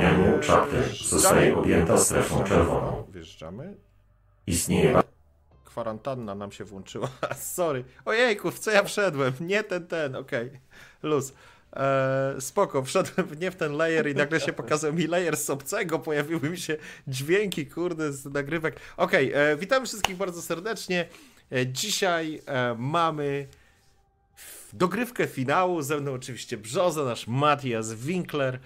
New Chapter zostaje objęta strefą czerwoną. Wjeżdżamy. Istnieje Kwarantanna nam się włączyła. Sorry. Ojejku, w co ja wszedłem? Nie ten, ten, okej. Okay. Luz. Eee, spoko, wszedłem nie w ten layer i nagle się pokazał mi layer z obcego, pojawiły mi się dźwięki, kurde, z nagrywek. Okej, okay, e, witam wszystkich bardzo serdecznie. E, dzisiaj e, mamy dogrywkę finału, ze mną oczywiście Brzoza, nasz Matthias Winkler,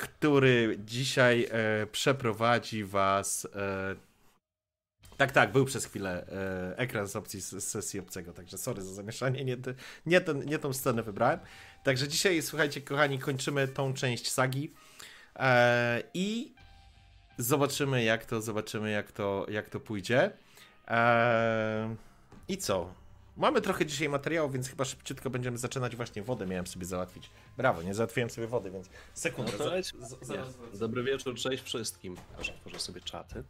który dzisiaj e, przeprowadzi was e, tak, tak, był przez chwilę e, ekran z opcji z, sesji obcego, także sorry za zamieszanie, nie, nie, ten, nie tą scenę wybrałem. Także dzisiaj, słuchajcie, kochani, kończymy tą część sagi e, i zobaczymy, jak to, zobaczymy, jak to, jak to pójdzie. E, I co? Mamy trochę dzisiaj materiału, więc chyba szybciutko będziemy zaczynać. Właśnie wodę miałem sobie załatwić. Brawo, nie załatwiłem sobie wody, więc sekundę. No to z, z, Dobry wieczór, cześć wszystkim. Aż otworzę sobie czaty.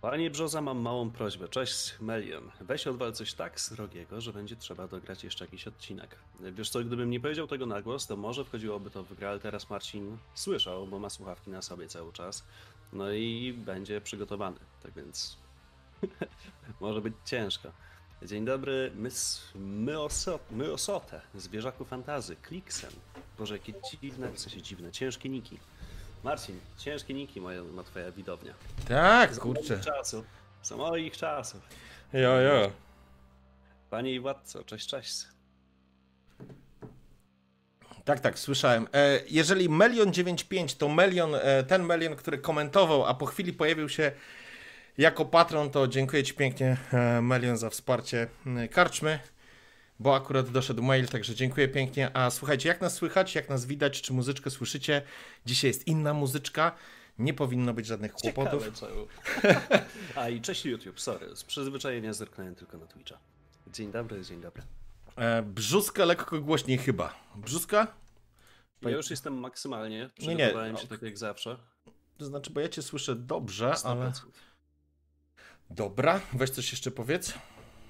Panie Brzoza, mam małą prośbę. Cześć, Melion. Weź odwal coś tak srogiego, że będzie trzeba dograć jeszcze jakiś odcinek. Wiesz co, gdybym nie powiedział tego na głos, to może wchodziłoby to w grę, ale teraz Marcin słyszał, bo ma słuchawki na sobie cały czas. No i będzie przygotowany. Tak więc może być ciężko. Dzień dobry, Myosotę, zwierzaku fantazy, Kliksen. Boże, jakie dziwne, w sensie dziwne, ciężkie niki. Marcin, ciężkie niki moja, ma twoja widownia. Tak, kurczę. Czasu. Za moich czasów. Jo, jo. Panie i władco, cześć, cześć. Tak, tak, słyszałem. E, jeżeli Melion 95 to Melion, e, ten Melion, który komentował, a po chwili pojawił się jako patron, to dziękuję Ci pięknie, e, Melion, za wsparcie karczmy bo akurat doszedł mail, także dziękuję pięknie. A słuchajcie, jak nas słychać, jak nas widać, czy muzyczkę słyszycie? Dzisiaj jest inna muzyczka. Nie powinno być żadnych kłopotów. A i cześć YouTube, sorry. Z przyzwyczajenia zerknąłem tylko na Twitcha. Dzień dobry, dzień dobry. E, brzuska lekko głośniej chyba. Brzuska? Ja już jestem maksymalnie. Przygotowałem nie, nie. się tak jak zawsze. To znaczy, bo ja cię słyszę dobrze, 100%. ale... Dobra, weź coś jeszcze powiedz.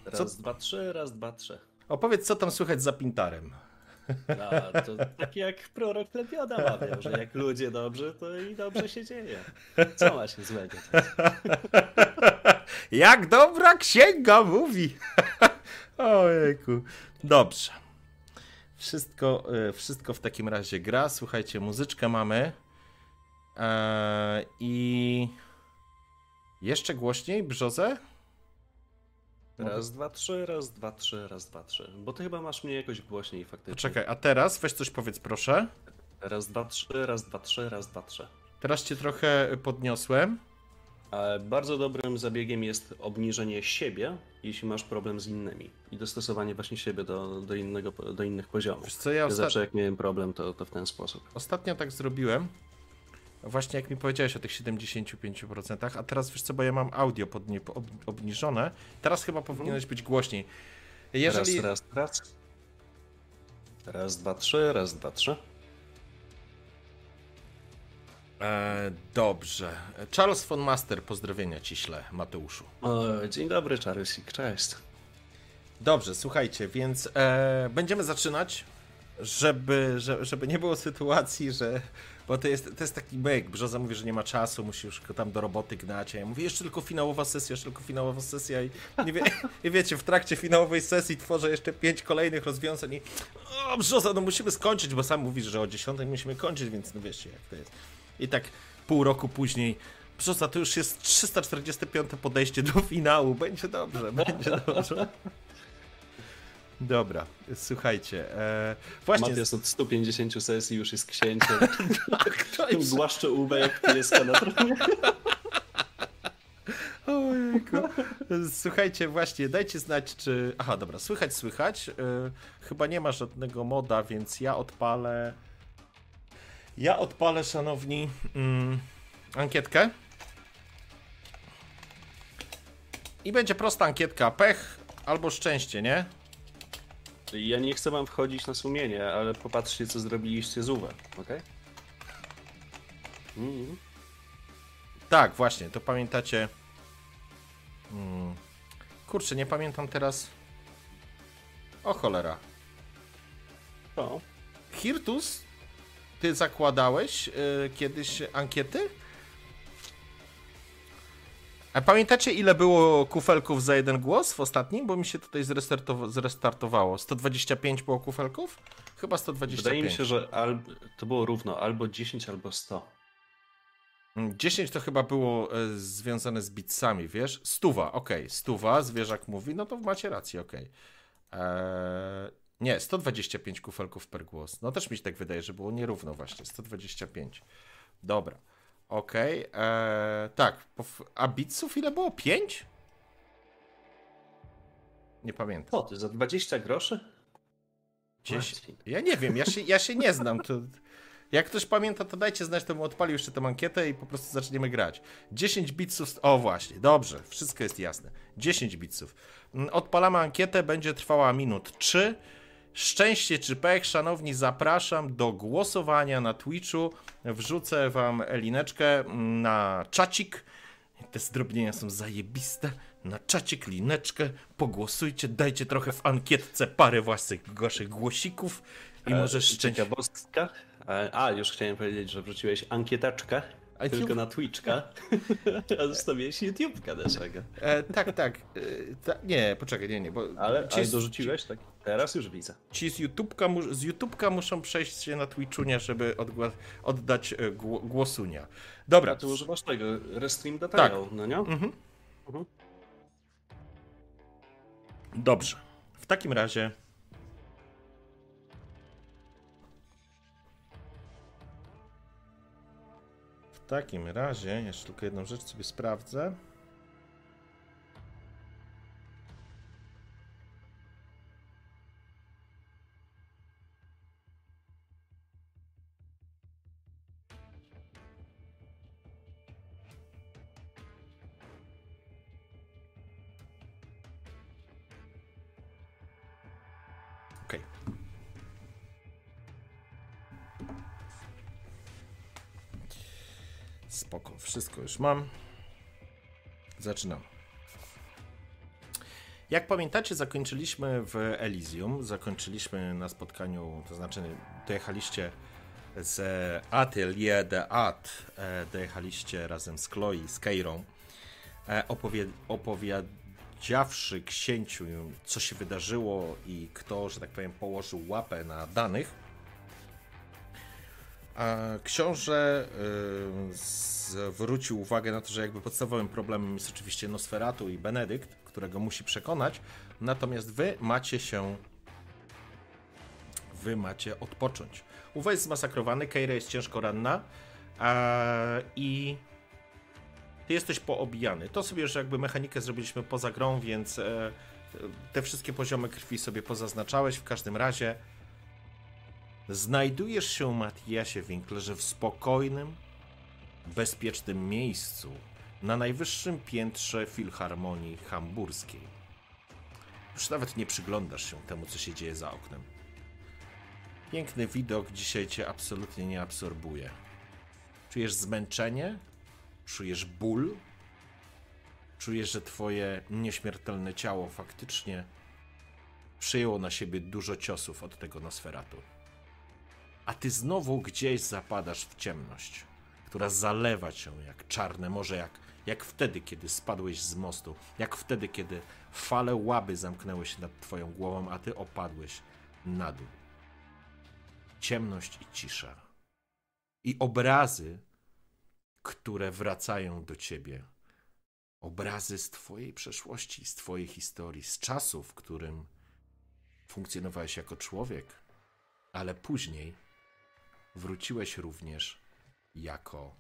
Raz, Co? dwa, trzy, raz, dwa, trzy. Opowiedz, co tam słychać za Pintarem. No, to tak jak prorok Plebioda mawiał, że jak ludzie dobrze, to i dobrze się dzieje. Co ma się złego? jak dobra księga mówi. Ojejku. Dobrze. Wszystko, e, wszystko w takim razie gra. Słuchajcie, muzyczkę mamy. Eee, I jeszcze głośniej, Brzozę? Raz, dwa, trzy, raz, dwa, trzy, raz, dwa, trzy. Bo ty chyba masz mnie jakoś głośniej faktycznie. Poczekaj, a teraz weź coś powiedz proszę. Raz, dwa, trzy, raz, dwa, trzy, raz, dwa, trzy. Teraz cię trochę podniosłem. Bardzo dobrym zabiegiem jest obniżenie siebie, jeśli masz problem z innymi. I dostosowanie właśnie siebie do, do, innego, do innych poziomów. Wiesz co, ja, ja zawsze jak miałem problem, to, to w ten sposób. Ostatnio tak zrobiłem. Właśnie jak mi powiedziałeś o tych 75%, a teraz wiesz co, bo ja mam audio podnie, ob, obniżone, teraz chyba powinieneś być głośniej. Jeżeli... Raz, raz, raz. Raz, dwa, trzy, raz, dwa, trzy. E, dobrze. Charles von Master, pozdrowienia ci śle, Mateuszu. O, dzień dobry, Charlesik, cześć. Dobrze, słuchajcie, więc e, będziemy zaczynać, żeby, żeby nie było sytuacji, że bo to jest, to jest taki myk. Brzoza mówi, że nie ma czasu, musi już tam do roboty gnać. A ja mówię, jeszcze tylko finałowa sesja, jeszcze tylko finałowa sesja. I, nie wie, i wiecie, w trakcie finałowej sesji tworzę jeszcze pięć kolejnych rozwiązań i o, Brzoza, no musimy skończyć, bo sam mówisz, że o 10 musimy kończyć, więc no wiecie, jak to jest. I tak pół roku później Brzoza, to już jest 345 podejście do finału. Będzie dobrze, będzie dobrze. Dobra, słuchajcie. E, właśnie. Matias od 150 sesji już jest księciem. tak, to jest... Głaszcze ubę jak pieska na tronie. Ojejku. Słuchajcie, właśnie, dajcie znać, czy. Aha, dobra, słychać, słychać. Yy, chyba nie ma żadnego moda, więc ja odpalę. Ja odpalę, szanowni, mm, ankietkę. I będzie prosta ankietka. Pech albo szczęście, nie? Ja nie chcę wam wchodzić na sumienie, ale popatrzcie, co zrobiliście z Uwe, ok? Mm. Tak, właśnie, to pamiętacie. Hmm. Kurczę, nie pamiętam teraz. O cholera. O. Hirtus, ty zakładałeś y, kiedyś ankiety? A pamiętacie, ile było kufelków za jeden głos w ostatnim? Bo mi się tutaj zrestartowa- zrestartowało. 125 było kufelków? Chyba 125. Wydaje mi się, że al... to było równo albo 10, albo 100. 10 Mm, to chyba było e, związane z bitsami, wiesz? Stuwa, okej, stuwa, zwierzak mówi, no to macie rację, okej. Eee, nie, 125 kufelków per głos. No też mi się tak wydaje, że było nierówno właśnie, 125. Dobra, okej. eee, tak, pof- a bitsów ile było? 5? Nie pamiętam. Co ty, za 20 groszy? 10. Marcin. Ja nie wiem, ja się, ja się nie znam. To... Jak ktoś pamięta, to dajcie znać, to mu odpalił jeszcze tę ankietę i po prostu zaczniemy grać. 10 bitsów. O właśnie, dobrze, wszystko jest jasne. 10 bitsów. Mm, Odpalamy ankietę, będzie trwała minut 3. Szczęście czy pech, szanowni, zapraszam do głosowania na Twitchu. Wrzucę wam lineczkę na czacik. Te zdrobnienia są zajebiste. Na czacik, lineczkę, pogłosujcie, dajcie trochę w ankietce parę waszych, waszych głosików i może szczęście. Ciekawostka. E, A, już chciałem powiedzieć, że wrzuciłeś ankietaczkę, A tylko nie- na Twitchka, a zostawiłeś YouTube'ka naszego. E, tak, tak. E, ta, nie, poczekaj, nie, nie, bo Ale, ale dorzuciłeś, tak? Teraz już widzę. ci z YouTube'ka, mu- z YouTube'ka muszą przejść się na Twitchunia, żeby oddać e, gło- głosunia. Dobra, A ty używasz tego, Restream Detail, no nie? Mhm. Mhm. Dobrze. W takim razie. W takim razie, jeszcze tylko jedną rzecz sobie sprawdzę. Już mam. Zaczynam. Jak pamiętacie, zakończyliśmy w Elysium. Zakończyliśmy na spotkaniu, to znaczy dojechaliście z Atelier de Art. e, Dojechaliście razem z Chloe, z Keirą. e, Opowie opowiedziawszy księciu, co się wydarzyło i kto, że tak powiem, położył łapę na danych. Książę y, zwrócił uwagę na to, że jakby podstawowym problemem jest oczywiście Nosferatu i Benedykt, którego musi przekonać, natomiast wy macie się wy macie odpocząć. Uwe jest zmasakrowany, Keira jest ciężko ranna i ty jesteś poobijany. To sobie już jakby mechanikę zrobiliśmy poza grą, więc e, te wszystkie poziomy krwi sobie pozaznaczałeś. W każdym razie znajdujesz się, Matiasie Winklerze, w spokojnym, bezpiecznym miejscu na najwyższym piętrze Filharmonii Hamburskiej. Już nawet nie przyglądasz się temu, co się dzieje za oknem. Piękny widok dzisiaj cię absolutnie nie absorbuje. Czujesz zmęczenie? Czujesz ból? Czujesz, że twoje nieśmiertelne ciało faktycznie przyjęło na siebie dużo ciosów od tego Nosferatu. A ty znowu gdzieś zapadasz w ciemność, która zalewa cię jak czarne morze, jak, jak wtedy, kiedy spadłeś z mostu, jak wtedy, kiedy fale łaby zamknęły się nad twoją głową, a ty opadłeś na dół. Ciemność i cisza. I obrazy, które wracają do ciebie. Obrazy z twojej przeszłości, z twojej historii, z czasu, w którym funkcjonowałeś jako człowiek, ale później wróciłeś również jako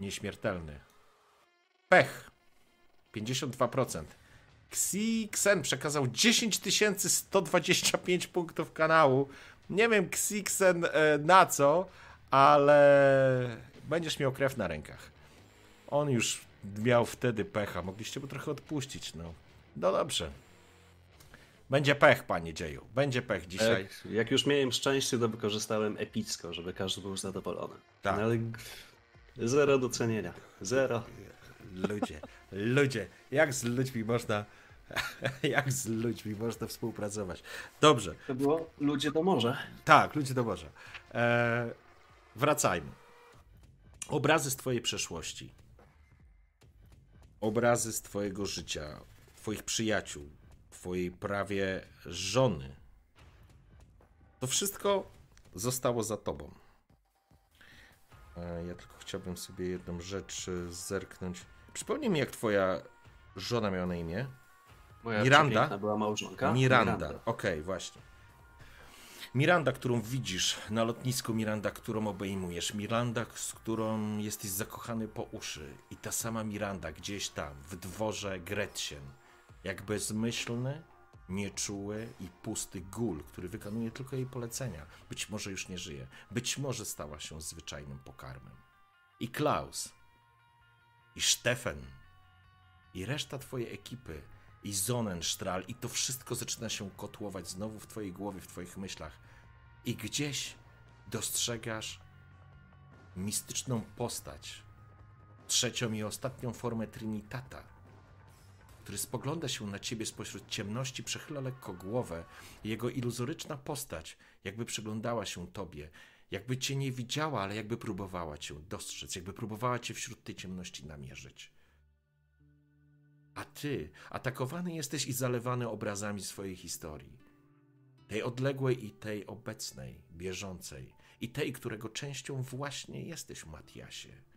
nieśmiertelny. Pech 52%. Xixen przekazał 10 125 punktów kanału. Nie wiem, Xixen e, na co, ale będziesz miał krew na rękach. On już miał wtedy pecha. Mogliście mu trochę odpuścić, no. No dobrze. Będzie pech, panie dzieju. Będzie pech dzisiaj. Jak, jak już miałem szczęście, to wykorzystałem epicko, żeby każdy był zadowolony. Tak. No ale zero docenienia. Zero. Ludzie, ludzie, jak z ludźmi można Jak z ludźmi można współpracować. Dobrze. To było ludzie to może. Tak, ludzie to może. Eee, wracajmy. Obrazy z twojej przeszłości. Obrazy z twojego życia, twoich przyjaciół, twojej prawie żony. To wszystko zostało za tobą. Eee, ja tylko chciałbym sobie jedną rzecz e, zerknąć. Przypomnij mi, jak twoja żona miała na imię? Moja Miranda? była małżonka. Miranda. Okej, właśnie. Miranda, którą widzisz na lotnisku, Miranda, którą obejmujesz, Miranda, z którą jesteś zakochany po uszy i ta sama Miranda gdzieś tam, w dworze Gretchen, jak bezmyślny, nieczuły i pusty gól, który wykonuje tylko jej polecenia. Być może już nie żyje, być może stała się zwyczajnym pokarmem. I Klaus, i Stefan, i reszta twojej ekipy, i Sonnenstrahl, i to wszystko zaczyna się kotłować znowu w twojej głowie, w twoich myślach. I gdzieś dostrzegasz mistyczną postać, trzecią i ostatnią formę Trinitata, który spogląda się na ciebie spośród ciemności, przechyla lekko głowę. Jego iluzoryczna postać jakby przyglądała się tobie, jakby cię nie widziała, ale jakby próbowała cię dostrzec, jakby próbowała cię wśród tej ciemności namierzyć. A ty atakowany jesteś i zalewany obrazami swojej historii. Tej odległej i tej obecnej, bieżącej, i tej, którego częścią właśnie jesteś, Matiasie.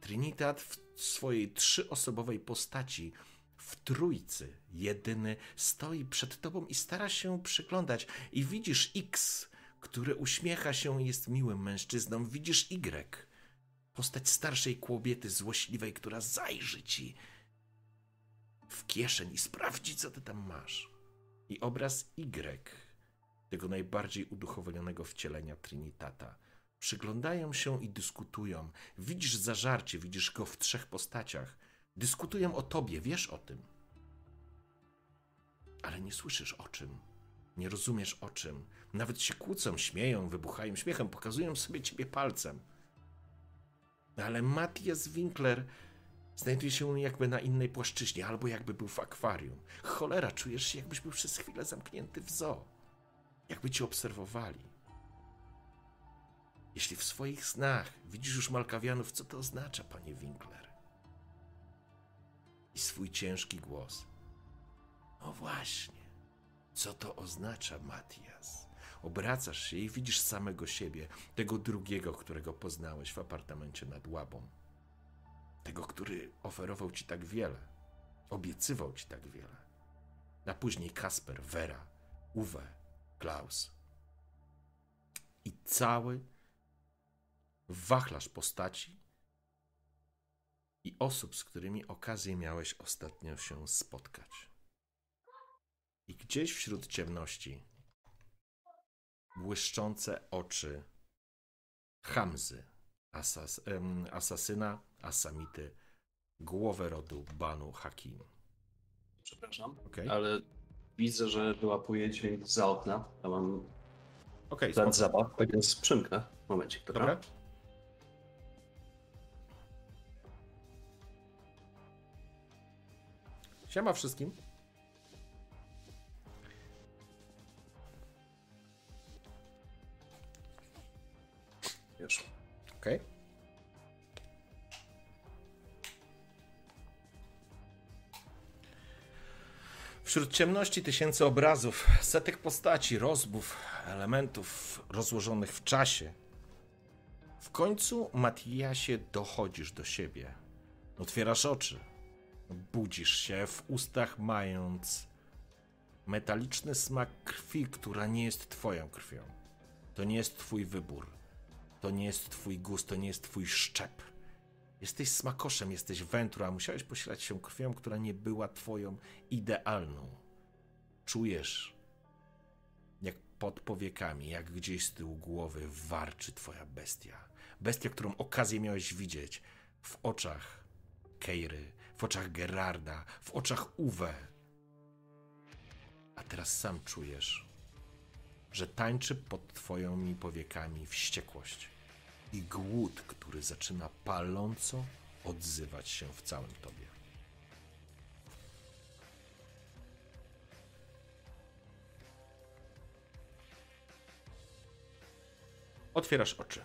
Trinitat w swojej trzyosobowej postaci, w trójcy, jedyny, stoi przed tobą i stara się przyglądać. I widzisz X, który uśmiecha się i jest miłym mężczyzną. Widzisz Y, postać starszej kobiety złośliwej, która zajrzy ci w kieszeń i sprawdzi, co ty tam masz. I obraz Y, tego najbardziej uduchowionego wcielenia Trinitata. Przyglądają się i dyskutują. Widzisz zażarcie, widzisz go w trzech postaciach. Dyskutują o tobie, wiesz o tym. Ale nie słyszysz o czym. Nie rozumiesz o czym. Nawet się kłócą, śmieją, wybuchają śmiechem, pokazują sobie ciebie palcem. Ale Matthias Winkler Znajduje się jakby na innej płaszczyźnie, albo jakby był w akwarium. Cholera, czujesz się, jakbyś był przez chwilę zamknięty w zoo. Jakby cię obserwowali. Jeśli w swoich snach widzisz już Malkawianów, co to oznacza, panie Winkler? I swój ciężki głos. No właśnie, co to oznacza, Matias? Obracasz się i widzisz samego siebie, tego drugiego, którego poznałeś w apartamencie nad Łabą tego, który oferował ci tak wiele, obiecywał ci tak wiele. A później Kasper, Vera, Uwe, Klaus. I cały wachlarz postaci i osób, z którymi okazję miałeś ostatnio się spotkać. I gdzieś wśród ciemności błyszczące oczy Hamzy, asas, em, asasyna Asamity, głowę rodu Banu Hakim. Przepraszam, Okej. ale widzę, że wyłapuje dźwięk za okna. Ja mam Okej, spoko. zapach, więc przymknę. Momencik, dobra? Dobra. Siema wszystkim. Wiesz. Okej. Wśród ciemności tysięcy obrazów, setek postaci, rozmów, elementów rozłożonych w czasie. W końcu, Matiasie, dochodzisz do siebie. Otwierasz oczy. Budzisz się w ustach, mając metaliczny smak krwi, która nie jest twoją krwią. To nie jest twój wybór. To nie jest twój gust, to nie jest twój szczep. Jesteś smakoszem, jesteś wętru, a musiałeś posilać się krwią, która nie była twoją idealną. Czujesz, jak pod powiekami, jak gdzieś z tyłu głowy warczy twoja bestia. Bestia, którą okazję miałeś widzieć w oczach Keiry, w oczach Gerarda, w oczach Uwe. A teraz sam czujesz, że tańczy pod twoimi powiekami wściekłość i głód, który zaczyna paląco odzywać się w całym tobie. Otwierasz oczy.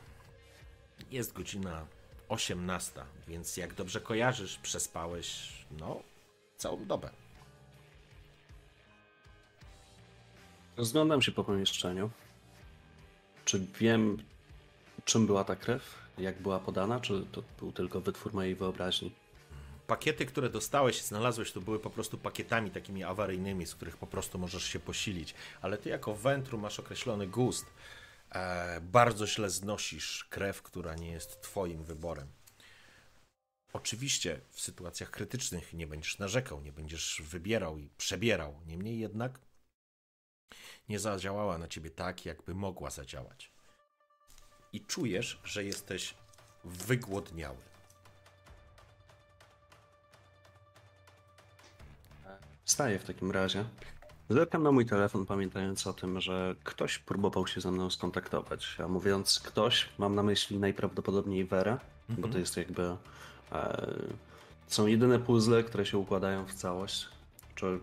Jest godzina 18, więc jak dobrze kojarzysz, przespałeś, no, całą dobę. Rozglądam się po pomieszczeniu. Czy wiem, czym była ta krew? Jak była podana? Czy to był tylko wytwór mojej wyobraźni? Pakiety, które dostałeś, znalazłeś, to były po prostu pakietami takimi awaryjnymi, z których po prostu możesz się posilić. Ale ty jako wętru masz określony gust. E, bardzo źle znosisz krew, która nie jest twoim wyborem. Oczywiście w sytuacjach krytycznych nie będziesz narzekał, nie będziesz wybierał i przebierał. Niemniej jednak nie zadziałała na ciebie tak, jakby mogła zadziałać. I czujesz, że jesteś wygłodniały. Wstaję w takim razie. Zerkam na mój telefon, pamiętając o tym, że ktoś próbował się ze mną skontaktować. A mówiąc ktoś, mam na myśli najprawdopodobniej Werę, bo to jest jakby. E, są jedyne puzzle, które się układają w całość. Czy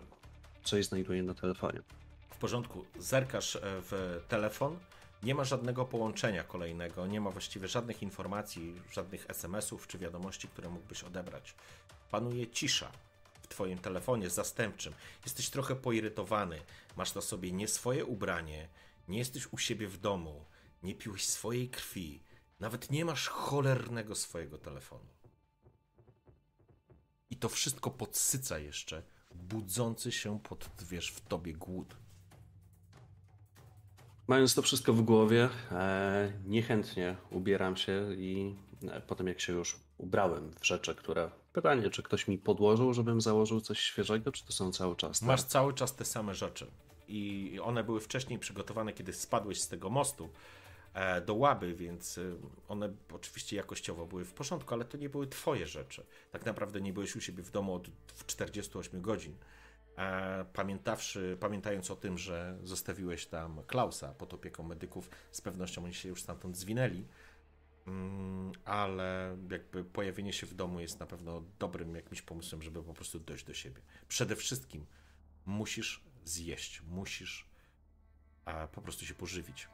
coś znajduję na telefonie. W porządku, zerkasz e, w telefon, nie ma żadnego połączenia kolejnego, nie ma właściwie żadnych informacji, żadnych SMS-ów czy wiadomości, które mógłbyś odebrać. Panuje cisza twoim telefonie zastępczym. Jesteś trochę poirytowany, masz na sobie nie swoje ubranie, nie jesteś u siebie w domu, nie piłeś swojej krwi, nawet nie masz cholernego swojego telefonu. I to wszystko podsyca jeszcze budzący się pod, wiesz, w tobie głód. Mając to wszystko w głowie, e, niechętnie ubieram się i e, potem jak się już ubrałem w rzeczy, które... Pytanie, czy ktoś mi podłożył, żebym założył coś świeżego, czy to są cały czas? te- Masz cały czas te same rzeczy. I one były wcześniej przygotowane, kiedy spadłeś z tego mostu e, do łaby, więc e, one oczywiście jakościowo były w porządku, ale to nie były twoje rzeczy. Tak naprawdę nie byłeś u siebie w domu od 48 godzin. E, pamiętawszy, pamiętając o tym, że zostawiłeś tam Klausa pod opieką medyków, z pewnością oni się już stamtąd zwinęli. Mm, ale jakby pojawienie się w domu jest na pewno dobrym jakimś pomysłem, żeby po prostu dojść do siebie. Przede wszystkim musisz zjeść, musisz e, po prostu się pożywić.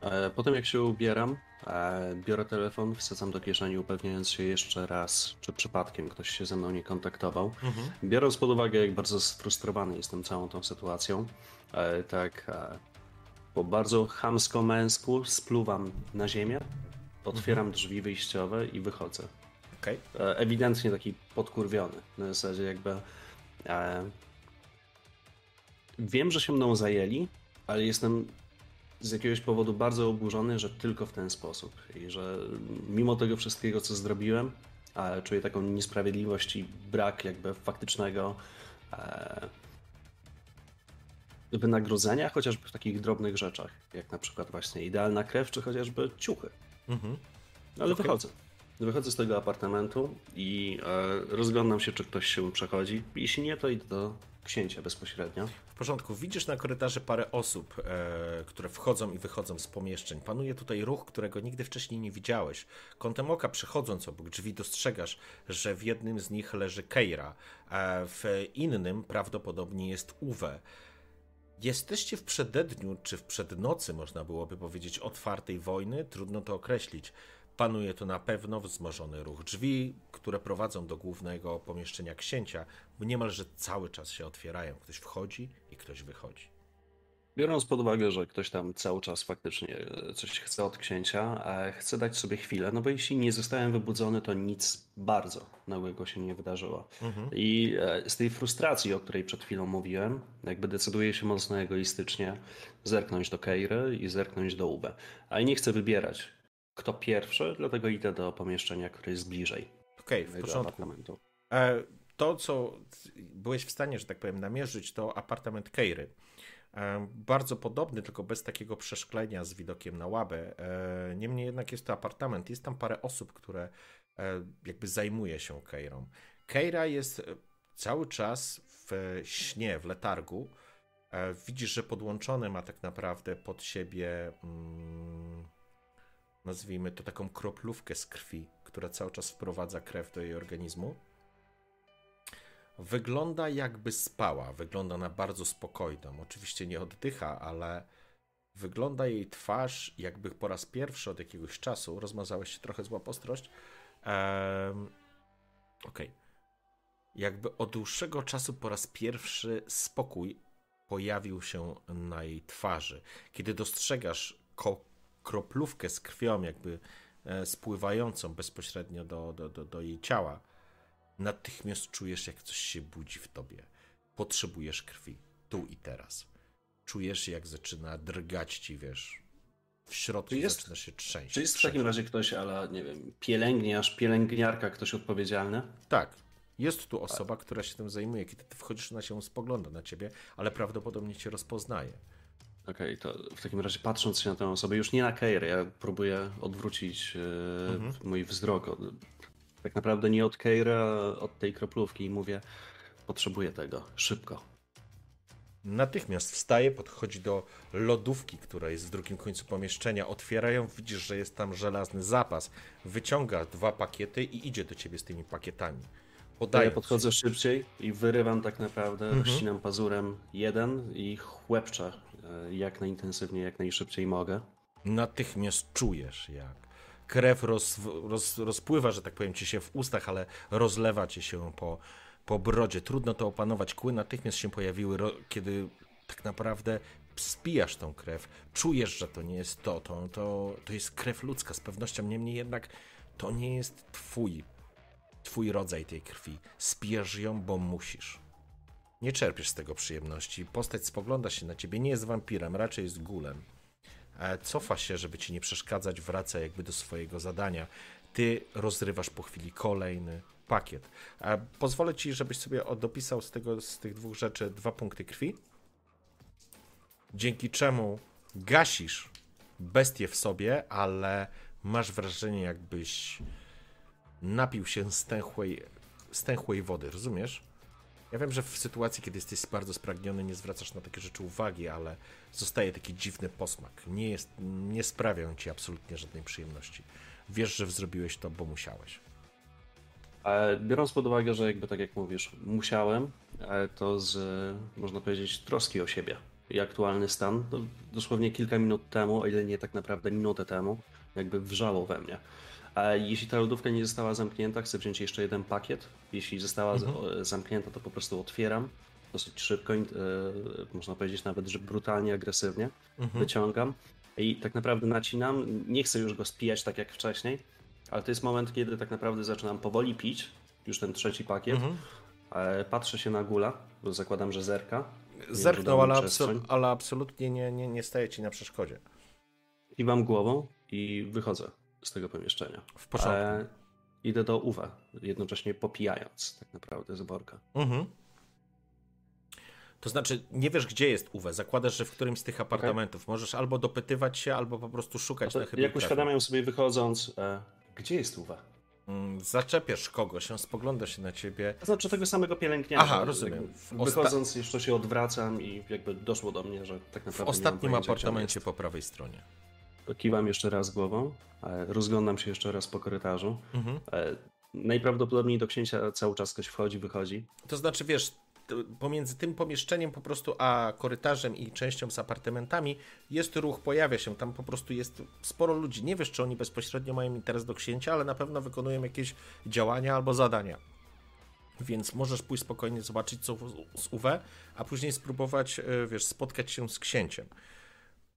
E, Potem jak się ubieram, e, biorę telefon, wsadzam do kieszeni, upewniając się jeszcze raz, czy przypadkiem ktoś się ze mną nie kontaktował. Biorąc pod uwagę, jak bardzo sfrustrowany jestem całą tą sytuacją, tak po bardzo chamsko-męsku spluwam na ziemię, otwieram drzwi wyjściowe i wychodzę. Okej? E, ewidentnie taki podkurwiony. Na zasadzie jakby. E, wiem, że się mną zajęli, ale jestem z jakiegoś powodu bardzo oburzony, że tylko w ten sposób. I że mimo tego wszystkiego, co zrobiłem, e, czuję taką niesprawiedliwość i brak jakby faktycznego e, wynagrodzenia, chociażby w takich drobnych rzeczach, jak na przykład właśnie idealna krew, czy chociażby ciuchy. Mhm. Ale Okej. wychodzę. Wychodzę z tego apartamentu i e, rozglądam się, czy ktoś się przechodzi. Jeśli nie, to idę do księcia bezpośrednio. W porządku. Widzisz na korytarzu parę osób, e, które wchodzą i wychodzą z pomieszczeń. Panuje tutaj ruch, którego nigdy wcześniej nie widziałeś. Kątem oka przechodząc obok drzwi dostrzegasz, że w jednym z nich leży Keira, a w innym prawdopodobnie jest Uwe. Jesteście w przededniu, czy w przednocy, można byłoby powiedzieć, otwartej wojny? Trudno to określić. Panuje tu na pewno wzmożony ruch. Drzwi, które prowadzą do głównego pomieszczenia księcia, niemalże cały czas się otwierają. Ktoś wchodzi i ktoś wychodzi. Biorąc pod uwagę, że ktoś tam cały czas faktycznie e, coś chce od księcia, a chcę dać sobie chwilę, no bo jeśli nie zostałem wybudzony, to nic bardzo nagłego się nie wydarzyło. I e, z tej frustracji, o której przed chwilą mówiłem, jakby decyduję się mocno egoistycznie zerknąć do Keiry i zerknąć do Ube. Ale nie chcę wybierać, kto pierwszy, dlatego idę do pomieszczenia, które jest bliżej Okej, w apartamentu. E, To, co byłeś w stanie, że tak powiem, namierzyć, to apartament Keiry. E, Bardzo podobny, tylko bez takiego przeszklenia z widokiem na łabę. E, Niemniej jednak jest to apartament. Jest tam parę osób, które e, jakby zajmuje się Keirą. Keira jest cały czas w śnie, w letargu. Widzisz, że podłączony ma tak naprawdę pod siebie, mm, nazwijmy to taką kroplówkę z krwi, która cały czas wprowadza krew do jej organizmu. Wygląda jakby spała, wygląda na bardzo spokojną. Oczywiście nie oddycha, ale Wygląda jej twarz, jakby po raz pierwszy od jakiegoś czasu, rozmazałeś się trochę zła postrość. Um, Okej. Okay. Jakby od dłuższego czasu po raz pierwszy spokój pojawił się na jej twarzy. Kiedy dostrzegasz kroplówkę z krwią, jakby e, spływającą bezpośrednio do, do, do, do jej ciała, natychmiast czujesz, jak coś się budzi w tobie. Potrzebujesz krwi, tu i teraz. Czujesz, jak zaczyna drgać ci, wiesz, w środku jest, zaczyna się trzęść. Czy jest w takim razie ktoś, ale nie wiem, pielęgniarz, pielęgniarka, ktoś odpowiedzialny? Tak. Jest tu osoba, która się tym zajmuje. Kiedy ty wchodzisz, ona się spogląda na ciebie, ale prawdopodobnie cię rozpoznaje. Okej, okay, to w takim razie patrząc się na tę osobę, już nie na Keir, ja próbuję odwrócić e, mhm. mój wzrok. Tak naprawdę nie od Keira, od tej kroplówki i mówię, potrzebuję tego, szybko. Natychmiast wstaje, podchodzi do lodówki, która jest w drugim końcu pomieszczenia, otwiera ją, widzisz, że jest tam żelazny zapas, wyciąga dwa pakiety i idzie do ciebie z tymi pakietami. Podaję. Ja podchodzę szybciej i wyrywam tak naprawdę, mhm. ścinam pazurem jeden i chłepczę e, jak najintensywniej, jak najszybciej mogę. Natychmiast czujesz, jak krew roz, roz, rozpływa, że tak powiem, ci się w ustach, ale rozlewa ci się po, po brodzie. Trudno to opanować. Kły natychmiast się pojawiły, kiedy tak naprawdę spijasz tą krew, czujesz, że to nie jest to, to, to, to jest krew ludzka z pewnością, niemniej jednak to nie jest twój twój rodzaj tej krwi. Spijesz ją, bo musisz. Nie czerpiesz z tego przyjemności. Postać spogląda się na ciebie, nie jest wampirem, raczej jest gulem. E, cofa się, żeby ci nie przeszkadzać, wraca jakby do swojego zadania. Ty rozrywasz po chwili kolejny pakiet. E, pozwolę ci, żebyś sobie dopisał z, tego, z tych dwóch rzeczy dwa punkty krwi, dzięki czemu gasisz bestię w sobie, ale masz wrażenie, jakbyś napił się stęchłej, stęchłej wody, rozumiesz? Ja wiem, że w sytuacji, kiedy jesteś bardzo spragniony, nie zwracasz na takie rzeczy uwagi, ale zostaje taki dziwny posmak. Nie, jest, nie sprawiają ci absolutnie żadnej przyjemności. Wiesz, że zrobiłeś to, bo musiałeś. Biorąc pod uwagę, że jakby tak jak mówisz, musiałem, to z, można powiedzieć, troski o siebie i aktualny stan, dosłownie kilka minut temu, o ile nie tak naprawdę minutę temu, jakby wrzało we mnie. Jeśli ta lodówka nie została zamknięta, chcę wziąć jeszcze jeden pakiet. Jeśli została mhm. zamknięta, to po prostu otwieram dosyć szybko, e, można powiedzieć nawet, że brutalnie, agresywnie. Mhm. Wyciągam i tak naprawdę nacinam. Nie chcę już go spijać tak jak wcześniej, ale to jest moment, kiedy tak naprawdę zaczynam powoli pić, już ten trzeci pakiet. Mhm. Patrzę się na gula, bo zakładam, że zerka. Zerknął, ale, absol ale absolutnie nie, nie, nie staje ci na przeszkodzie. Kiwam głową i wychodzę z tego pomieszczenia. W porządku. E, idę do Uwe, jednocześnie popijając tak naprawdę z worka. Mhm. To znaczy, nie wiesz, gdzie jest Uwe. Zakładasz, że w którymś z tych apartamentów. Okay. Możesz albo dopytywać się, albo po prostu szukać na chyba. Jak uświadamiam sobie wychodząc, e, gdzie jest Uwe? Mm, zaczepiasz kogoś, on spogląda się na ciebie. To znaczy tego samego pielęgniarza. Aha, rozumiem. Wychodząc jeszcze się odwracam i jakby doszło do mnie, że tak naprawdę. W ostatnim apartamencie po prawej stronie. Kiwam jeszcze raz głową, rozglądam się jeszcze raz po korytarzu. Mhm. E, najprawdopodobniej do księcia cały czas ktoś wchodzi, wychodzi. To znaczy, wiesz, pomiędzy tym pomieszczeniem po prostu a korytarzem i częścią z apartamentami jest ruch, pojawia się, tam po prostu jest sporo ludzi. Nie wiesz, czy oni bezpośrednio mają interes do księcia, ale na pewno wykonują jakieś działania albo zadania. Więc możesz pójść spokojnie zobaczyć co z UW, a później spróbować, e, wiesz, spotkać się z księciem.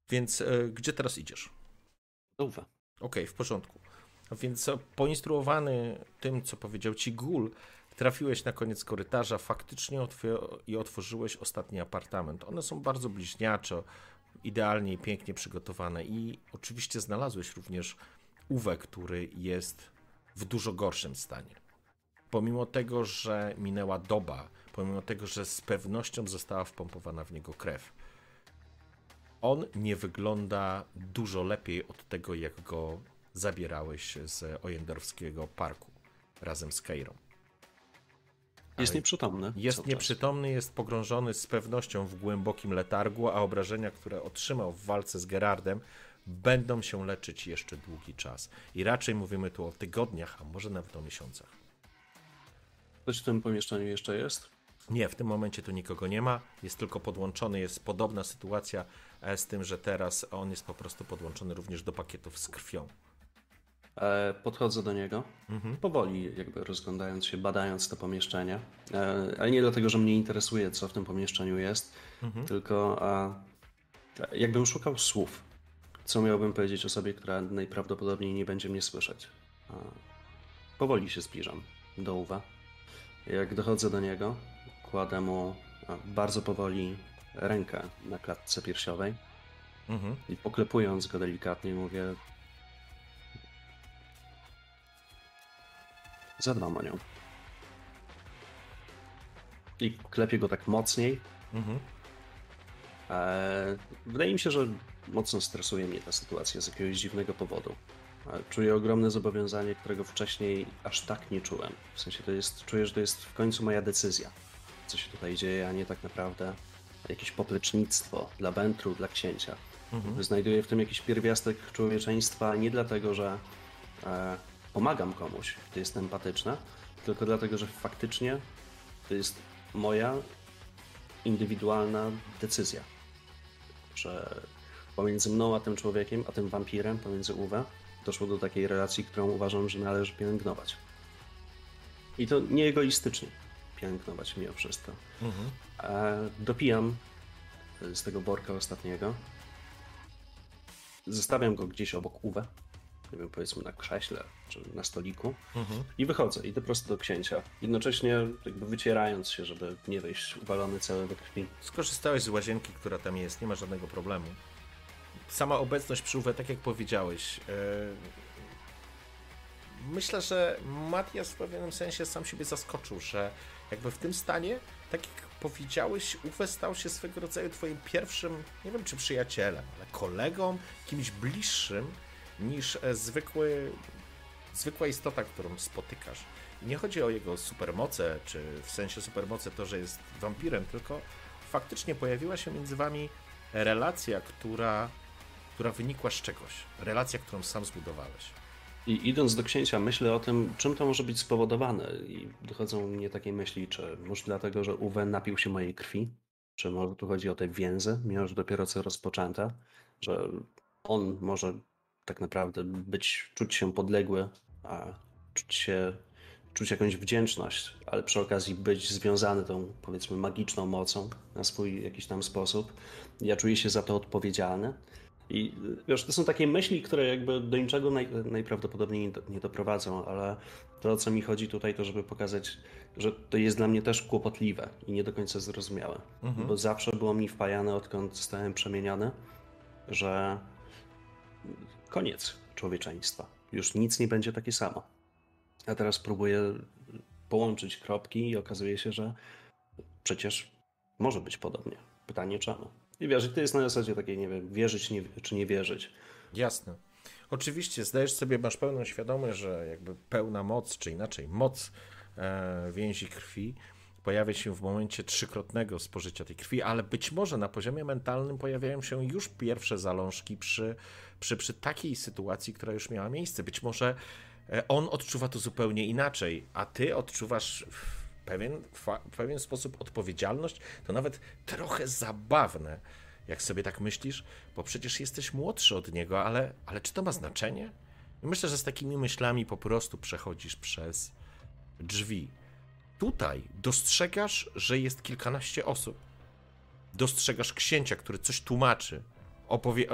Więc e, gdzie teraz idziesz? Okej, okay, w porządku. Więc poinstruowany tym, co powiedział ci Gul, trafiłeś na koniec korytarza, faktycznie i otworzyłeś ostatni apartament. One są bardzo bliźniacze, idealnie i pięknie przygotowane i oczywiście znalazłeś również Uwe, który jest w dużo gorszym stanie. Pomimo tego, że minęła doba, pomimo tego, że z pewnością została wpompowana w niego krew, on nie wygląda dużo lepiej od tego, jak go zabierałeś z Ojendorowskiego parku razem z Keirą. Jest nieprzytomny. Jest nieprzytomny, czas. jest pogrążony z pewnością w głębokim letargu, a obrażenia, które otrzymał w walce z Gerardem, będą się leczyć jeszcze długi czas. I raczej mówimy tu o tygodniach, a może nawet o miesiącach. Ktoś w tym pomieszczeniu jeszcze jest? Nie, w tym momencie tu nikogo nie ma. Jest tylko podłączony, jest podobna sytuacja z tym, że teraz on jest po prostu podłączony również do pakietów z krwią. E, podchodzę do niego, mhm. powoli jakby rozglądając się, badając to pomieszczenie, e, ale nie dlatego, że mnie interesuje, co w tym pomieszczeniu jest, mhm. tylko jakbym szukał słów, co miałbym powiedzieć osobie, która najprawdopodobniej nie będzie mnie słyszeć. Powoli się zbliżam do Uwa. Jak dochodzę do niego, kładę mu bardzo powoli rękę na klatce piersiowej mhm. i poklepując go delikatnie mówię zadbam o nią. I klepię go tak mocniej. Mhm. E, wydaje mi się, że mocno stresuje mnie ta sytuacja z jakiegoś dziwnego powodu. E, czuję ogromne zobowiązanie, którego wcześniej aż tak nie czułem. W sensie to jest, czuję, że to jest w końcu moja decyzja, co się tutaj dzieje, a nie tak naprawdę jakieś poplecznictwo dla Bentru, dla księcia. Mhm. Znajduję w tym jakiś pierwiastek człowieczeństwa nie dlatego, że e, pomagam komuś, to jest empatyczne, tylko dlatego, że faktycznie to jest moja indywidualna decyzja, że pomiędzy mną a tym człowiekiem, a tym wampirem, pomiędzy Uwe, doszło do takiej relacji, którą uważam, że należy pielęgnować. I to nie egoistycznie pielęgnować mimo wszystko. Mhm. Dopijam z tego worka ostatniego. Zostawiam go gdzieś obok Uwe, nie wiem, powiedzmy na krześle czy na stoliku mhm. i wychodzę, idę prosto do księcia, jednocześnie jakby wycierając się, żeby nie wejść uwalony cały we krwi. Skorzystałeś z łazienki, która tam jest, nie ma żadnego problemu. Sama obecność przy Uwe, tak jak powiedziałeś, yy... myślę, że Matias w pewnym sensie sam siebie zaskoczył, że jakby w tym stanie, tak jak powiedziałeś, Uwe stał się swego rodzaju twoim pierwszym, nie wiem czy przyjacielem, ale kolegą, kimś bliższym, niż e, zwykły, zwykła istota, którą spotykasz. I nie chodzi o jego supermoce, czy w sensie supermoce to, że jest wampirem, tylko faktycznie pojawiła się między wami relacja, która, która wynikła z czegoś. Relacja, którą sam zbudowałeś. I idąc do księcia, myślę o tym, czym to może być spowodowane. I dochodzą mnie takie myśli, czy może dlatego, że Uwe napił się mojej krwi, czy może tu chodzi o te więzy, mimo że dopiero co rozpoczęte, że on może tak naprawdę być, czuć się podległy, a czuć się, czuć jakąś wdzięczność, ale przy okazji być związany tą, powiedzmy, magiczną mocą na swój jakiś tam sposób. Ja czuję się za to odpowiedzialny. I wiesz, to są takie myśli, które jakby do niczego naj, najprawdopodobniej nie, nie doprowadzą, ale to o co mi chodzi tutaj, to żeby pokazać, że to jest dla mnie też kłopotliwe i nie do końca zrozumiałe. Mhm. Bo zawsze było mi wpajane, odkąd zostałem przemieniony, że koniec człowieczeństwa. Już nic nie będzie takie samo. A teraz próbuję połączyć kropki i okazuje się, że przecież może być podobnie. Pytanie czemu? I wierzyć to jest na zasadzie takiej, nie wiem, wierzyć nie, czy nie wierzyć. Jasne. Oczywiście zdajesz sobie, masz pełną świadomość, że jakby pełna moc, czy inaczej moc e, więzi krwi pojawia się w momencie trzykrotnego spożycia tej krwi, ale być może na poziomie mentalnym pojawiają się już pierwsze zalążki przy, przy, przy takiej sytuacji, która już miała miejsce. Być może e, on odczuwa to zupełnie inaczej, a ty odczuwasz pewien, w pewien sposób odpowiedzialność. To nawet trochę zabawne, jak sobie tak myślisz, bo przecież jesteś młodszy od niego, ale, ale czy to ma znaczenie? Myślę, że z takimi myślami po prostu przechodzisz przez drzwi Tutaj dostrzegasz, że jest kilkanaście osób. Dostrzegasz księcia, który coś tłumaczy. Opowie...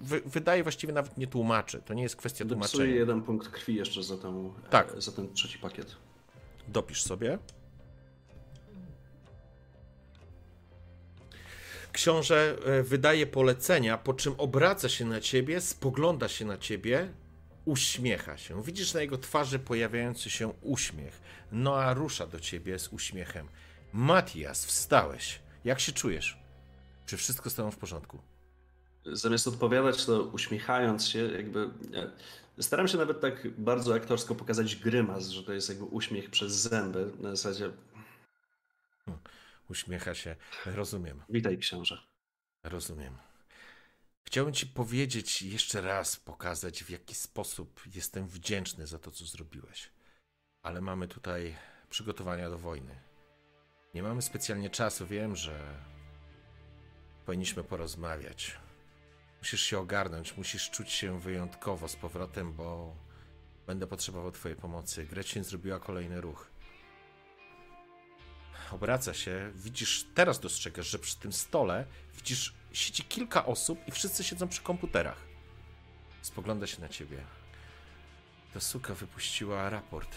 Wy, wydaje właściwie nawet nie tłumaczy. To nie jest kwestia Dopisuję tłumaczenia. jeden punkt krwi jeszcze za, tę, tak. za ten trzeci pakiet. Dopisz sobie. Książę e, wydaje polecenia, po czym obraca się na ciebie, spogląda się na ciebie, uśmiecha się. Widzisz na jego twarzy pojawiający się uśmiech. Noa rusza do ciebie z uśmiechem. Matias, wstałeś. Jak się czujesz? Czy wszystko tobą w porządku? Zamiast odpowiadać, to uśmiechając się, jakby. Staram się nawet tak bardzo aktorsko pokazać grymas, że to jest jakby uśmiech przez zęby. Na zasadzie. Uśmiecha się. Rozumiem. Witaj, książę. Rozumiem. Chciałbym Ci powiedzieć jeszcze raz, pokazać w jaki sposób jestem wdzięczny za to, co zrobiłeś. Ale mamy tutaj przygotowania do wojny. Nie mamy specjalnie czasu, wiem, że Powinniśmy porozmawiać. Musisz się ogarnąć, musisz czuć się wyjątkowo z powrotem, bo będę potrzebował Twojej pomocy. Gretchen zrobiła kolejny ruch. Obraca się, widzisz, teraz dostrzegasz, że przy tym stole widzisz, siedzi kilka osób i wszyscy siedzą przy komputerach. Spogląda się na ciebie. Ta suka wypuściła raport,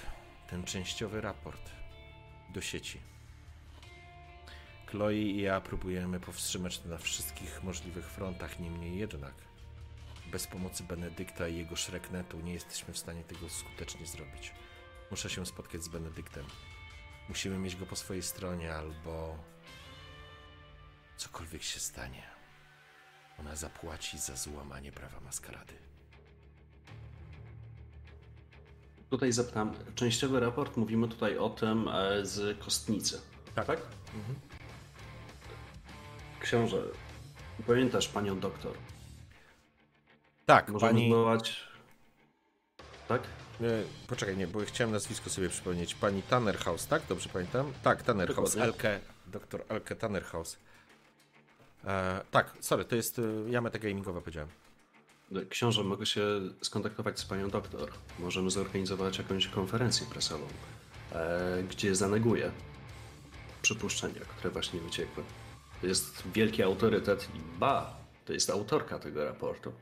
ten częściowy raport do sieci. Chloe i ja próbujemy powstrzymać to na wszystkich możliwych frontach, niemniej jednak bez pomocy Benedykta i jego Shreknetu nie jesteśmy w stanie tego skutecznie zrobić. Muszę się spotkać z Benedyktem. Musimy mieć go po swojej stronie, albo cokolwiek się stanie. Ona zapłaci za złamanie prawa maskarady. Tutaj zapytam, częściowy raport, mówimy tutaj o tym e, z kostnicy. Tak. tak? Książę, pamiętasz panią doktor? Tak, Możemy pani. zdołać... Tak? Nie, poczekaj, nie, bo chciałem nazwisko sobie przypomnieć. Pani Tannerhaus, tak? Dobrze pamiętam? Tak, Tannerhaus. Elke, doktor Elke Tannerhaus. E, tak, sorry, to jest y, ja metagamingowa powiedziałem. Książę, mogę się skontaktować z panią doktor. Możemy zorganizować jakąś konferencję prasową, e, gdzie zaneguję przypuszczenia, które właśnie wyciekły. To jest wielki autorytet i ba, to jest autorka tego raportu.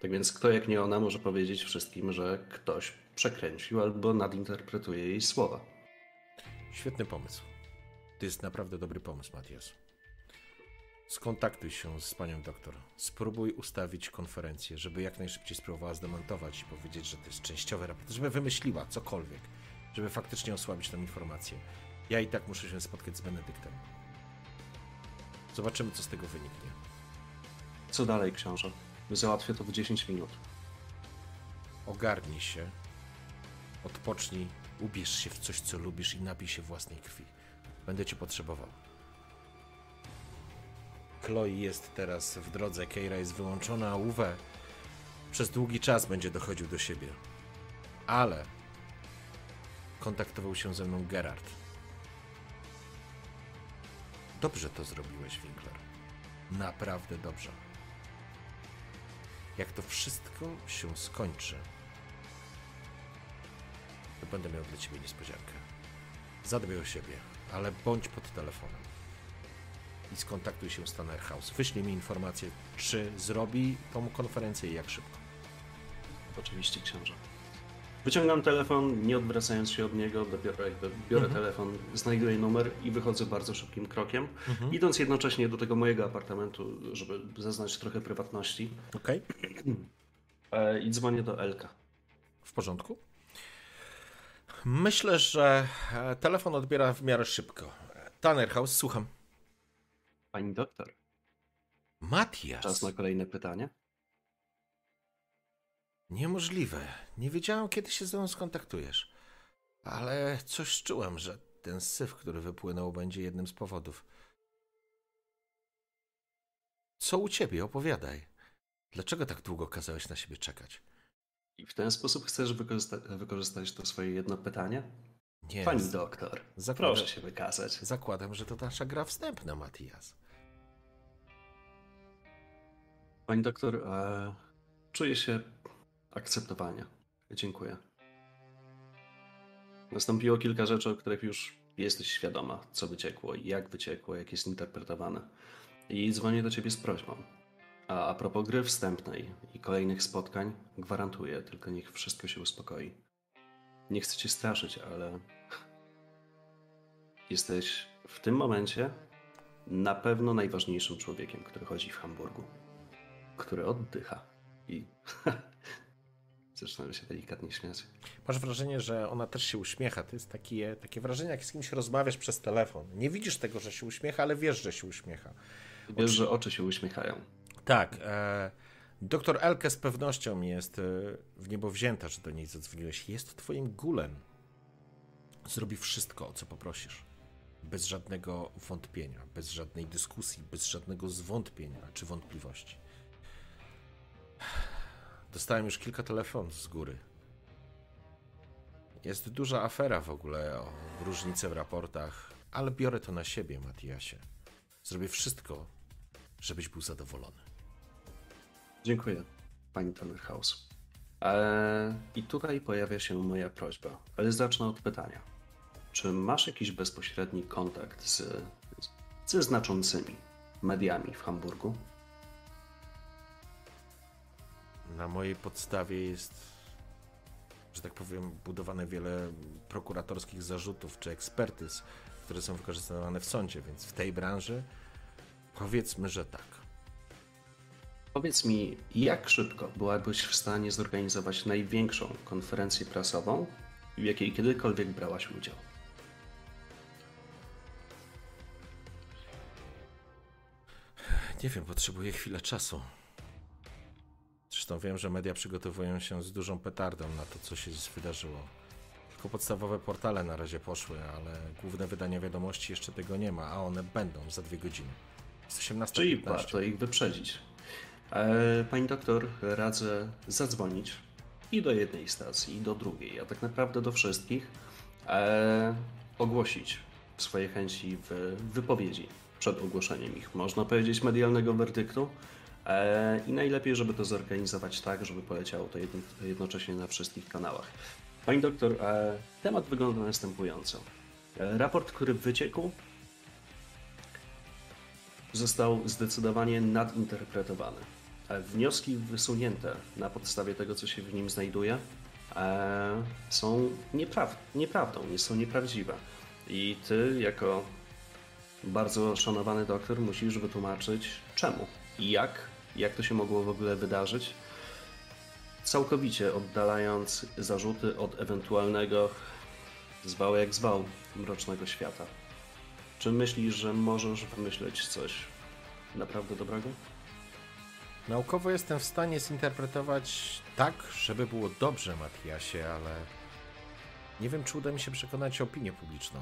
Tak więc kto jak nie ona może powiedzieć wszystkim, że ktoś przekręcił albo nadinterpretuje jej słowa. Świetny pomysł. To jest naprawdę dobry pomysł, Matias. Skontaktuj się z panią doktor. Spróbuj ustawić konferencję, żeby jak najszybciej spróbowała zdemontować i powiedzieć, że to jest częściowy raport, żeby wymyśliła cokolwiek, żeby faktycznie osłabić tę informację. Ja i tak muszę się spotkać z Benedyktem. Zobaczymy, co z tego wyniknie. Co dalej, książę? Załatwię to w 10 minut. Ogarnij się, odpocznij, ubierz się w coś, co lubisz i napij się własnej krwi. Będę cię potrzebował. Chloe jest teraz w drodze, Keira jest wyłączona, a Uwe przez długi czas będzie dochodził do siebie. Ale kontaktował się ze mną Gerard. Dobrze to zrobiłeś, Winkler. Naprawdę dobrze. Jak to wszystko się skończy, to będę miał dla ciebie niespodziankę. Zadbaj o siebie, ale bądź pod telefonem. I skontaktuj się z Tanner House. Wyślij mi informację, czy zrobi tą konferencję i jak szybko. Oczywiście, książę. Wyciągam telefon, nie odwracając się od niego, dopiero jakby biorę telefon, znajduję numer i wychodzę bardzo szybkim krokiem, idąc jednocześnie do tego mojego apartamentu, żeby zaznać trochę prywatności Okej? e, i dzwonię do Elka. W porządku? Myślę, że e, telefon odbiera w miarę szybko. Tanner House, słucham. Pani doktor, Matias. czas na kolejne pytanie? Niemożliwe. Nie wiedziałem, kiedy się z nią skontaktujesz. Ale coś czułem, że ten syf, który wypłynął, będzie jednym z powodów. Co u ciebie? Opowiadaj. Dlaczego tak długo kazałeś na siebie czekać? I w ten sposób chcesz wykorzysta- wykorzystać to swoje jedno pytanie? Nie. Pani doktor, Zakładam, proszę się wykazać. zakładam, że to nasza gra wstępna, Matias. Pani doktor, e, czuję się akceptowanie. Dziękuję. Nastąpiło kilka rzeczy, o których już jesteś świadoma, co wyciekło, jak wyciekło, jak jest interpretowane. I dzwonię do ciebie z prośbą. A a propos gry wstępnej i kolejnych spotkań, gwarantuję, tylko niech wszystko się uspokoi. Nie chcę cię straszyć, ale jesteś w tym momencie na pewno najważniejszym człowiekiem, który chodzi w Hamburgu który oddycha. I zaczynam się delikatnie śmiać. Masz wrażenie, że ona też się uśmiecha. To jest takie, takie wrażenie, jak z kimś rozmawiasz przez telefon. Nie widzisz tego, że się uśmiecha, ale wiesz, że się uśmiecha. Wiesz, że oczy się uśmiechają. Tak. E, doktor Elke z pewnością jest e, w niebo wzięta, że do niej zadzwoniłeś. Jest twoim gulem. Zrobi wszystko, o co poprosisz. Bez żadnego wątpienia, bez żadnej dyskusji, bez żadnego zwątpienia czy wątpliwości. Dostałem już kilka telefonów z góry. Jest duża afera w ogóle o różnice w raportach, ale biorę to na siebie, Matiasie. Zrobię wszystko, żebyś był zadowolony. Dziękuję, pani Tannerhaus. Eee, I tutaj pojawia się moja prośba, ale zacznę od pytania. Czy masz jakiś bezpośredni kontakt z, ze znaczącymi mediami w Hamburgu? Na mojej podstawie jest, że tak powiem, budowane wiele prokuratorskich zarzutów czy ekspertyz, które są wykorzystywane w sądzie, więc w tej branży powiedzmy, że tak. Powiedz mi, jak szybko byłabyś w stanie zorganizować największą konferencję prasową, w jakiej kiedykolwiek brałaś udział? Nie wiem, potrzebuję chwilę czasu. Zresztą wiem, że media przygotowują się z dużą petardą na to, co się wydarzyło. Tylko podstawowe portale na razie poszły, ale główne wydania wiadomości jeszcze tego nie ma, a one będą za dwie godziny. Jest 18. Czyli warto ich wyprzedzić. E, pani doktor, radzę zadzwonić i do jednej stacji, i do drugiej, a tak naprawdę do wszystkich, e, ogłosić swoje chęci w wypowiedzi przed ogłoszeniem ich, można powiedzieć, medialnego werdyktu. E, I najlepiej, żeby to zorganizować tak, żeby poleciało to jednocześnie na wszystkich kanałach. Pani doktor, temat wygląda następująco. Raport, który wyciekł, został zdecydowanie nadinterpretowany. Wnioski wysunięte na podstawie tego, co się w nim znajduje, są niepraw nieprawdą, nie są nieprawdziwe. I ty, jako bardzo szanowany doktor, musisz wytłumaczyć czemu i jak, jak to się mogło w ogóle wydarzyć, całkowicie oddalając zarzuty od ewentualnego, zwał jak zwał, mrocznego świata. Czy myślisz, że możesz wymyśleć coś naprawdę dobrego? Naukowo jestem w stanie zinterpretować tak, żeby było dobrze, Matiasie, ale nie wiem, czy uda mi się przekonać opinię publiczną.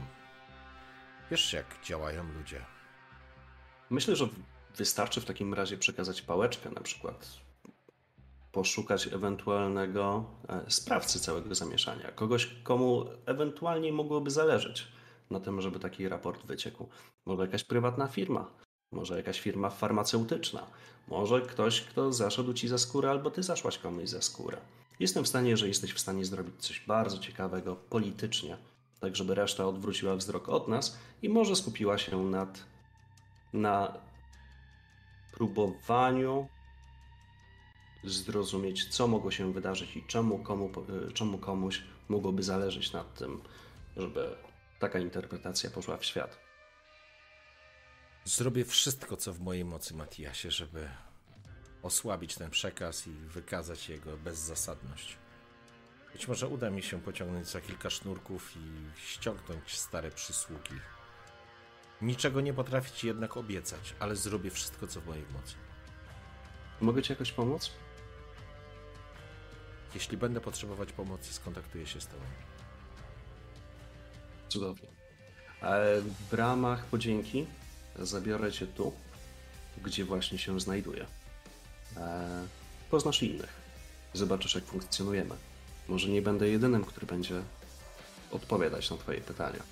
Wiesz, jak działają ludzie. Myślę, że wystarczy w takim razie przekazać pałeczkę, na przykład poszukać ewentualnego e, sprawcy całego zamieszania, kogoś, komu ewentualnie mogłoby zależeć na tym, żeby taki raport wyciekł. Może jakaś prywatna firma, może jakaś firma farmaceutyczna, może ktoś, kto zaszedł ci za skórę, albo ty zaszłaś komuś za skórę. Jestem w stanie, że jesteś w stanie zrobić coś bardzo ciekawego politycznie, tak żeby reszta odwróciła wzrok od nas i może skupiła się nad na próbowaniu zrozumieć, co mogło się wydarzyć i czemu, komu, czemu komuś mogłoby zależeć nad tym, żeby taka interpretacja poszła w świat. Zrobię wszystko, co w mojej mocy, Matiasie, żeby osłabić ten przekaz i wykazać jego bezzasadność. Być może uda mi się pociągnąć za kilka sznurków i ściągnąć stare przysługi. Niczego nie potrafię ci jednak obiecać, ale zrobię wszystko, co w mojej mocy. Mogę ci jakoś pomóc? Jeśli będę potrzebować pomocy, skontaktuję się z tobą. Cudownie. E, w ramach podzięki zabiorę cię tu, gdzie właśnie się znajduję. E, poznasz innych. Zobaczysz, jak funkcjonujemy. Może nie będę jedynym, który będzie odpowiadać na Twoje pytania.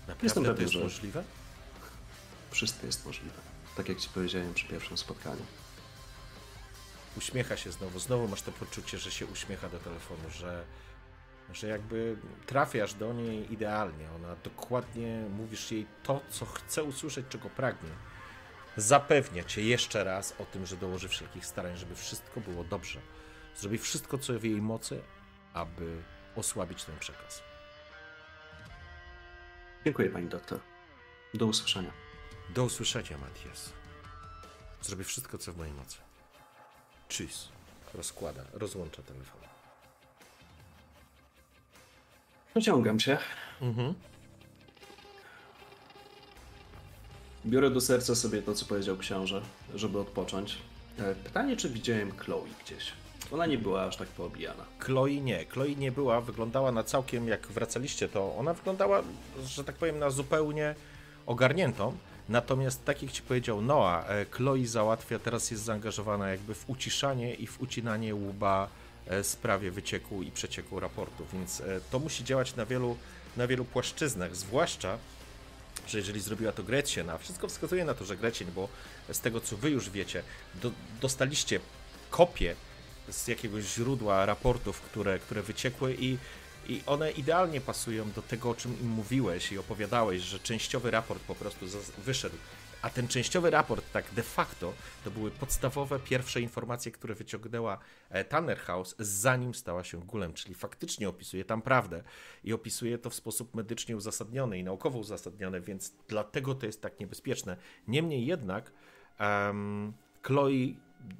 Naprawdę Jestem pewien, to jest że możliwe? Wszystko jest możliwe. Tak jak Ci powiedziałem przy pierwszym spotkaniu. Uśmiecha się znowu. Znowu masz to poczucie, że się uśmiecha do telefonu, że że jakby trafiasz do niej idealnie. Ona dokładnie mówisz jej to, co chce usłyszeć, czego pragnie. Zapewnia cię jeszcze raz o tym, że dołoży wszelkich starań, żeby wszystko było dobrze. Zrobi wszystko, co w jej mocy, aby osłabić ten przekaz. Dziękuję pani doktor. Do usłyszenia. Do usłyszenia, Matias. Zrobię wszystko, co w mojej mocy. Tschüss. Rozkłada, rozłącza telefon. Pociągam się. Mhm. Biorę do serca sobie to, co powiedział książę, żeby odpocząć. E, pytanie, czy widziałem Chloe gdzieś? Ona nie była aż tak poobijana. Chloe nie. Chloe nie była. Wyglądała na całkiem, jak wracaliście, to ona wyglądała, że tak powiem, na zupełnie ogarniętą. Natomiast tak jak ci powiedział Noah, e, Chloe załatwia, teraz jest zaangażowana jakby w uciszanie i w ucinanie łuba E, sprawie wycieku i przecieku raportu, więc e, to musi działać na wielu, na wielu płaszczyznach, zwłaszcza że jeżeli zrobiła to Gretchen, a wszystko wskazuje na to, że Gretchen, bo z tego co wy już wiecie, do, dostaliście kopię z jakiegoś źródła raportów, które, które wyciekły i, i one idealnie pasują do tego, o czym im mówiłeś i opowiadałeś, że częściowy raport po prostu wyszedł. A ten częściowy raport, tak de facto, to były podstawowe pierwsze informacje, które wyciągnęła e, Tanner House, zanim stała się gulem, czyli faktycznie opisuje tam prawdę i opisuje to w sposób medycznie uzasadniony i naukowo uzasadniony, więc dlatego to jest tak niebezpieczne. Niemniej jednak, um, Chloe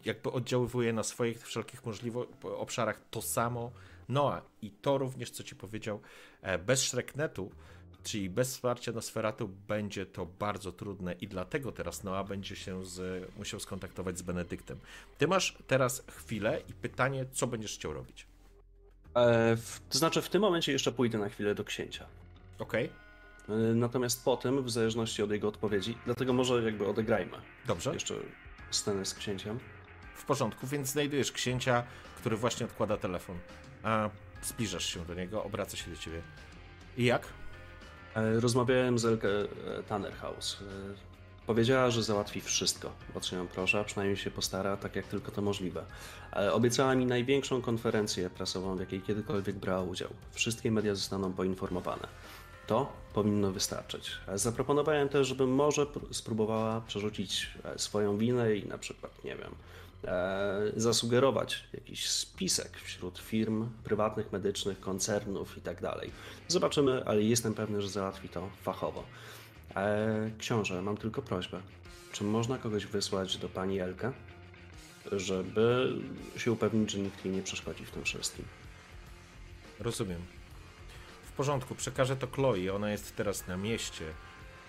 jakby oddziaływuje na swoich wszelkich możliwych obszarach to samo Noah i to również, co ci powiedział, e, bez Shreknetu, czyli bez wsparcia Nosferatu będzie to bardzo trudne i dlatego teraz Noah będzie się z, musiał skontaktować z Benedyktem. Ty masz teraz chwilę i pytanie, co będziesz chciał robić. E, w, to znaczy, w tym momencie jeszcze pójdę na chwilę do księcia. Okej, E, Natomiast potem, w zależności od jego odpowiedzi, dlatego może jakby odegrajmy dobrze, jeszcze scenę z księciem. w porządku, więc znajdujesz księcia, który właśnie odkłada telefon. A zbliżasz się do niego, obraca się do ciebie. I jak? E, Rozmawiałem z Elke e, Tannerhaus. E, Powiedziała, że załatwi wszystko, o co ją proszę, a przynajmniej się postara, tak jak tylko to możliwe. Obiecała mi największą konferencję prasową, w jakiej kiedykolwiek brała udział. Wszystkie media zostaną poinformowane. To powinno wystarczyć. Zaproponowałem też, żeby może pr- spróbowała przerzucić swoją winę i na przykład, nie wiem, zasugerować jakiś spisek wśród firm prywatnych, medycznych, koncernów i tak. Zobaczymy, ale jestem pewny, że załatwi to fachowo. E, książę, mam tylko prośbę. Czy można kogoś wysłać do pani Elkę, żeby się upewnić, że nikt jej nie przeszkodzi w tym wszystkim? Rozumiem. W porządku, przekażę to Chloe, ona jest teraz na mieście.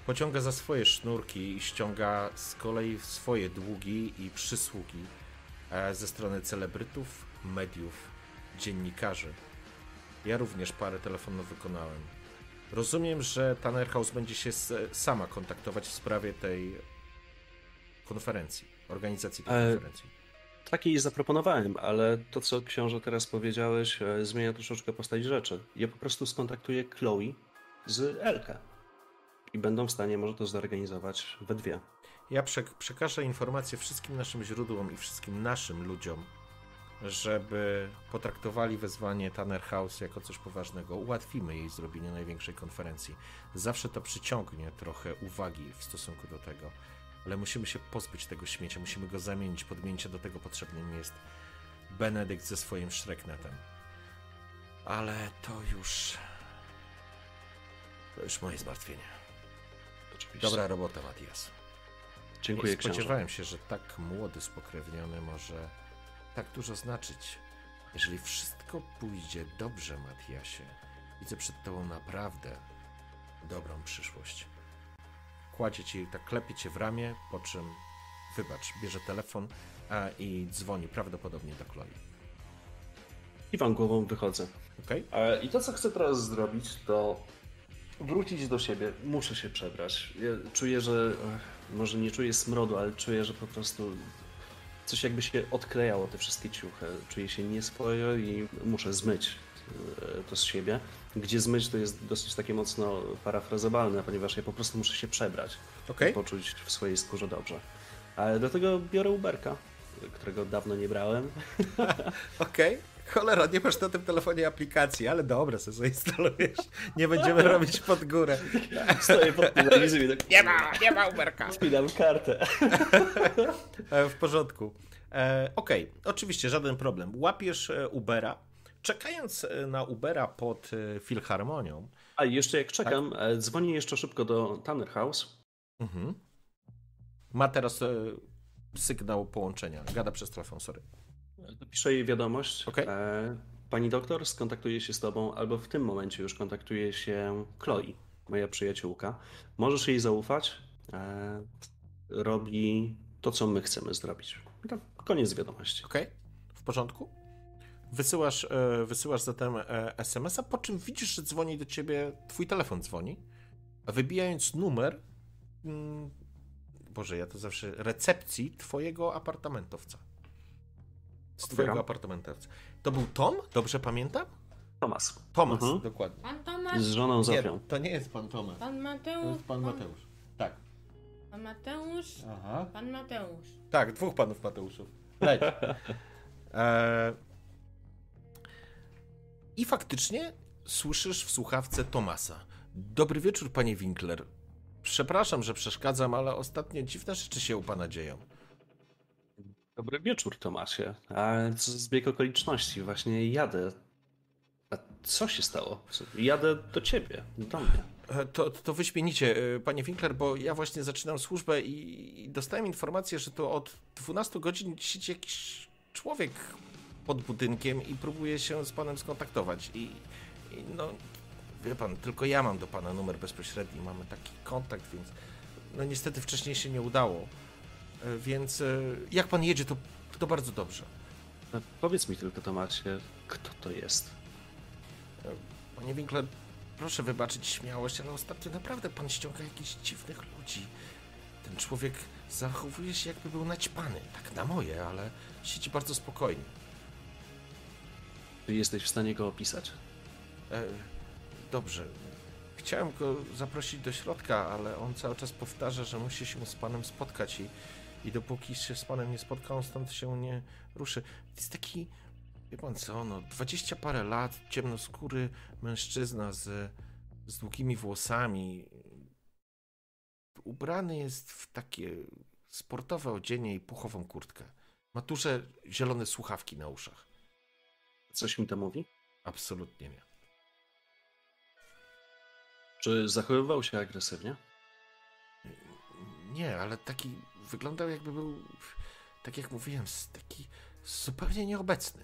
Pociąga za swoje sznurki i ściąga z kolei swoje długi i przysługi e, ze strony celebrytów, mediów, dziennikarzy. Ja również parę telefonów wykonałem. Rozumiem, że Tanner House będzie się sama kontaktować w sprawie tej konferencji, organizacji tej E, konferencji. Takiej zaproponowałem, ale to, co książę teraz powiedziałeś, e, zmienia troszeczkę postać rzeczy. Ja po prostu skontaktuję Chloe z Elkę. I będą w stanie może to zorganizować we dwie. Ja przek- przekażę informacje wszystkim naszym źródłom i wszystkim naszym ludziom, żeby potraktowali wezwanie Tanner House jako coś poważnego. Ułatwimy jej zrobienie największej konferencji. Zawsze to przyciągnie trochę uwagi w stosunku do tego, ale musimy się pozbyć tego śmiecia, musimy go zamienić. Podmięcie do tego potrzebnym jest Benedykt ze swoim Shreknetem. Ale to już. To już moje zmartwienie. Oczywiście. Dobra robota, Matias. Dziękuję, Nie książę. spodziewałem się, że tak młody, spokrewniony może tak dużo znaczyć. Jeżeli wszystko pójdzie dobrze, Matiasie, widzę przed tobą naprawdę dobrą przyszłość. Kładzie ci, tak klepie cię w ramię, po czym, wybacz, bierze telefon a, i dzwoni prawdopodobnie do Chloe. Kiwam głową, wychodzę. Okej? E, I to, co chcę teraz zrobić, to wrócić do siebie. Muszę się przebrać. Ja czuję, że ech, może nie czuję smrodu, ale czuję, że po prostu coś jakby się odklejało, te wszystkie ciuchy. Czuję się nieswojo i muszę zmyć e, to z siebie. Gdzie zmyć to jest dosyć takie mocno parafrazowalne, ponieważ ja po prostu muszę się przebrać. Okej. i Poczuć w swojej skórze dobrze. Ale dlatego biorę Uberka, którego dawno nie brałem. Okej. Cholera, nie masz na tym telefonie aplikacji, ale dobra, sobie zainstalujesz. Nie będziemy robić pod górę. Stoję pod telewizją i tak Nie ma, nie ma Uberka. spinam kartę. E, W porządku. E, Okej, oczywiście, żaden problem. Łapiesz e, Ubera. Czekając e, na Ubera pod Filharmonią, A jeszcze jak czekam, Tak? dzwonię jeszcze szybko do Tanner House. mhm, ma teraz e, sygnał połączenia. Gada przez telefon, sorry. Piszę jej wiadomość. Okej. E, Pani doktor skontaktuje się z tobą, albo w tym momencie już kontaktuje się Chloe, moja przyjaciółka. Możesz jej zaufać. E, Robi to, co my chcemy zrobić. Koniec wiadomości. Okej, w porządku. Wysyłasz, e, wysyłasz zatem SMS-a, po czym widzisz, że dzwoni do ciebie, twój telefon dzwoni, a wybijając numer, mm, Boże, ja to zawsze, recepcji twojego apartamentowca. Z twojego apartamentowca. To był Tom? Dobrze pamiętam? Tomas. Tomas, Mhm. dokładnie. Pan Tomasz! Z żoną Nie, Zofią. to nie jest pan Tomasz. Pan To Mateusz? jest pan Mateusz. Tak. Pan Mateusz? Aha. Pan Mateusz. Tak, dwóch panów Mateuszów. Leć. E... I faktycznie słyszysz w słuchawce Tomasa. Dobry wieczór, panie Winkler. Przepraszam, że przeszkadzam, ale ostatnio dziwne rzeczy się u pana dzieją. Dobry wieczór, Tomasie. A co zbieg okoliczności? Właśnie jadę. A co się stało? Jadę do ciebie, do mnie. E, To, to wyśmienicie, e, panie Winkler, bo ja właśnie zaczynam służbę i, i dostałem informację, że to od 12 godzin siedzi jakiś człowiek pod budynkiem i próbuje się z panem skontaktować. I, i no, wie pan, tylko ja mam do pana numer bezpośredni, mamy taki kontakt, więc no niestety wcześniej się nie udało. E, Więc e, jak pan jedzie, to, to bardzo dobrze. A Powiedz mi tylko, Tomasie, kto to jest? Panie Winkler, proszę wybaczyć śmiałość, ale ostatnio naprawdę pan ściąga jakichś dziwnych ludzi. Ten człowiek zachowuje się jakby był naćpany, tak na moje, ale siedzi bardzo spokojnie. Czy jesteś w stanie go opisać? E, dobrze. Chciałem go zaprosić do środka, ale on cały czas powtarza, że musi się z panem spotkać i, i dopóki się z panem nie spotka, on stąd się nie ruszy. To jest taki, wie pan co, no, dwadzieścia parę lat, ciemnoskóry mężczyzna z, z długimi włosami. Ubrany jest w takie sportowe odzienie i puchową kurtkę. Ma duże zielone słuchawki na uszach. Coś mi to mówi? Absolutnie nie. Czy zachowywał się agresywnie? Nie, ale taki wyglądał jakby był, tak jak mówiłem, taki zupełnie nieobecny.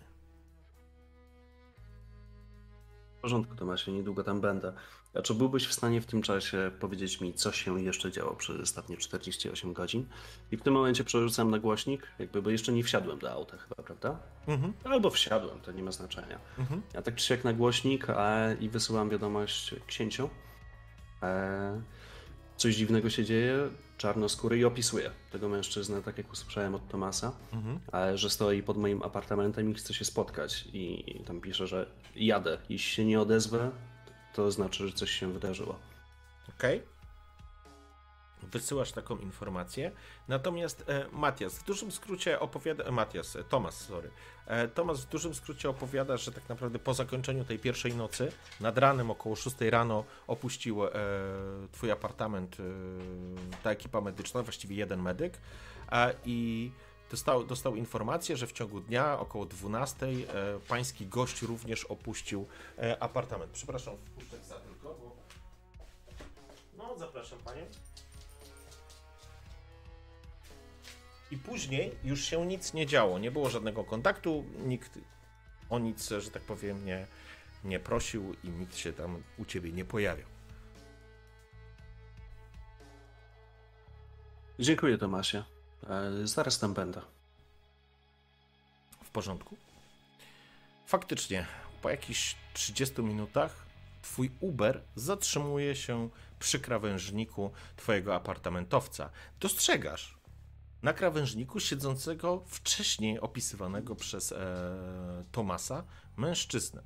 W porządku, Tomasie, niedługo tam będę. A czy byłbyś w stanie w tym czasie powiedzieć mi, co się jeszcze działo przez ostatnie 48 godzin? I w tym momencie przerzucam na głośnik, jakby, bo jeszcze nie wsiadłem do auta chyba, prawda? Mhm, Albo wsiadłem, to nie ma znaczenia. mhm. Ja tak czy siak na głośnik e, i wysyłam wiadomość księciu. E, coś dziwnego się dzieje, czarnoskóry i opisuję tego mężczyznę, tak jak usłyszałem od Tomasa, Mhm. e, że stoi pod moim apartamentem i chce się spotkać. I, I tam pisze, że jadę. Jeśli się nie odezwę, to znaczy, że coś się wydarzyło. Okej. Wysyłasz taką informację. Natomiast e, Matias w dużym skrócie opowiada. E, Matias, e, Tomas, sorry. E, Tomas w dużym skrócie opowiada, że tak naprawdę po zakończeniu tej pierwszej nocy, nad ranem około 6 rano, opuścił e, twój apartament e, ta ekipa medyczna, właściwie jeden medyk. I dostał, dostał informację, że w ciągu dnia około 12 e, pański gość również opuścił e, apartament. Przepraszam, wpuszczę za tylko, bo. No, zapraszam panią. I później już się nic nie działo. Nie było żadnego kontaktu, nikt o nic, że tak powiem, nie, nie prosił i nikt się tam u ciebie nie pojawiał. Dziękuję, Tomasie. E, zaraz tam będę. W porządku. Faktycznie, po jakichś 30 minutach twój Uber zatrzymuje się przy krawężniku twojego apartamentowca. Dostrzegasz na krawężniku siedzącego wcześniej opisywanego przez e, Tomasa mężczyznę.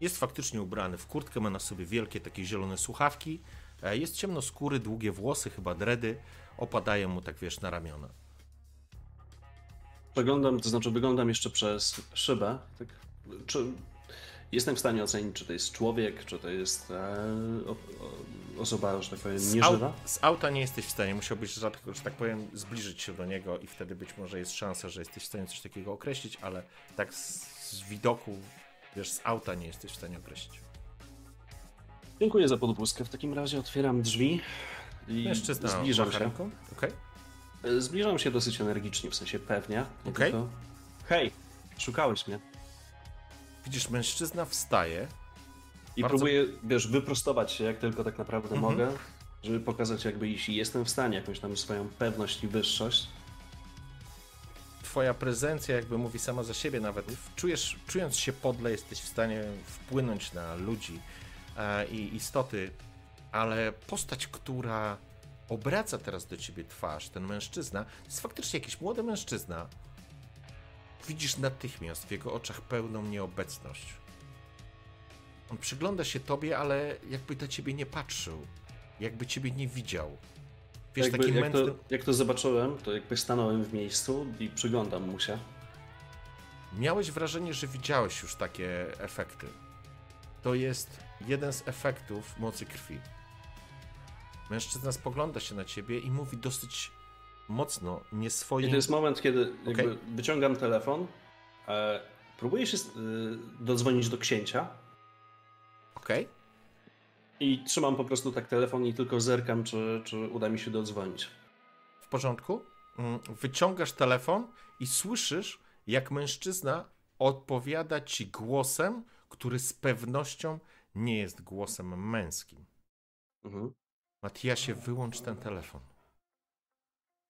Jest faktycznie ubrany w kurtkę, ma na sobie wielkie takie zielone słuchawki, e, jest ciemnoskóry, długie włosy, chyba dredy, opadają mu tak wiesz na ramiona. Przeglądam, to znaczy wyglądam jeszcze przez szybę. Tak, czy jestem w stanie ocenić, czy to jest człowiek, czy to jest e, osoba, że tak powiem, Z, nieżywa? au, z auta nie jesteś w stanie, musiałbyś, że tak, że tak powiem, zbliżyć się do niego i wtedy być może jest szansa, że jesteś w stanie coś takiego określić, ale tak z, z widoku, wiesz, z auta nie jesteś w stanie określić. Dziękuję za podpustkę. W takim razie otwieram drzwi i Mężczyzna zbliżam się. Okej. E, Zbliżam się dosyć energicznie, w sensie pewnie. nie Okej. tylko- Hej, szukałeś mnie. Widzisz, mężczyzna wstaje. I Bardzo- próbuję, wiesz, wyprostować się jak tylko tak naprawdę Mhm. mogę, żeby pokazać jakby, jeśli jestem w stanie, jakąś tam swoją pewność i wyższość. Twoja prezencja jakby mówi sama za siebie nawet. Czujesz, czując się podle, jesteś w stanie wpłynąć na ludzi e, i istoty, ale postać, która obraca teraz do ciebie twarz, ten mężczyzna, to jest faktycznie jakiś młody mężczyzna. Widzisz natychmiast w jego oczach pełną nieobecność. On przygląda się tobie, ale jakby do ciebie nie patrzył. Jakby ciebie nie widział. Wiesz, jakby, taki jak, mętny... to, jak to zobaczyłem, to jakby stanąłem w miejscu i przyglądam mu się. Miałeś wrażenie, że widziałeś już takie efekty. To jest jeden z efektów mocy krwi. Mężczyzna spogląda się na ciebie i mówi dosyć mocno, nie I to jest moment, kiedy Okej. wyciągam telefon, e, próbuję się e, dodzwonić do księcia Okej? i trzymam po prostu tak telefon i tylko zerkam, czy, czy uda mi się dodzwonić. W porządku? Mm, Wyciągasz telefon i słyszysz, jak mężczyzna odpowiada ci głosem, który z pewnością nie jest głosem męskim. Mhm. Matiasie, wyłącz ten telefon.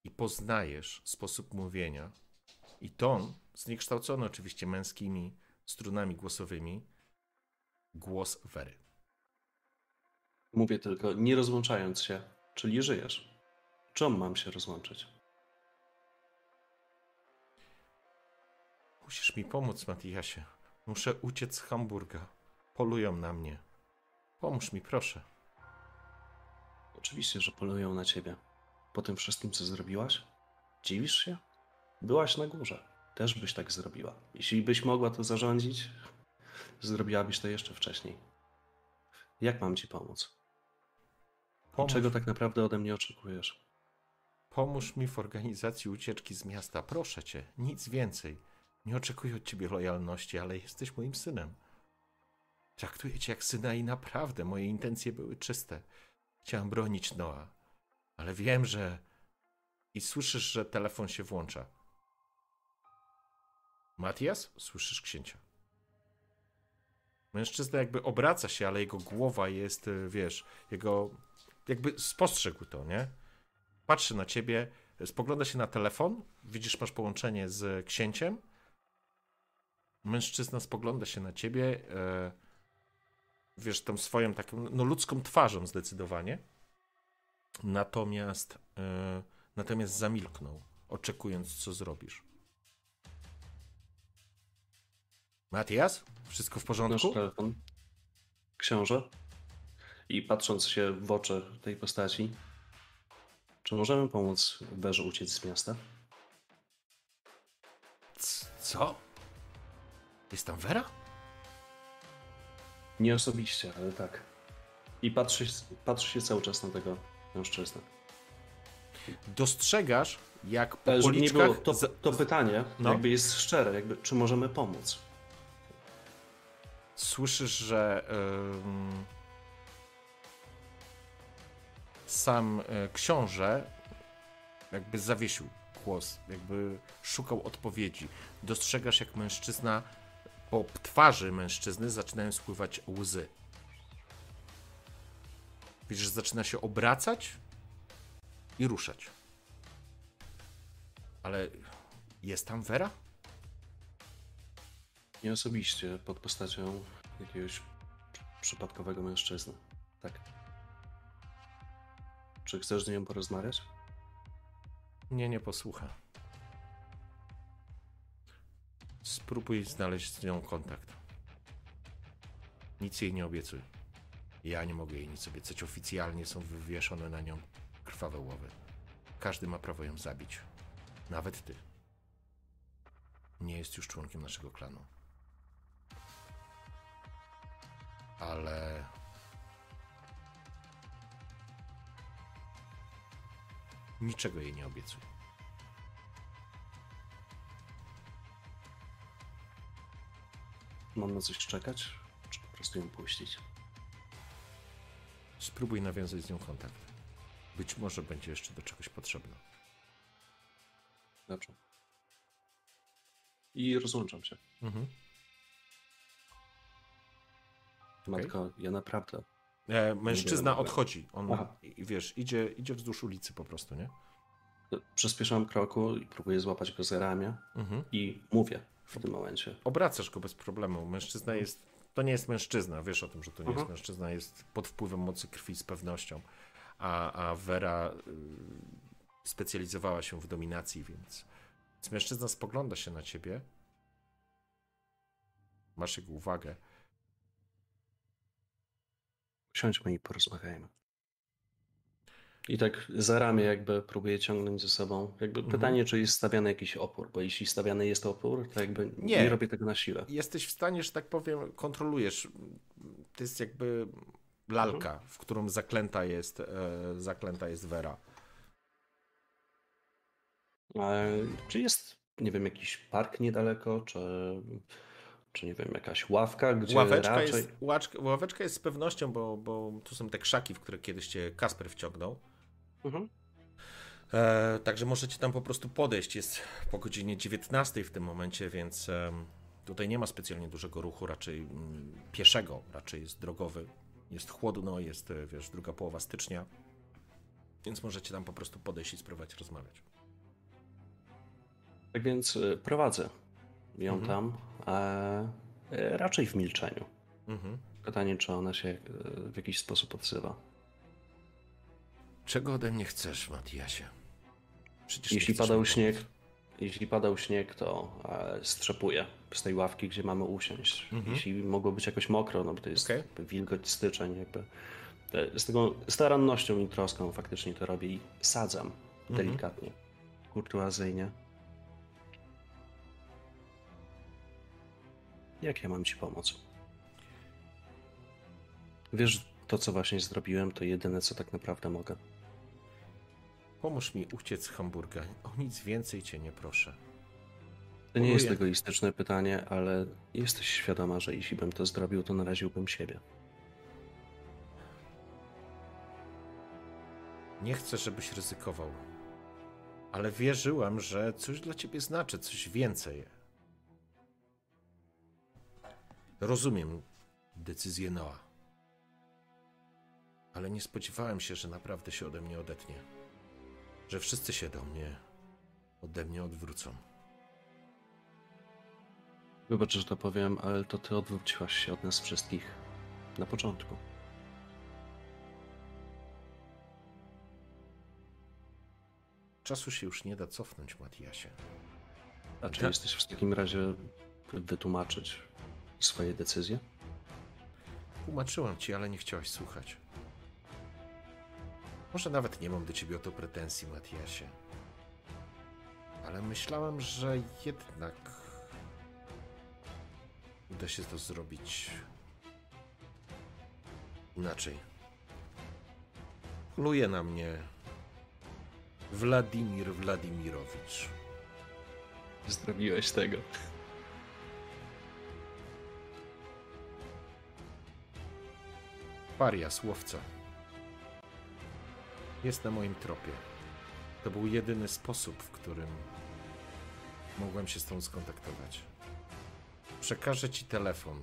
I poznajesz sposób mówienia i ton, zniekształcony oczywiście męskimi strunami głosowymi, głos Wery. Mówię tylko, nie rozłączając się, czyli żyjesz. Czym mam się rozłączyć? Musisz mi pomóc, Matiasie. Muszę uciec z Hamburga. Polują na mnie. Pomóż mi, proszę. Oczywiście, że polują na ciebie. Po tym wszystkim, co zrobiłaś? Dziwisz się? Byłaś na górze. Też byś tak zrobiła. Jeśli byś mogła to zarządzić, zrobiłabyś to jeszcze wcześniej. Jak mam ci pomóc? Pomóż, czego tak naprawdę ode mnie oczekujesz? pomóż mi w organizacji ucieczki z miasta. Proszę cię, nic więcej. Nie oczekuję od ciebie lojalności, ale jesteś moim synem. Traktuję cię jak syna i naprawdę moje intencje były czyste. Chciałem bronić Noa, ale wiem, że. I słyszysz, że telefon się włącza. Matias? Słyszysz księcia. Mężczyzna jakby obraca się, ale jego głowa jest, y, wiesz, jego. Jakby spostrzegł to, nie? Patrzy na ciebie, spogląda się na telefon. Widzisz, masz połączenie z księciem. Mężczyzna spogląda się na ciebie. E, wiesz, tą swoją taką no, ludzką twarzą zdecydowanie. Natomiast, e, natomiast zamilknął, oczekując, co zrobisz. Matias? Wszystko w porządku? telefon. Książę. I patrząc się w oczy tej postaci, czy możemy pomóc Berze uciec z miasta? Co? Jest tam Wera? Nie osobiście, ale tak. I patrzy, patrzy się cały czas na tego mężczyznę. Dostrzegasz, jak po Ale żeby nie było, policzkach... to, to pytanie No. jakby jest szczere, jakby, czy możemy pomóc? słyszysz, że sam y, książę jakby zawiesił głos, jakby szukał odpowiedzi. Dostrzegasz, jak mężczyzna, po twarzy mężczyzny zaczynają spływać łzy. Widzisz, że zaczyna się obracać i ruszać. Ale jest tam Wera? Nie osobiście, pod postacią jakiegoś przy- przypadkowego mężczyzny. Tak. Czy chcesz z nią porozmawiać? Nie, nie posłucha. Spróbuj znaleźć z nią kontakt. Nic jej nie obiecuj. Ja nie mogę jej nic obiecać. Oficjalnie są wywieszone na nią krwawe łowy. Każdy ma prawo ją zabić. Nawet ty. Nie jest już członkiem naszego klanu. Ale. Niczego jej nie obiecuj. Mam na coś czekać? Czy po prostu ją puścić? Spróbuj nawiązać z nią kontakt. Być może będzie jeszcze do czegoś potrzebna. Dobrze. I rozłączam się. Mhm. Matko, ja naprawdę. E, mężczyzna odchodzi. On, Aha. i- wiesz, idzie, idzie wzdłuż ulicy po prostu, nie? Przyspieszam kroku i próbuję złapać go za ramię Mhm. i mówię w tym momencie. Obracasz go bez problemu. Mężczyzna jest. To nie jest mężczyzna, wiesz o tym, że to nie jest Mhm. mężczyzna, jest pod wpływem mocy krwi z pewnością. A, a Vera y, specjalizowała się w dominacji, więc, więc mężczyzna spogląda się na ciebie. Masz jego uwagę. Siądźmy i porozmawiajmy. I tak za ramię jakby próbuję ciągnąć ze sobą. Jakby Mhm. pytanie, czy jest stawiany jakiś opór, bo jeśli stawiany jest opór, to jakby nie, Nie. robię tego na siłę. Jesteś w stanie, że tak powiem, kontrolujesz. To jest jakby lalka, w którą zaklęta jest, e, zaklęta jest Vera. A czy jest, nie wiem, jakiś park niedaleko, czy, czy nie wiem, jakaś ławka, gdzie Ławeczka, raczej... jest, łaczka, ławeczka jest z pewnością, bo, bo tu są te krzaki, w które kiedyś cię Kasper wciągnął. Mhm. E, także możecie tam po prostu podejść. Jest po godzinie 19 w tym momencie, więc em, tutaj nie ma specjalnie dużego ruchu, raczej mm, pieszego, raczej jest drogowy. Jest chłodno, jest, e, wiesz, druga połowa stycznia, więc możecie tam po prostu podejść i spróbować rozmawiać. Tak więc y, prowadzę ją Mhm. tam, a y, raczej w milczeniu. Mhm. Pytanie, czy ona się w jakiś sposób odzywa. Czego ode mnie chcesz, Matiasie? Przecież Jeśli padał śnieg, jeśli padał śnieg, to e, strzepuję z tej ławki, gdzie mamy usiąść. Mhm. Jeśli mogło być jakoś mokro, no bo to jest jakby wilgoć, styczeń, jakby e, z tego starannością i troską faktycznie to robię i sadzam Mhm. delikatnie, kurtuazyjnie. Jak ja mam ci pomóc? Wiesz, to co właśnie zrobiłem, to jedyne co tak naprawdę mogę. Pomóż mi uciec z Hamburga. O nic więcej cię nie proszę. To nie jest egoistyczne pytanie, ale jesteś świadoma, że jeśli bym to zrobił, to naraziłbym siebie. Nie chcę, żebyś ryzykował. Ale wierzyłam, że coś dla ciebie znaczy, coś więcej. Rozumiem decyzję Noa. Ale nie spodziewałem się, że naprawdę się ode mnie odetnie. Że wszyscy się do mnie ode mnie odwrócą. Wybacz, że to powiem, ale to ty odwróciłaś się od nas wszystkich na początku. Czasu się już nie da cofnąć, Matiasie. A czy Tak. jesteś w takim razie wytłumaczyć swoje decyzje? Tłumaczyłam ci, ale nie chciałaś słuchać. Może nawet nie mam do ciebie o to pretensji, Matiasie. Ale myślałem, że jednak uda się to zrobić inaczej. Pluje na mnie Władimir Władimirowicz. Zrobiłeś tego. Paria, słowca. Jest na moim tropie. To był jedyny sposób, w którym mogłem się z tą skontaktować. Przekażę ci telefon.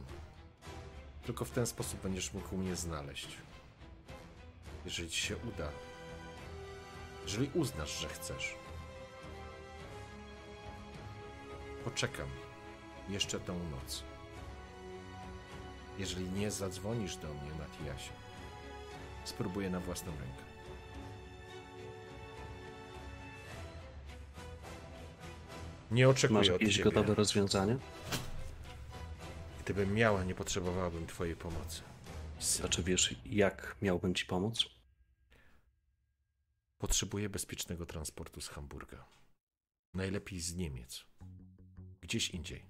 Tylko w ten sposób będziesz mógł mnie znaleźć. Jeżeli ci się uda. Jeżeli uznasz, że chcesz. Poczekam jeszcze tą noc. Jeżeli nie zadzwonisz do mnie, Matiasie, spróbuję na własną rękę. Nie Masz oczekuję od jakieś ciebie. gotowe rozwiązanie? Gdybym miała, nie potrzebowałabym twojej pomocy. Znaczy wiesz, jak miałbym ci pomóc? Potrzebuję bezpiecznego transportu z Hamburga. Najlepiej z Niemiec. Gdzieś indziej.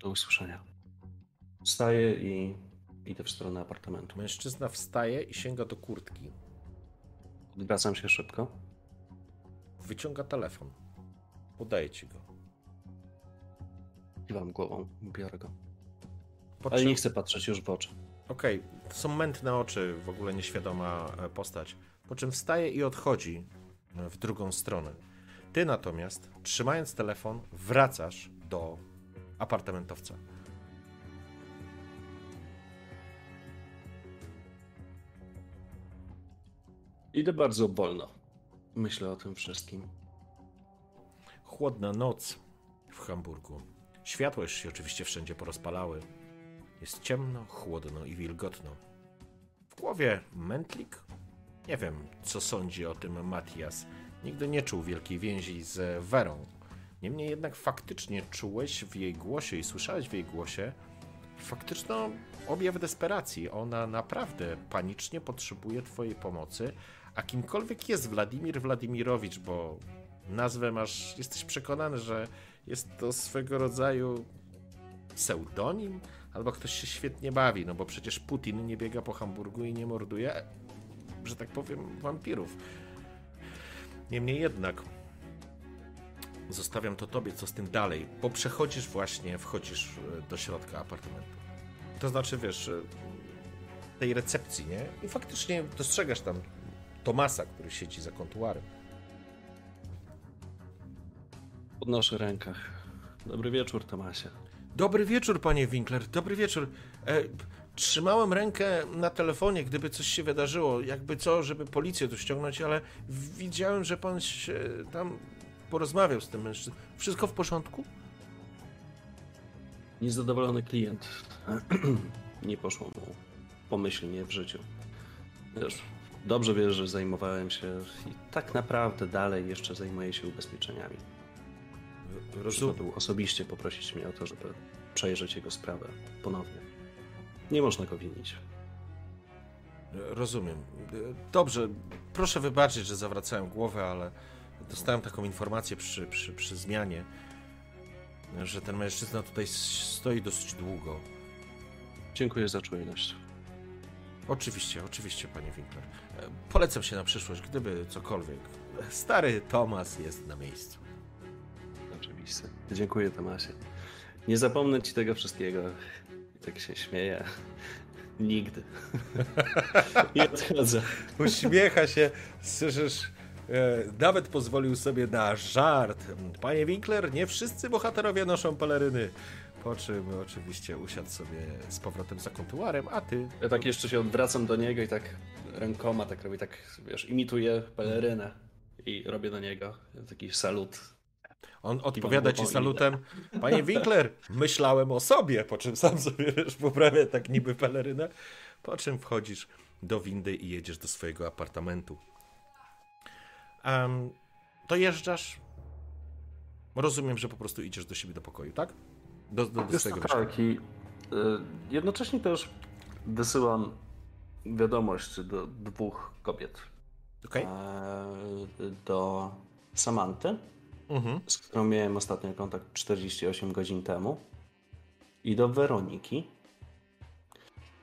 Do usłyszenia. Wstaję i idę w stronę apartamentu. Mężczyzna wstaje i sięga do kurtki. Odwracam się szybko. Wyciąga telefon. Podaje ci go. Kiwam głową, biorę go. Po Ale nie chcę patrzeć już w oczy. Okej, to są mętne oczy, w ogóle nieświadoma e, postać. Po czym wstaje i odchodzi e, w drugą stronę. Ty natomiast, trzymając telefon, wracasz do apartamentowca. Idę bardzo wolno. Myślę o tym wszystkim. Chłodna noc w Hamburgu. Światła już się oczywiście wszędzie porozpalały. Jest ciemno, chłodno i wilgotno. W głowie mętlik? Nie wiem, co sądzi o tym Matias. Nigdy nie czuł wielkiej więzi z Werą. Niemniej jednak faktycznie czułeś w jej głosie i słyszałeś w jej głosie faktyczną objaw desperacji. Ona naprawdę panicznie potrzebuje Twojej pomocy, a kimkolwiek jest Władimir Władimirowicz, bo nazwę masz, jesteś przekonany, że jest to swego rodzaju pseudonim, albo ktoś się świetnie bawi, no bo przecież Putin nie biega po Hamburgu i nie morduje, że tak powiem, wampirów. Niemniej jednak, zostawiam to tobie, co z tym dalej, bo przechodzisz właśnie, wchodzisz e, do środka apartamentu. To znaczy, wiesz, e, tej recepcji, nie? I faktycznie dostrzegasz tam Tomasa, który siedzi za kontuarem. Podnoszę rękach. Dobry wieczór, Tomasie. Dobry wieczór, panie Winkler, dobry wieczór. E, trzymałem rękę na telefonie, gdyby coś się wydarzyło, jakby co, żeby policję tu ściągnąć, ale widziałem, że pan się tam porozmawiał z tym mężczyzną. Wszystko w porządku? Niezadowolony klient. nie poszło mu pomyślnie w życiu. Wiesz, dobrze wiesz, że zajmowałem się i tak naprawdę dalej jeszcze zajmuję się ubezpieczeniami. Rozumiem. Osobiście poprosić mnie o to, żeby przejrzeć jego sprawę ponownie. Nie można go winić. Rozumiem. Dobrze, proszę wybaczyć, że zawracałem głowę, ale dostałem taką informację przy, przy, przy zmianie, że ten mężczyzna tutaj stoi dosyć długo. Dziękuję za czujność. Oczywiście, oczywiście, panie Winkler. Polecam się na przyszłość, gdyby cokolwiek. Stary Tomas jest na miejscu. Oczywiście. Dziękuję, Tomasie. Nie zapomnę ci tego wszystkiego. Tak się śmieję. Nigdy. Nie odchodzę. Uśmiecha się, słyszysz, e, nawet pozwolił sobie na żart. Panie Winkler, nie wszyscy bohaterowie noszą peleryny. Po czym oczywiście usiadł sobie z powrotem za kontuarem, a ty... Ja tak jeszcze się odwracam do niego i tak rękoma tak robię, tak wiesz, imituję pelerynę i robię do niego taki salut. On odpowiada ci salutem. Panie Winkler, myślałem o sobie, po czym sam sobie wiesz, poprawia tak niby pelerynę, po czym wchodzisz do windy i jedziesz do swojego apartamentu. Um, dojeżdżasz. Rozumiem, że po prostu idziesz do siebie do pokoju, tak? Do, do, do swojego tak, i y, jednocześnie też wysyłam wiadomość do dwóch kobiet. Okay. E, do Samanty, mhm. z którą miałem ostatnio kontakt 48 godzin temu. I do Weroniki.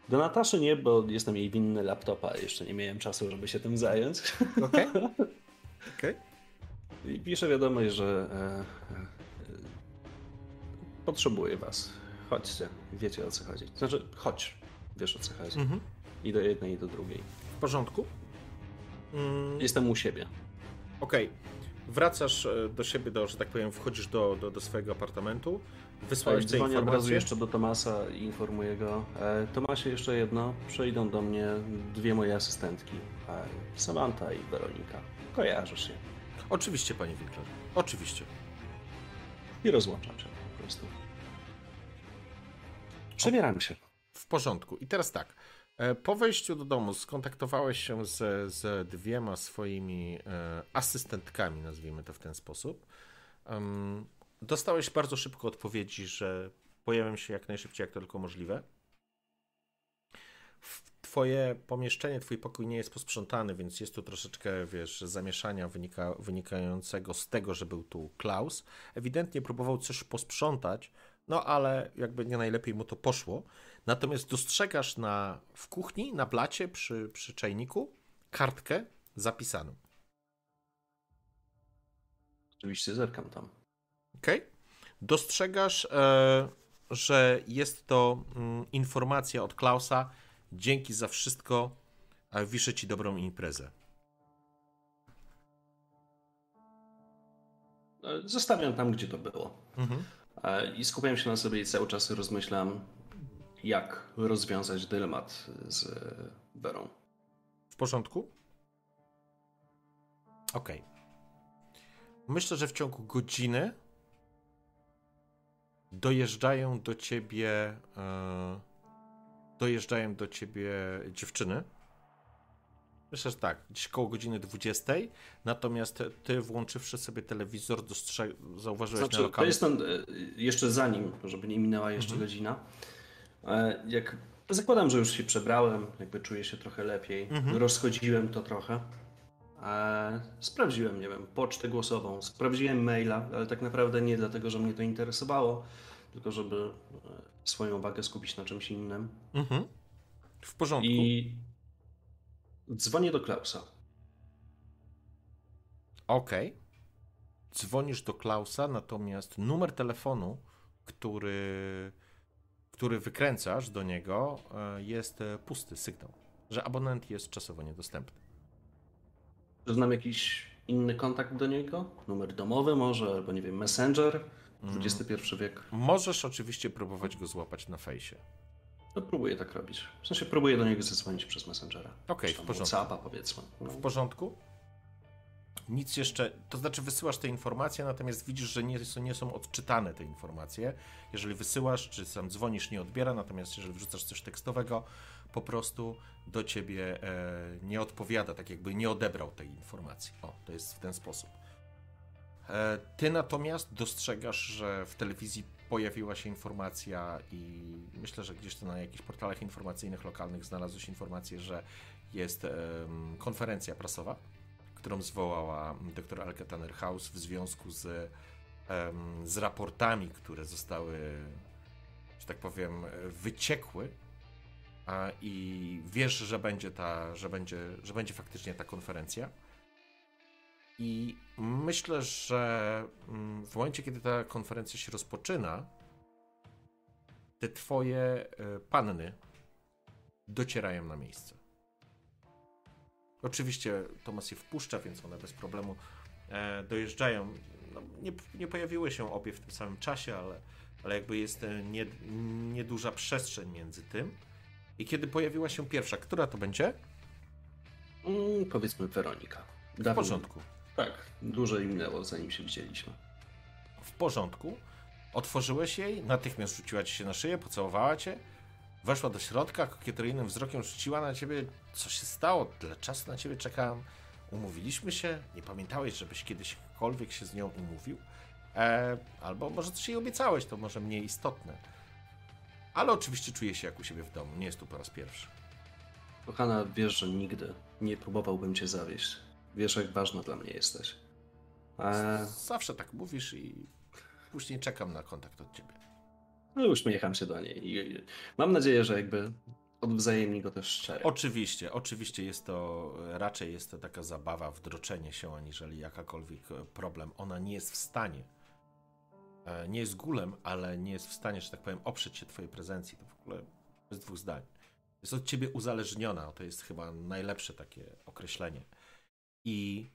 Do Nataszy nie, bo jestem jej winny laptopa, jeszcze nie miałem czasu, żeby się tym zająć. Okej. Okay. okay. I piszę wiadomość, że e, potrzebuję was. Chodźcie, wiecie o co chodzi. Znaczy, chodź, wiesz o co chodzi. Mhm. I do jednej, i do drugiej. W porządku. Mm. Jestem u siebie. Okej. Okay. Wracasz e, do siebie, do, że tak powiem, wchodzisz do, do, do swojego apartamentu, wysłałeś te informacje. od razu jeszcze do Tomasa i informuję go. E, Tomasie, jeszcze jedno. Przyjdą do mnie dwie moje asystentki. E, Samantha i Weronika. Kojarzysz je. Oczywiście, panie Winkler. Oczywiście. I rozłączam się po prostu. Przebieram się. W porządku. I teraz tak. E, po wejściu do domu skontaktowałeś się z, z dwiema swoimi e, asystentkami, nazwijmy to w ten sposób. Dostałeś bardzo szybko odpowiedzi, że pojawią się jak najszybciej, jak to tylko możliwe. Twoje pomieszczenie, twój pokój nie jest posprzątany, więc jest tu troszeczkę, wiesz, zamieszania wynika, wynikającego z tego, że był tu Klaus. Ewidentnie próbował coś posprzątać, no ale jakby nie najlepiej mu to poszło. Natomiast dostrzegasz na, w kuchni, na blacie przy, przy czajniku kartkę zapisaną. Oczywiście zerkam tam. Okej. Okay. Dostrzegasz, e, że jest to mm, informacja od Klausa. Dzięki za wszystko. A wiszę ci dobrą imprezę. E, zostawiam tam, gdzie to było. Mhm. E, I skupiam się na sobie i cały czas rozmyślam, jak rozwiązać dylemat z Berą. W porządku? Okej. Okay. Myślę, że w ciągu godziny dojeżdżają do ciebie e, dojeżdżają do ciebie dziewczyny Myślę, że tak, gdzieś koło godziny 20. Natomiast ty włączywszy sobie telewizor, dostrzeg... zauważyłeś Znaczy, na to lokalnym... jest ten, e, jeszcze zanim, żeby nie minęła jeszcze Mhm. godzina. E, Jak zakładam, że już się przebrałem, jakby czuję się trochę lepiej, Mhm. rozchodziłem to trochę. E, Sprawdziłem, nie wiem, pocztę głosową, sprawdziłem maila, ale tak naprawdę nie dlatego, że mnie to interesowało, tylko żeby swoją uwagę skupić na czymś innym. Mhm. W porządku. I dzwonię do Klausa. Okej. Dzwonisz do Klausa, natomiast numer telefonu, który, który wykręcasz do niego, e, jest e, pusty sygnał, że abonent jest czasowo niedostępny. Czy znam jakiś inny kontakt do niego? Numer domowy może, albo nie wiem, Messenger? Mm. XXI wiek. Możesz oczywiście próbować go złapać na fejsie. No próbuję tak robić. W sensie próbuję do niego zadzwonić przez Messengera. Okej, Czy w porządku. Whatsappa powiedzmy. No. W porządku? Nic jeszcze, to znaczy wysyłasz te informacje, natomiast widzisz, że nie, są- nie są odczytane te informacje. Jeżeli wysyłasz, czy sam dzwonisz, nie odbiera, natomiast jeżeli wrzucasz coś tekstowego, po prostu do ciebie e, nie odpowiada, tak jakby nie odebrał tej informacji. O, to jest w ten sposób. E, ty natomiast dostrzegasz, że w telewizji pojawiła się informacja i myślę, że gdzieś to na jakichś portalach informacyjnych lokalnych znalazłeś informację, że jest konferencja prasowa, którą zwołała dr Elke Tannerhaus w związku z, z raportami, które zostały, że tak powiem, wyciekły. I wiesz, że będzie ta, że będzie, że będzie faktycznie ta konferencja. I myślę, że mm, w momencie, kiedy ta konferencja się rozpoczyna, te twoje e, panny docierają na miejsce. Oczywiście Tomas je wpuszcza, więc one bez problemu e, dojeżdżają. No, nie, nie pojawiły się obie w tym samym czasie, ale, ale jakby jest e, nie, nieduża przestrzeń między tym. I kiedy pojawiła się pierwsza, która to będzie? Mm, powiedzmy Weronika. W porządku. Tak, dużo im minęło zanim się widzieliśmy. W porządku. Otworzyłeś jej, natychmiast rzuciła ci się na szyję, pocałowała cię, weszła do środka, kokieteryjnym wzrokiem rzuciła na ciebie. Co się stało? Tyle czasu na ciebie czekałem. Umówiliśmy się? Nie pamiętałeś, żebyś kiedyśkolwiek się z nią umówił? E, albo może coś jej obiecałeś, to może mniej istotne. Ale oczywiście czuję się jak u siebie w domu, nie jest tu po raz pierwszy. Kochana, wiesz, że nigdy nie próbowałbym cię zawieść. Wiesz, jak ważna dla mnie jesteś. E, Zawsze tak mówisz i później czekam na kontakt od ciebie. no uśmiecham się do niej i i mam nadzieję, że jakby odwzajemni go też szczerze. Oczywiście, oczywiście jest to, raczej jest to taka zabawa, wdroczenie się, aniżeli jakakolwiek e, problem. Ona nie jest w stanie, e, nie jest gulem, ale nie jest w stanie, że tak powiem, oprzeć się twojej prezencji. To w ogóle bez dwóch zdań. Jest od ciebie uzależniona, to jest chyba najlepsze takie określenie. I,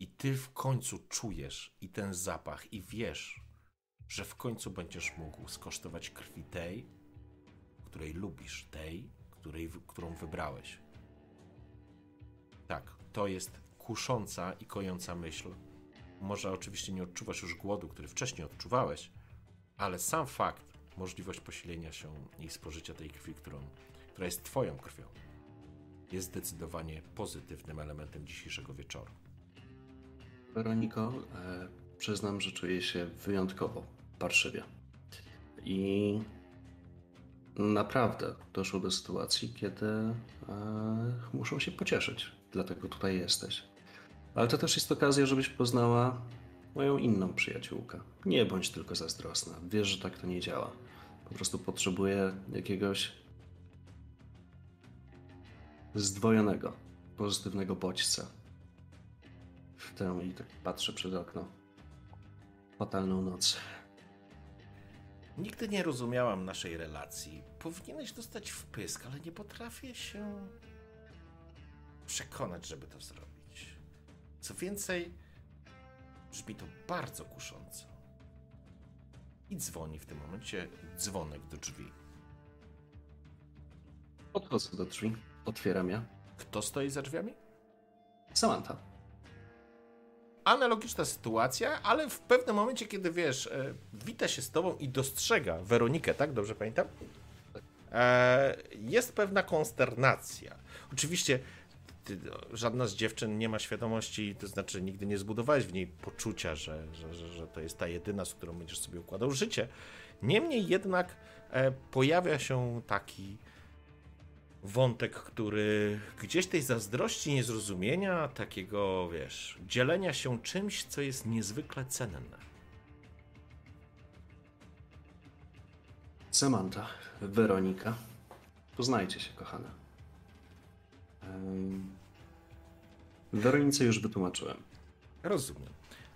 I ty w końcu czujesz i ten zapach, i wiesz, że w końcu będziesz mógł skosztować krwi tej, której lubisz, tej, której, którą wybrałeś. Tak, to jest kusząca i kojąca myśl. Może oczywiście nie odczuwasz już głodu, który wcześniej odczuwałeś, ale sam fakt, możliwość posilenia się i spożycia tej krwi, którą, która jest Twoją krwią, jest zdecydowanie pozytywnym elementem dzisiejszego wieczoru. Weroniko, e, przyznam, że czuję się wyjątkowo parszywie. I naprawdę doszło do sytuacji, kiedy e, muszą się pocieszyć. Dlatego tutaj jesteś. Ale to też jest okazja, żebyś poznała moją inną przyjaciółkę. Nie bądź tylko zazdrosna. Wiesz, że tak to nie działa. Po prostu potrzebuję jakiegoś zdwojonego, pozytywnego bodźca w tę i tak patrzę przez okno. Fatalną noc. Nigdy nie rozumiałam naszej relacji. Powinieneś dostać wpysk, ale nie potrafię się przekonać, żeby to zrobić. Co więcej, brzmi to bardzo kusząco. I dzwoni w tym momencie dzwonek do drzwi. Podchodzę do drzwi, otwieram je. Kto stoi za drzwiami? Samantha. Analogiczna sytuacja, ale w pewnym momencie, kiedy wiesz, e, wita się z tobą i dostrzega Weronikę, tak? Dobrze pamiętam? E, jest pewna konsternacja. Oczywiście ty, żadna z dziewczyn nie ma świadomości, to znaczy nigdy nie zbudowałeś w niej poczucia, że, że, że, że to jest ta jedyna, z którą będziesz sobie układał życie. Niemniej jednak e, pojawia się taki wątek, który gdzieś tej zazdrości, niezrozumienia, takiego, wiesz, dzielenia się czymś, co jest niezwykle cenne. Samantha, Weronika, poznajcie się, kochana. Weronice już wytłumaczyłem. Rozumiem.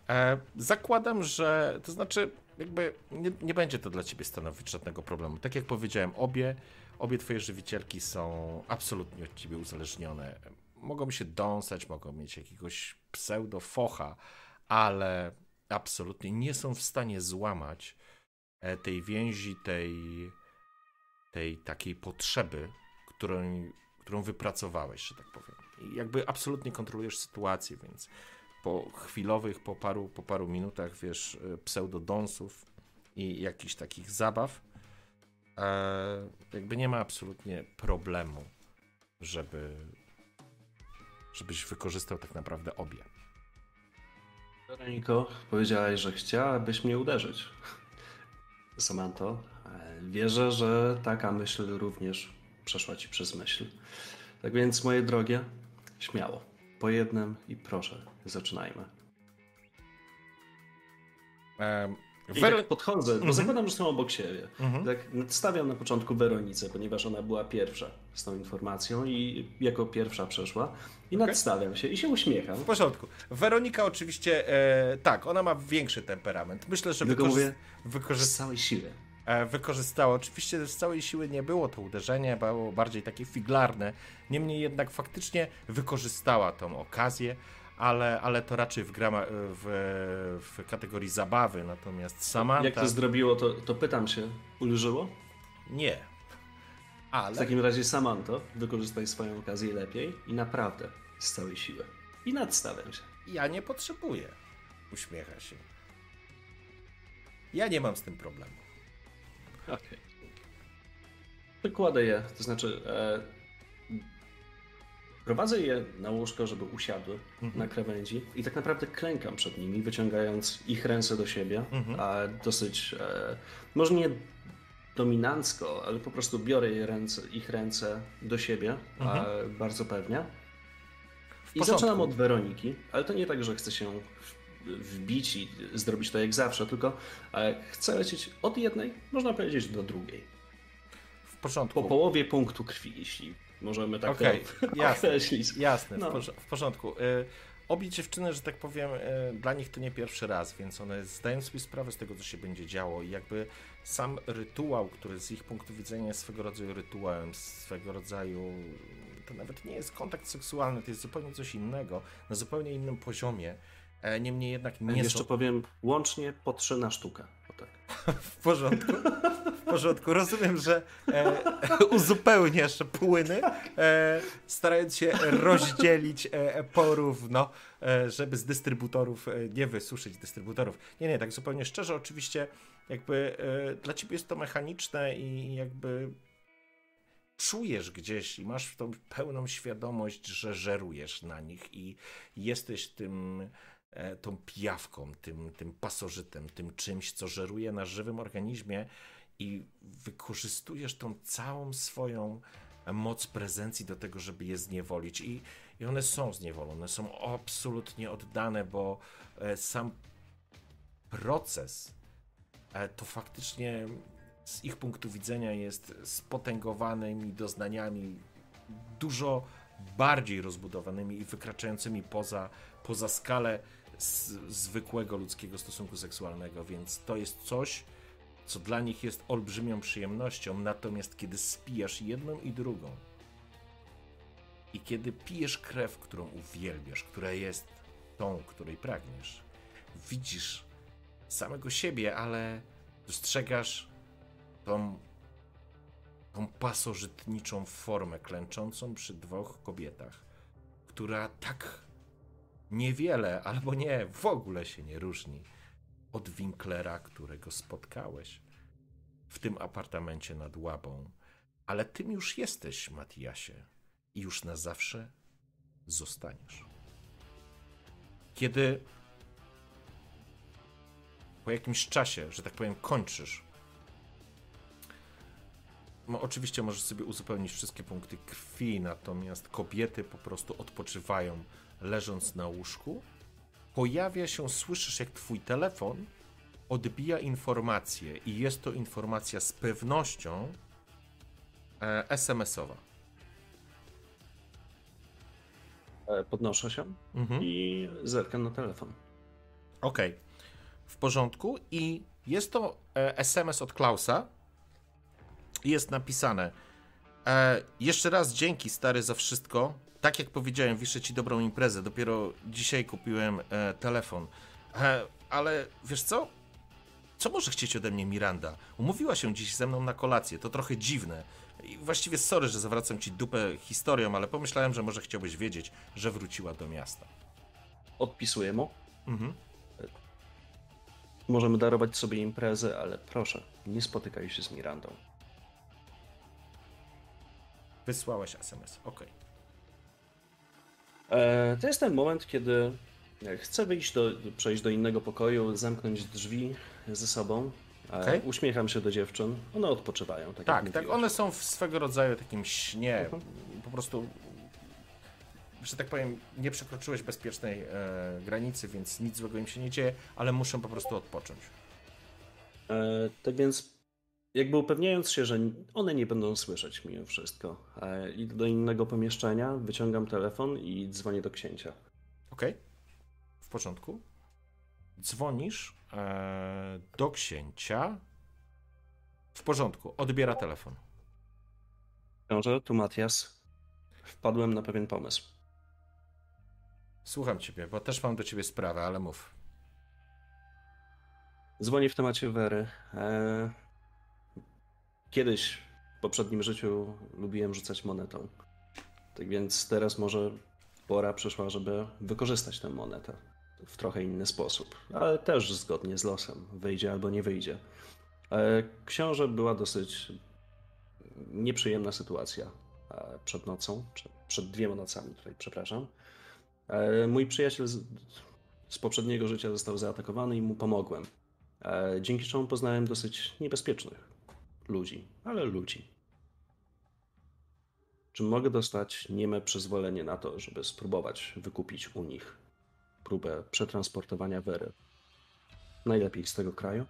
E, zakładam, że to znaczy, jakby nie, nie będzie to dla ciebie stanowić żadnego problemu. Tak jak powiedziałem, obie, obie twoje żywicielki są absolutnie od ciebie uzależnione. Mogą się dąsać, mogą mieć jakiegoś pseudo-focha, ale absolutnie nie są w stanie złamać e, tej więzi, tej, tej takiej potrzeby, którą, którą wypracowałeś, że tak powiem. I jakby absolutnie kontrolujesz sytuację, więc po chwilowych, po paru, po paru minutach, wiesz, e, pseudodonsów i jakichś takich zabaw, jakby nie ma absolutnie problemu, żeby żebyś wykorzystał tak naprawdę obie. Weroniko, powiedziałaś, że chciałabyś mnie uderzyć. Samanto, e, wierzę, że taka myśl również przeszła ci przez myśl. Tak więc, moje drogie, śmiało. Po jednym i proszę, zaczynajmy. E, I Wero- tak podchodzę, bo Mhm. zakładam, że są obok siebie. Mhm. Tak nadstawiam na początku Weronicę, ponieważ ona była pierwsza z tą informacją i jako pierwsza przeszła. I nadstawiam się i się uśmiecham. W porządku. Weronika oczywiście, e, tak, ona ma większy temperament. Myślę, że wykorzy- wykorzy- z całej siły. e, wykorzystała. Oczywiście z całej siły nie było to uderzenie, było bardziej takie figlarne. Niemniej jednak faktycznie wykorzystała tą okazję, ale, ale to raczej w, grama, w, w kategorii zabawy. Natomiast Samantha Jak to zrobiło, to, to pytam się, ulżyło? nie. W Ale takim razie Samanto, wykorzystaj swoją okazję lepiej i naprawdę z całej siły. I nadstawiam się. ja nie potrzebuję. Uśmiecha się. Ja nie mam z tym problemu. Okej. Wykładę je, to znaczy e, prowadzę je na łóżko, żeby usiadły na krawędzi i tak naprawdę klękam przed nimi, wyciągając ich ręce do siebie, a dosyć, e, może nie dominancko, ale po prostu biorę ręce, ich ręce do siebie, a, bardzo pewnie. I zaczynam od Weroniki, ale to nie tak, że chcę się wbić i zrobić to jak zawsze, tylko e, chcę lecieć od jednej, można powiedzieć, do drugiej. W porządku. Po połowie punktu krwi, jeśli możemy tak Okej, to jasne. określić. Jasne, No. w porządku. Y, obie dziewczyny, że tak powiem, y, dla nich to nie pierwszy raz, więc one zdają sobie sprawę z tego, co się będzie działo i jakby sam rytuał, który z ich punktu widzenia jest swego rodzaju rytuałem, swego rodzaju to nawet nie jest kontakt seksualny, to jest zupełnie coś innego, na zupełnie innym poziomie. E, Niemniej jednak nie Jeszcze są... powiem, łącznie po trzy na sztukę. O tak. W porządku. W porządku. Rozumiem, że e, uzupełniasz płyny, e, starając się rozdzielić e, porówno, e, żeby z dystrybutorów e, nie wysuszyć dystrybutorów. Nie, nie, tak zupełnie szczerze, oczywiście jakby e, dla ciebie jest to mechaniczne i jakby czujesz gdzieś i masz tą pełną świadomość, że żerujesz na nich i jesteś tym tą pijawką, tym, tym pasożytem, tym czymś, co żeruje na żywym organizmie i wykorzystujesz tą całą swoją moc prezencji do tego, żeby je zniewolić. I, i one są zniewolone, są absolutnie oddane, bo e, sam proces e, to faktycznie z ich punktu widzenia jest spotęgowanymi doznaniami dużo bardziej rozbudowanymi i wykraczającymi poza, poza skalę zwykłego ludzkiego stosunku seksualnego, więc to jest coś, co dla nich jest olbrzymią przyjemnością, natomiast kiedy spijasz jedną i drugą i kiedy pijesz krew, którą uwielbiasz, która jest tą, której pragniesz, widzisz samego siebie, ale dostrzegasz tą, tą pasożytniczą formę klęczącą przy dwóch kobietach, która tak niewiele albo nie, w ogóle się nie różni od Winklera, którego spotkałeś w tym apartamencie nad Łabą. Ale tym już jesteś, Matiasie. I już na zawsze zostaniesz. Kiedy po jakimś czasie, że tak powiem, kończysz, no, oczywiście możesz sobie uzupełnić wszystkie punkty krwi, natomiast kobiety po prostu odpoczywają leżąc na łóżku. Pojawia się, słyszysz jak twój telefon odbija informację i jest to informacja z pewnością e, SMS-owa. E, Podnoszę się Mhm. i zerkam na telefon. Okej, w porządku. I jest to e, SMS od Klausa. Jest napisane: e, Jeszcze raz dzięki, stary, za wszystko. Tak jak powiedziałem, wiszę ci dobrą imprezę. Dopiero dzisiaj kupiłem e, telefon. E, ale wiesz co? Co może chcieć ode mnie Miranda? Umówiła się dziś ze mną na kolację. To trochę dziwne. I właściwie sorry, że zawracam ci dupę historią, ale pomyślałem, że może chciałbyś wiedzieć, że wróciła do miasta. Odpisuję mu. Mhm. Możemy darować sobie imprezę, ale proszę, nie spotykaj się z Mirandą. Wysłałeś SMS. Okej. E, to jest ten moment, kiedy chcę wyjść do, przejść do innego pokoju, zamknąć drzwi ze sobą. E, Okej. Uśmiecham się do dziewczyn. One odpoczywają, tak, Tak, tak. One są w swego rodzaju takim śnie. Mhm. Po prostu, że tak powiem, nie przekroczyłeś bezpiecznej e, granicy, więc nic złego im się nie dzieje, ale muszą po prostu odpocząć. E, tak więc, jakby upewniając się, że one nie będą słyszeć mimo wszystko, e, idę do innego pomieszczenia, wyciągam telefon i dzwonię do księcia. Ok? W porządku. Dzwonisz e, do księcia. W porządku. Odbiera telefon. Książę, tu Matias. Wpadłem na pewien pomysł. Słucham ciebie, bo też mam do ciebie sprawę, ale mów. Dzwonię w temacie Wery. E, Kiedyś w poprzednim życiu lubiłem rzucać monetą. Tak więc teraz może pora przyszła, żeby wykorzystać tę monetę w trochę inny sposób, ale też zgodnie z losem. Wyjdzie albo nie wyjdzie. E, Książę była dosyć nieprzyjemna sytuacja e, przed nocą, przed, dwiema nocami tutaj, przepraszam. E, Mój przyjaciel z, poprzedniego życia został zaatakowany i mu pomogłem. Dzięki czemu poznałem dosyć niebezpiecznych ludzi, ale ludzi. Czy mogę dostać nieme przyzwolenie na to, żeby spróbować wykupić u nich próbę przetransportowania Wery? Najlepiej z tego kraju?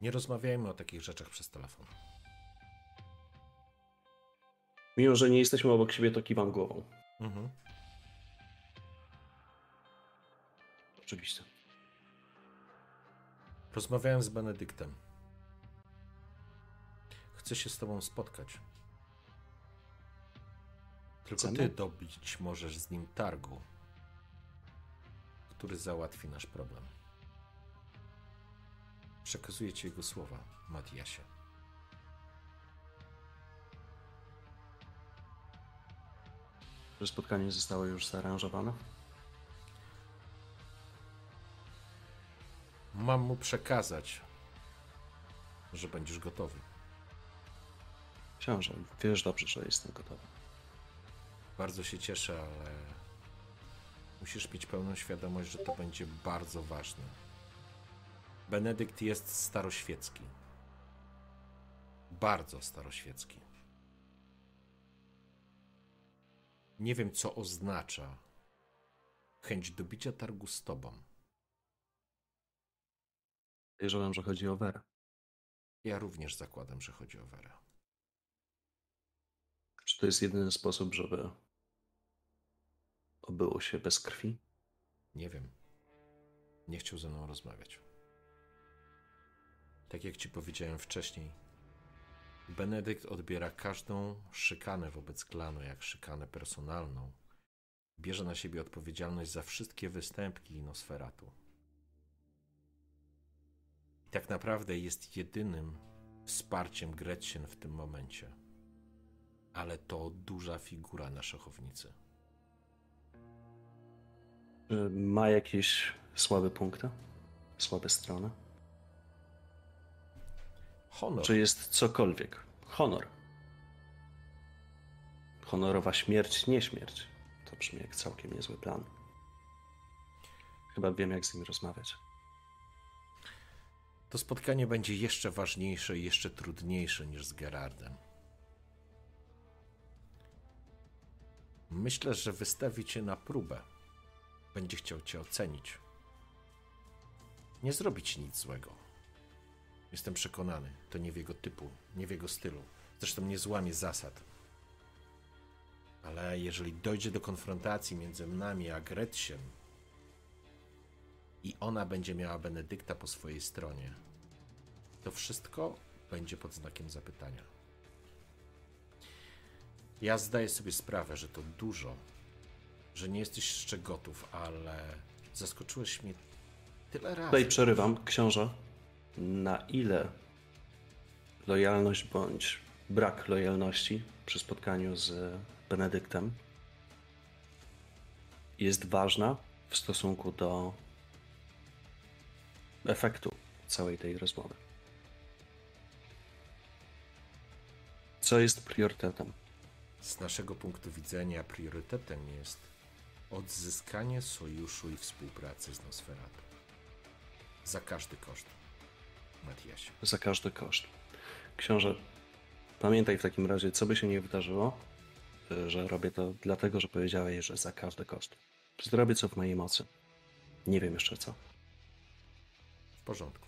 Nie rozmawiajmy o takich rzeczach przez telefon. Mimo, że nie jesteśmy obok siebie, to kiwam głową. Mhm. Oczywiście. Rozmawiałem z Benedyktem. Chcę się z tobą spotkać. Tylko Ze ty dobić możesz z nim targu, który załatwi nasz problem. Przekazuję ci jego słowa, Matiasie. Że spotkanie zostało już zaaranżowane? Mam mu przekazać, że będziesz gotowy. Książę, wiesz dobrze, że jestem gotowy. Bardzo się cieszę, ale musisz mieć pełną świadomość, że to będzie bardzo ważne. Benedykt jest staroświecki. Bardzo staroświecki. Nie wiem, co oznacza chęć dobicia targu z tobą. Wierzyłem, że chodzi o Werę. Ja również zakładam, że chodzi o Werę. Czy to jest jedyny sposób, żeby obyło się bez krwi? Nie wiem. Nie chciał ze mną rozmawiać. Tak jak ci powiedziałem wcześniej, Benedykt odbiera każdą szykanę wobec klanu jak szykanę personalną. Bierze na siebie odpowiedzialność za wszystkie występki Inosferatu. I tak naprawdę jest jedynym wsparciem Gretchen w tym momencie. Ale to duża figura na szachownicy. Ma jakieś słabe punkty? Słabe strony? Honor. Czy jest cokolwiek? Honor. Honorowa śmierć, nie śmierć. To brzmi jak całkiem niezły plan. Chyba wiem, jak z nim rozmawiać. To spotkanie będzie jeszcze ważniejsze i jeszcze trudniejsze niż z Gerardem. Myślę, że wystawi cię na próbę. Będzie chciał cię ocenić. Nie zrobi ci nic złego. Jestem przekonany, to nie w jego typu, nie w jego stylu. Zresztą nie złamie zasad. Ale jeżeli dojdzie do konfrontacji między nami a Gretchen i ona będzie miała Benedykta po swojej stronie, to wszystko będzie pod znakiem zapytania. Ja zdaję sobie sprawę, że to dużo, że nie jesteś jeszcze gotów, ale zaskoczyłeś mnie tyle razy. Tutaj przerywam, książę. Na ile lojalność bądź brak lojalności przy spotkaniu z Benedyktem jest ważna w stosunku do efektu całej tej rozmowy? Co jest priorytetem? Z naszego punktu widzenia priorytetem jest odzyskanie sojuszu i współpracy z Nosferatu. Za każdy koszt. Matiasie. Za każdy koszt. Książę, pamiętaj w takim razie, co by się nie wydarzyło, że robię to dlatego, że powiedziałeś, że za każdy koszt. Zrobię co w mojej mocy. Nie wiem jeszcze co. Porządku.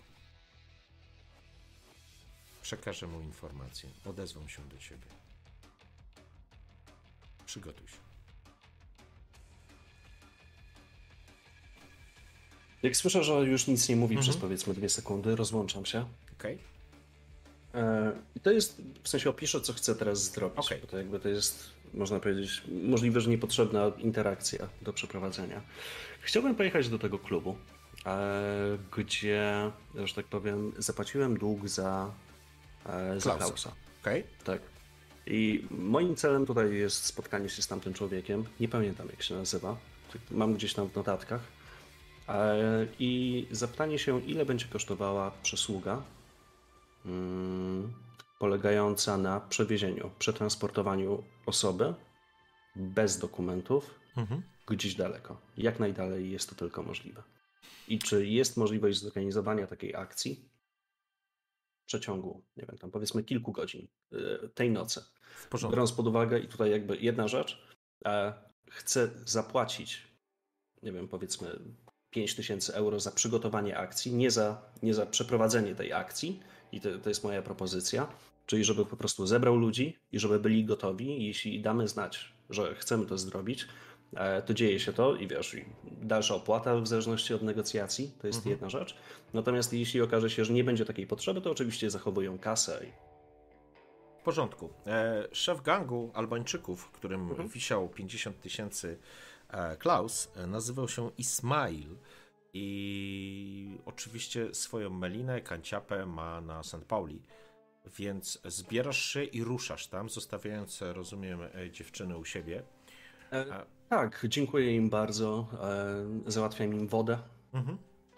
Przekażę mu informację. Odezwą się do ciebie. Przygotuj się. Jak słyszę, że już nic nie mówi przez powiedzmy dwie sekundy, rozłączam się. Okej? E, I to jest, w sensie opiszę, co chcę teraz zrobić. Okej. Bo to jakby to jest, można powiedzieć, możliwe, że niepotrzebna interakcja do przeprowadzenia. Chciałbym pojechać do tego klubu, gdzie, że tak powiem, zapłaciłem dług za, e, za Klausa. Okej? Tak. I moim celem tutaj jest spotkanie się z tamtym człowiekiem. Nie pamiętam, jak się nazywa. Mam gdzieś tam w notatkach. E, I zapytanie się, ile będzie kosztowała przysługa mm, polegająca na przewiezieniu, przetransportowaniu osoby bez dokumentów Mhm. gdzieś daleko. Jak najdalej jest to tylko możliwe. I czy jest możliwość zorganizowania takiej akcji w przeciągu, nie wiem, tam powiedzmy kilku godzin y, tej nocy? Biorąc pod uwagę, i tutaj jakby jedna rzecz, e, chcę zapłacić, nie wiem, powiedzmy 5 tysięcy euro za przygotowanie akcji, nie za, nie za przeprowadzenie tej akcji, i to, to jest moja propozycja, czyli żeby po prostu zebrał ludzi i żeby byli gotowi, jeśli damy znać, że chcemy to zrobić, to dzieje się to i wiesz, dalsza opłata w zależności od negocjacji, to jest jedna rzecz. Natomiast jeśli okaże się, że nie będzie takiej potrzeby, to oczywiście zachowują kasę i W porządku. E, szef gangu Albańczyków, którym Mhm. wisiał 50 tysięcy e, Klaus, e, nazywał się Ismail i oczywiście swoją melinę, kanciapę ma na St. Pauli. Więc zbierasz się i ruszasz tam, zostawiając, e, rozumiem, e, dziewczyny u siebie. Tak, dziękuję im bardzo. E, załatwiam im wodę Mhm.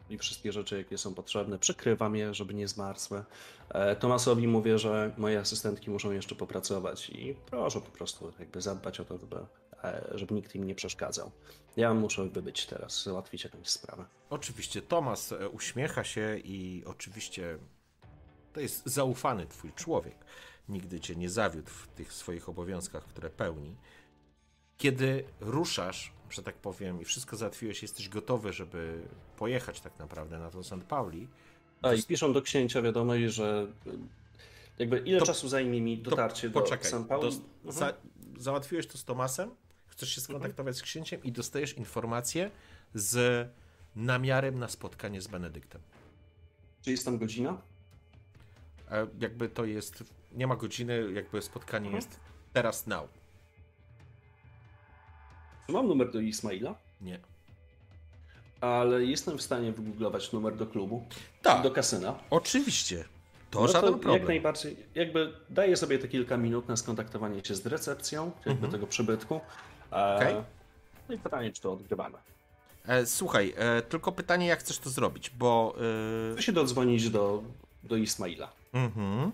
i wszystkie rzeczy, jakie są potrzebne. Przykrywam je, żeby nie zmarzły. E, Tomasowi mówię, że moje asystentki muszą jeszcze popracować i proszę po prostu jakby zadbać o to, żeby, e, żeby nikt im nie przeszkadzał. Ja muszę wybyć teraz, załatwić jakąś sprawę. Oczywiście Tomas uśmiecha się i oczywiście to jest zaufany twój człowiek. Nigdy cię nie zawiódł w tych swoich obowiązkach, które pełni. Kiedy ruszasz, że tak powiem, i wszystko załatwiłeś, jesteś gotowy, żeby pojechać tak naprawdę na to St. Pauli, A i piszą do księcia wiadomość, że e, jakby ile To- czasu zajmie mi to dotarcie do poczekaj. St. Pauli? Mhm. za, załatwiłeś to z Tomasem, chcesz się skontaktować z księciem i dostajesz informację z namiarem na spotkanie z Benedyktem. Czy jest tam godzina? E, Jakby to jest. Nie ma godziny, jakby spotkanie Mhm. jest teraz now. Czy mam numer do Ismaila? Nie. Ale jestem w stanie wygooglować numer do klubu. Tak. Do kasyna. Oczywiście. To no żaden to problem. jak najbardziej, jakby daję sobie te kilka minut na skontaktowanie się z recepcją, jakby tego przybytku. E, Mhm. Okej. No i pytanie, czy to odgrywamy. E, słuchaj, e, tylko pytanie, jak chcesz to zrobić, bo. Chcę się dodzwonić do, do Ismaila. Mhm.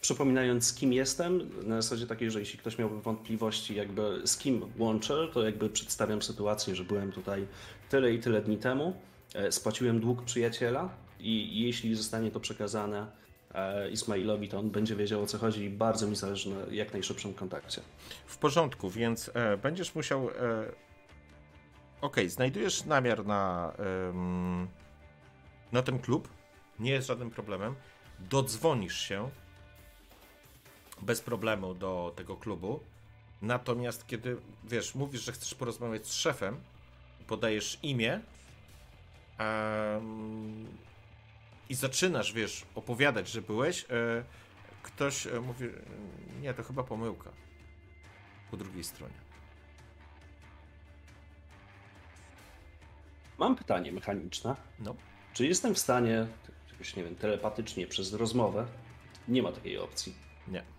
Przypominając, z kim jestem, na zasadzie takiej, że jeśli ktoś miałby wątpliwości, jakby z kim łączę, to jakby przedstawiam sytuację, że byłem tutaj tyle i tyle dni temu, e, spłaciłem dług przyjaciela i jeśli zostanie to przekazane e, Ismailowi, to on będzie wiedział o co chodzi i bardzo mi zależy na jak najszybszym kontakcie. W porządku, więc e, będziesz musiał. E, Okej, znajdujesz namiar na, na ten klub. Nie jest żadnym problemem. Dodzwonisz się bez problemu do tego klubu. Natomiast kiedy wiesz, mówisz, że chcesz porozmawiać z szefem, podajesz imię em, i zaczynasz, wiesz, opowiadać, że byłeś, e, ktoś e, mówi, nie, to chyba pomyłka po drugiej stronie. Mam pytanie mechaniczne. No. Czy jestem w stanie, jakoś nie wiem, telepatycznie przez rozmowę, nie ma takiej opcji, Nie.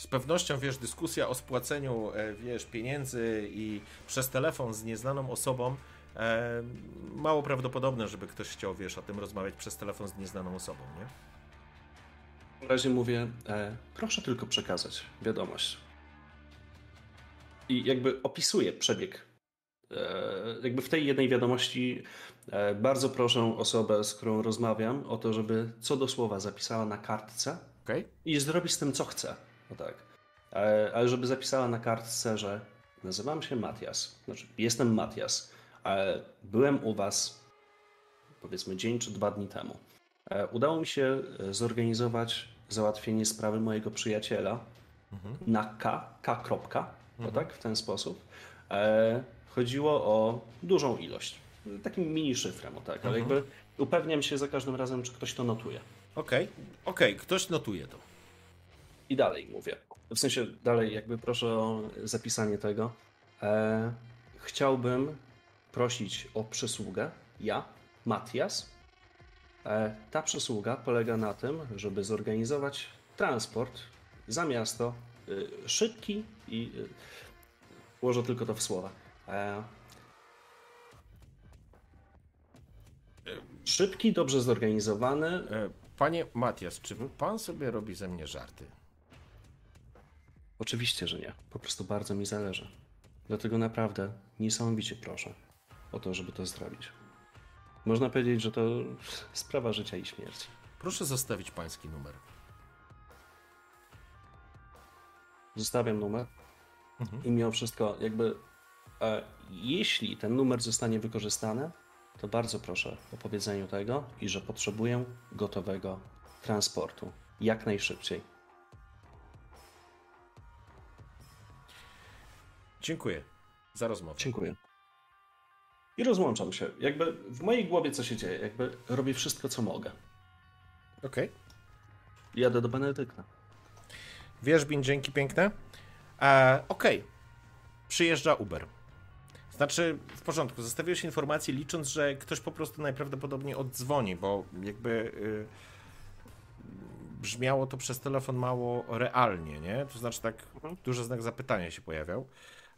Z pewnością, wiesz, dyskusja o spłaceniu, e, wiesz, pieniędzy i przez telefon z nieznaną osobą, e, mało prawdopodobne, żeby ktoś chciał, wiesz, o tym rozmawiać przez telefon z nieznaną osobą, nie? W razie mówię, e, proszę tylko przekazać wiadomość. I jakby opisuję przebieg. E, jakby w tej jednej wiadomości e, bardzo proszę osobę, z którą rozmawiam, o to, żeby co do słowa zapisała na kartce Okej? i zrobi z tym co chce. No tak. E, ale żeby zapisała na kartce, że nazywam się Matias. Znaczy, jestem Matias, ale byłem u was powiedzmy dzień czy dwa dni temu. E, Udało mi się e, zorganizować załatwienie sprawy mojego przyjaciela na K, K. Kropka, no tak, w ten sposób. E, chodziło o dużą ilość, takim mini szyfrem, o tak, ale jakby upewniam się za każdym razem, czy ktoś to notuje. Okej, okej, ktoś notuje to. I dalej mówię. W sensie dalej jakby proszę o zapisanie tego. E, chciałbym prosić o przysługę. Ja, Matias. E, ta przysługa polega na tym, żeby zorganizować transport za miasto y, szybki i y, ułożę tylko to w słowa. E, szybki, dobrze zorganizowany, E, Panie Matias, czy pan sobie robi ze mnie żarty? Oczywiście, że nie. Po prostu bardzo mi zależy. Dlatego naprawdę niesamowicie proszę o to, żeby to zrobić. Można powiedzieć, że to sprawa życia i śmierci. Proszę zostawić pański numer. Zostawiam numer i mimo wszystko, jakby e, jeśli ten numer zostanie wykorzystany, to bardzo proszę o powiedzeniu tego i że potrzebuję gotowego transportu. Jak najszybciej. Dziękuję za rozmowę. Dziękuję. I rozłączam się. Jakby w mojej głowie co się dzieje? Jakby robię wszystko, co mogę. Okej. Jadę do Benedykta. Wierzbin, dzięki piękne. E, Okej. Przyjeżdża Uber. Znaczy, w porządku, zostawiłeś informację licząc, że ktoś po prostu najprawdopodobniej oddzwoni, bo jakby y, brzmiało to przez telefon mało realnie, nie? To znaczy tak duży znak zapytania się pojawiał.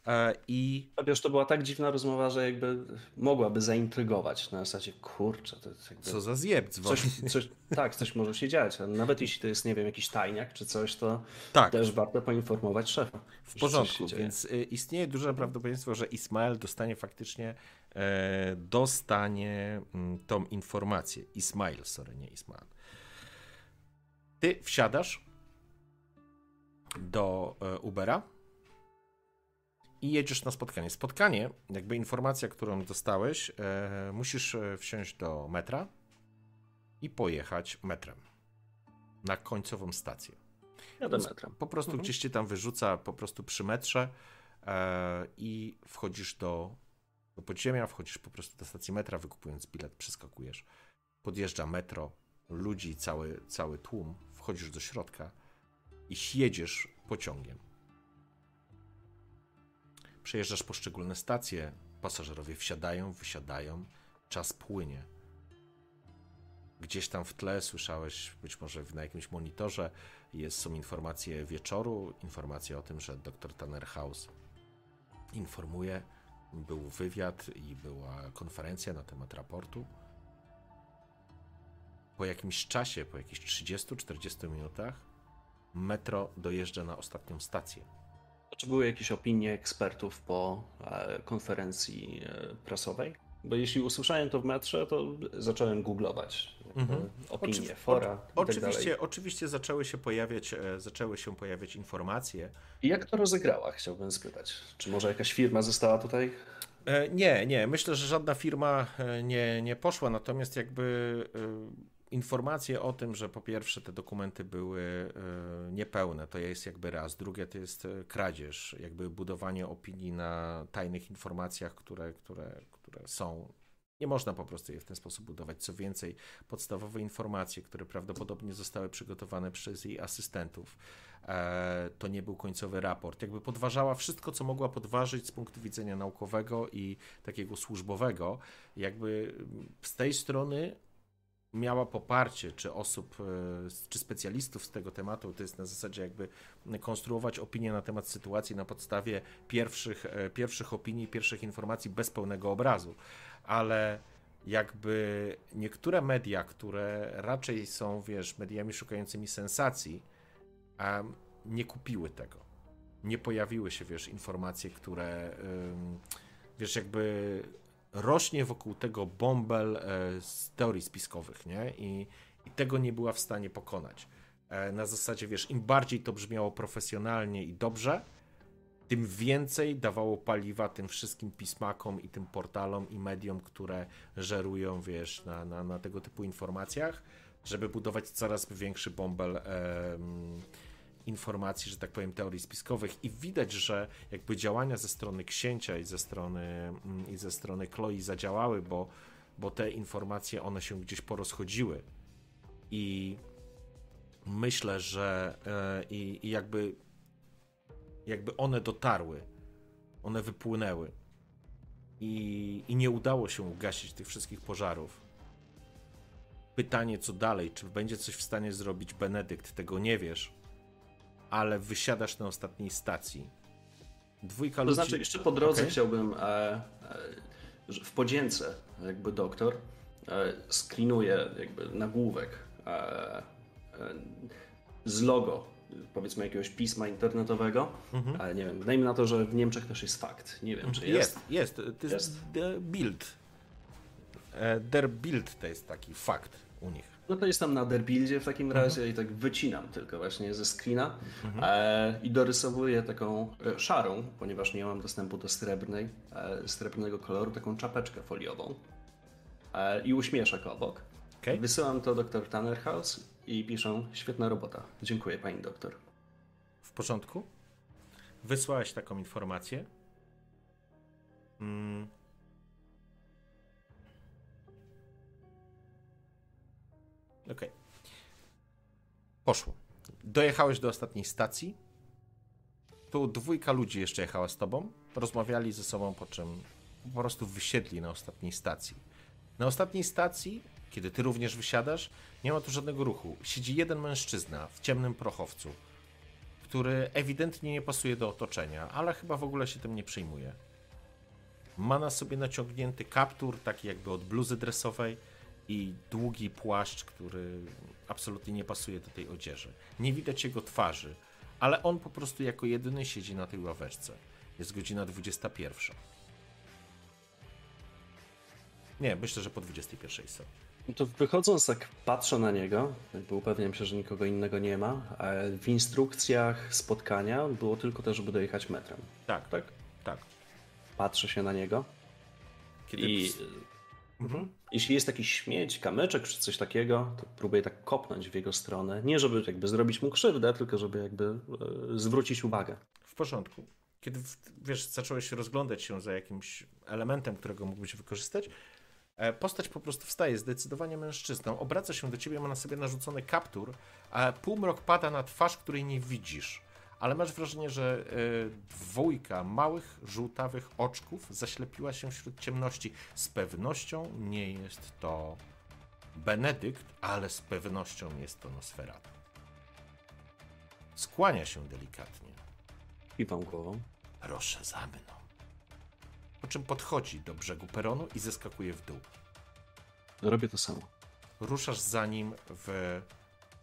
E, I wiesz, to była tak dziwna rozmowa, że jakby mogłaby zaintrygować na zasadzie, kurczę, to jest jakby... co za zjeb. Coś, coś, tak, coś może się dziać. Nawet jeśli to jest, nie wiem, jakiś tajniak czy coś, to Tak. też warto poinformować szefa. W porządku, więc y, istnieje duże prawdopodobieństwo, że Ismael dostanie faktycznie e, dostanie mm, tą informację. Ismail, sorry, nie Ismael. Ty wsiadasz do e, Ubera i jedziesz na spotkanie. Spotkanie, jakby informacja, którą dostałeś, e, musisz e, wsiąść do metra i pojechać metrem na końcową stację. Jadę metrem. Po prostu gdzieś cię tam wyrzuca po prostu przy metrze e, i wchodzisz do, do podziemia, wchodzisz po prostu do stacji metra, wykupując bilet, przeskakujesz. Podjeżdża metro, ludzi, cały, cały tłum, wchodzisz do środka i jedziesz pociągiem. Przejeżdżasz poszczególne stacje, pasażerowie wsiadają, wysiadają, czas płynie. Gdzieś tam w tle słyszałeś, być może na jakimś monitorze, jest, są informacje wieczoru, informacje o tym, że dr Tannerhaus informuje, był wywiad i była konferencja na temat raportu. po jakimś czasie, po jakichś 30-40 minutach, metro dojeżdża na ostatnią stację. Czy były jakieś opinie ekspertów po e, konferencji e, prasowej? Bo jeśli usłyszałem to w metrze, to zacząłem googlować Mhm. opinie, fora tak Oczywiście, oczywiście zaczęły się pojawiać, e, zaczęły się pojawiać informacje. I jak to rozegrała, chciałbym spytać. Czy może jakaś firma została tutaj? Nie, nie, myślę, że żadna firma nie, nie poszła, natomiast jakby informacje o tym, że po pierwsze te dokumenty były e, niepełne, to jest jakby raz. Drugie to jest e, kradzież, jakby budowanie opinii na tajnych informacjach, które, które, które są. Nie można po prostu je w ten sposób budować. Co więcej, podstawowe informacje, które prawdopodobnie zostały przygotowane przez jej asystentów, e, to nie był końcowy raport. Jakby podważała wszystko, co mogła podważyć z punktu widzenia naukowego i takiego służbowego. Jakby z tej strony miała poparcie, czy osób, e, czy specjalistów z tego tematu, to jest na zasadzie jakby konstruować opinie na temat sytuacji na podstawie pierwszych, e, pierwszych opinii, pierwszych informacji bez pełnego obrazu, ale jakby niektóre media, które raczej są, wiesz, mediami szukającymi sensacji, nie kupiły tego. Nie pojawiły się, wiesz, informacje, które, wiesz, jakby rośnie wokół tego bąbel e, z teorii spiskowych, nie? I, I tego nie była w stanie pokonać. E, Na zasadzie, wiesz, im bardziej to brzmiało profesjonalnie i dobrze, tym więcej dawało paliwa tym wszystkim pismakom i tym portalom i mediom, które żerują, wiesz, na, na, na tego typu informacjach, żeby budować coraz większy bąbel em, informacji, że tak powiem, teorii spiskowych i widać, że jakby działania ze strony księcia i ze strony, mm, i ze strony Chloe zadziałały, bo, bo te informacje, one się gdzieś porozchodziły i myślę, że e, i, jakby jakby one dotarły, one wypłynęły i, i nie udało się ugasić tych wszystkich pożarów. Pytanie, co dalej? Czy będzie coś w stanie zrobić Benedykt? Tego nie wiesz, ale wysiadasz na ostatniej stacji. Dwójka To ludzi. znaczy, jeszcze po drodze Okej. chciałbym e, e, w podzięce, jakby doktor e, sklinuje jakby nagłówek e, e, z logo, powiedzmy jakiegoś pisma internetowego, ale nie wiem, dajmy na to, że w Niemczech też jest fakt. Nie wiem, czy jest. Jest, jest. To jest, Jest? Bild. E, Der Bild to jest taki fakt u nich. No to jestem na derbildzie w takim razie i tak wycinam tylko właśnie ze screena e, i dorysowuję taką e, szarą, ponieważ nie mam dostępu do srebrnej, e, srebrnego koloru, taką czapeczkę foliową e, i uśmieszek obok. Okej. Wysyłam to dr Tannerhaus i piszą świetna robota. Dziękuję pani doktor. W porządku? Wysłałeś taką informację. Mm. Okej. Poszło. Dojechałeś do ostatniej stacji. Tu dwójka ludzi jeszcze jechała z tobą. Rozmawiali ze sobą, po czym po prostu wysiedli na ostatniej stacji. Na ostatniej stacji, kiedy ty również wysiadasz, nie ma tu żadnego ruchu. Siedzi jeden mężczyzna w ciemnym prochowcu który ewidentnie nie pasuje do otoczenia, ale chyba w ogóle się tym nie przejmuje. Ma na sobie naciągnięty kaptur, taki jakby od bluzy dresowej i długi płaszcz, który absolutnie nie pasuje do tej odzieży. Nie widać jego twarzy, ale on po prostu jako jedyny siedzi na tej ławeczce. Jest godzina 21. Nie, myślę, że po 21 są. No To wychodząc, tak patrzę na niego, jakby upewniam się, że nikogo innego nie ma. a W instrukcjach spotkania było tylko to, żeby dojechać metrem. Tak, Tak? tak. Patrzę się na niego Kiedy i Mhm. jeśli jest jakiś śmieć, kamyczek czy coś takiego, to próbuję tak kopnąć w jego stronę. Nie żeby jakby zrobić mu krzywdę, tylko żeby jakby e, zwrócić uwagę. W porządku. Kiedy wiesz, zacząłeś rozglądać się za jakimś elementem, którego mógłbyś wykorzystać, e, postać po prostu wstaje, zdecydowanie mężczyzną, obraca się do ciebie, ma na sobie narzucony kaptur, a półmrok pada na twarz, której nie widzisz. Ale masz wrażenie, że e, dwójka małych, żółtawych oczków zaślepiła się wśród ciemności. Z pewnością nie jest to Benedykt, ale z pewnością jest to Nosferatu. Skłania się delikatnie. Kiwam głową. Proszę za mną. Po czym podchodzi do brzegu peronu i zeskakuje w dół. Robię to samo. ruszasz za nim w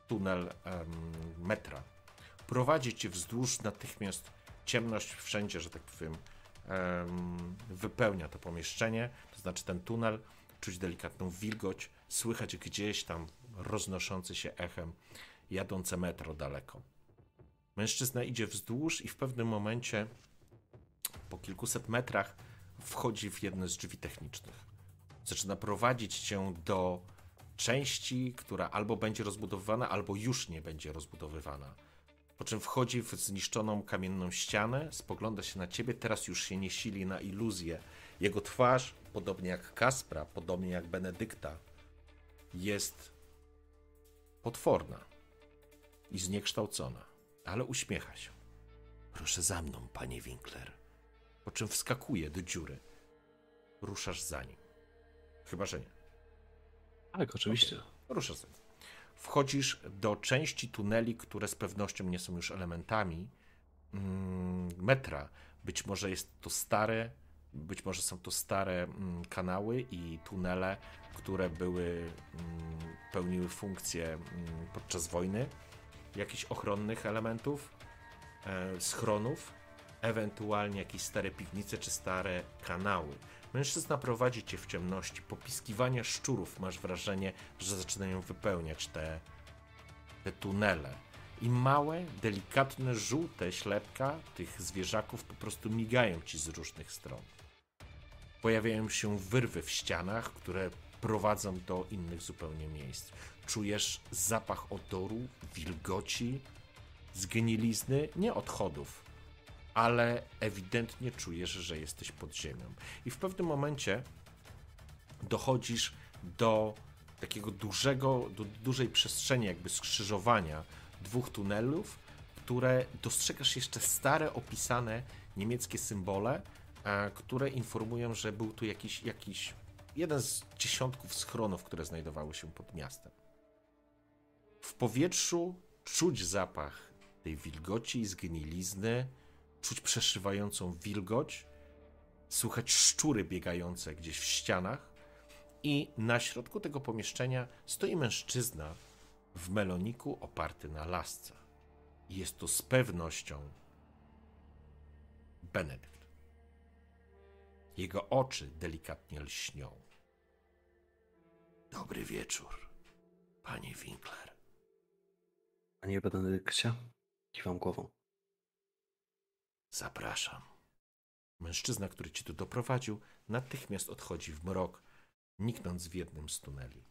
tunel em, metra. Prowadzi cię wzdłuż natychmiast ciemność wszędzie, że tak powiem, em, wypełnia to pomieszczenie, to znaczy ten tunel, czuć delikatną wilgoć, słychać gdzieś tam roznoszący się echem jadące metro daleko. Mężczyzna idzie wzdłuż i w pewnym momencie, po kilkuset metrach, wchodzi w jedne z drzwi technicznych. Zaczyna prowadzić cię do części, która albo będzie rozbudowywana, albo już nie będzie rozbudowywana. Po czym wchodzi w zniszczoną kamienną ścianę, spogląda się na ciebie, teraz już się nie sili na iluzję. Jego twarz, podobnie jak Kaspra, podobnie jak Benedykta, jest potworna i zniekształcona, ale uśmiecha się. Proszę za mną, panie Winkler. Po czym wskakuje do dziury. Ruszasz za nim. Chyba, że nie. Tak, oczywiście. Ruszasz za nim. Wchodzisz do części tuneli, które z pewnością nie są już elementami mm, metra. Być może jest to stare, być może są to stare mm, kanały i tunele, które były, mm, pełniły funkcję podczas wojny, jakichś ochronnych elementów, e, schronów, ewentualnie jakieś stare piwnice czy stare kanały. Mężczyzna prowadzi cię w ciemności. Popiskiwania szczurów masz wrażenie, że zaczynają wypełniać te, te tunele. I małe, delikatne, żółte ślepka tych zwierzaków po prostu migają ci z różnych stron. Pojawiają się wyrwy w ścianach, które prowadzą do innych zupełnie miejsc. Czujesz zapach odoru, wilgoci, zgnilizny, nie odchodów, ale ewidentnie czujesz, że jesteś pod ziemią. I w pewnym momencie dochodzisz do takiego dużego, do dużej przestrzeni, jakby skrzyżowania dwóch tunelów, które dostrzegasz jeszcze stare, opisane niemieckie symbole, e, które informują, że był tu jakiś, jakiś jeden z dziesiątków schronów, które znajdowały się pod miastem. W powietrzu czuć zapach tej wilgoci i zgnilizny, czuć przeszywającą wilgoć, słychać szczury biegające gdzieś w ścianach i na środku tego pomieszczenia stoi mężczyzna w meloniku oparty na lasce. Jest to z pewnością Benedykt. Jego oczy delikatnie lśnią. Dobry wieczór, panie Winkler. Panie Benedykcie, kiwam głową. Zapraszam. Mężczyzna, który ci tu doprowadził, natychmiast odchodzi w mrok, niknąc w jednym z tuneli.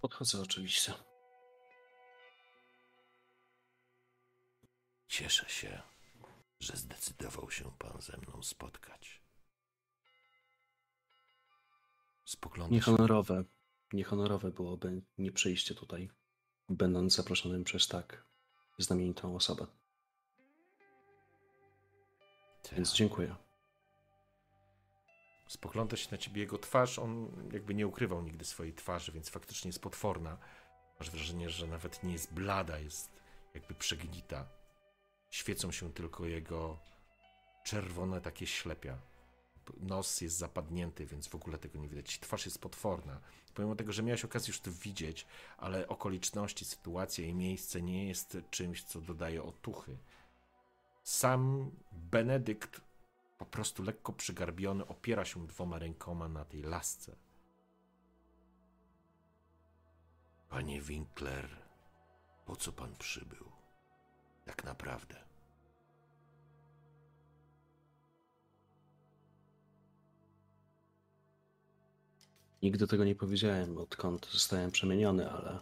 Podchodzę oczywiście. Cieszę się, że zdecydował się pan ze mną spotkać. Spogląda się. Niehonorowe, niehonorowe byłoby nie przyjście tutaj, będąc zaproszonym przez tak znamienitą osobę. Więc dziękuję. Spogląda się na ciebie jego twarz. On jakby nie ukrywał nigdy swojej twarzy, więc faktycznie jest potworna. Masz wrażenie, że nawet nie jest blada, jest jakby przegnita. Świecą się tylko jego czerwone takie ślepia. Nos jest zapadnięty, więc w ogóle tego nie widać. Twarz jest potworna. Pomimo tego, że miałeś okazję już to widzieć, ale okoliczności, sytuacja i miejsce nie jest czymś, co dodaje otuchy. Sam Benedykt, po prostu lekko przygarbiony, opiera się dwoma rękoma na tej lasce. Panie Winkler, po co pan przybył? Tak naprawdę. Nigdy tego nie powiedziałem, odkąd zostałem przemieniony, ale.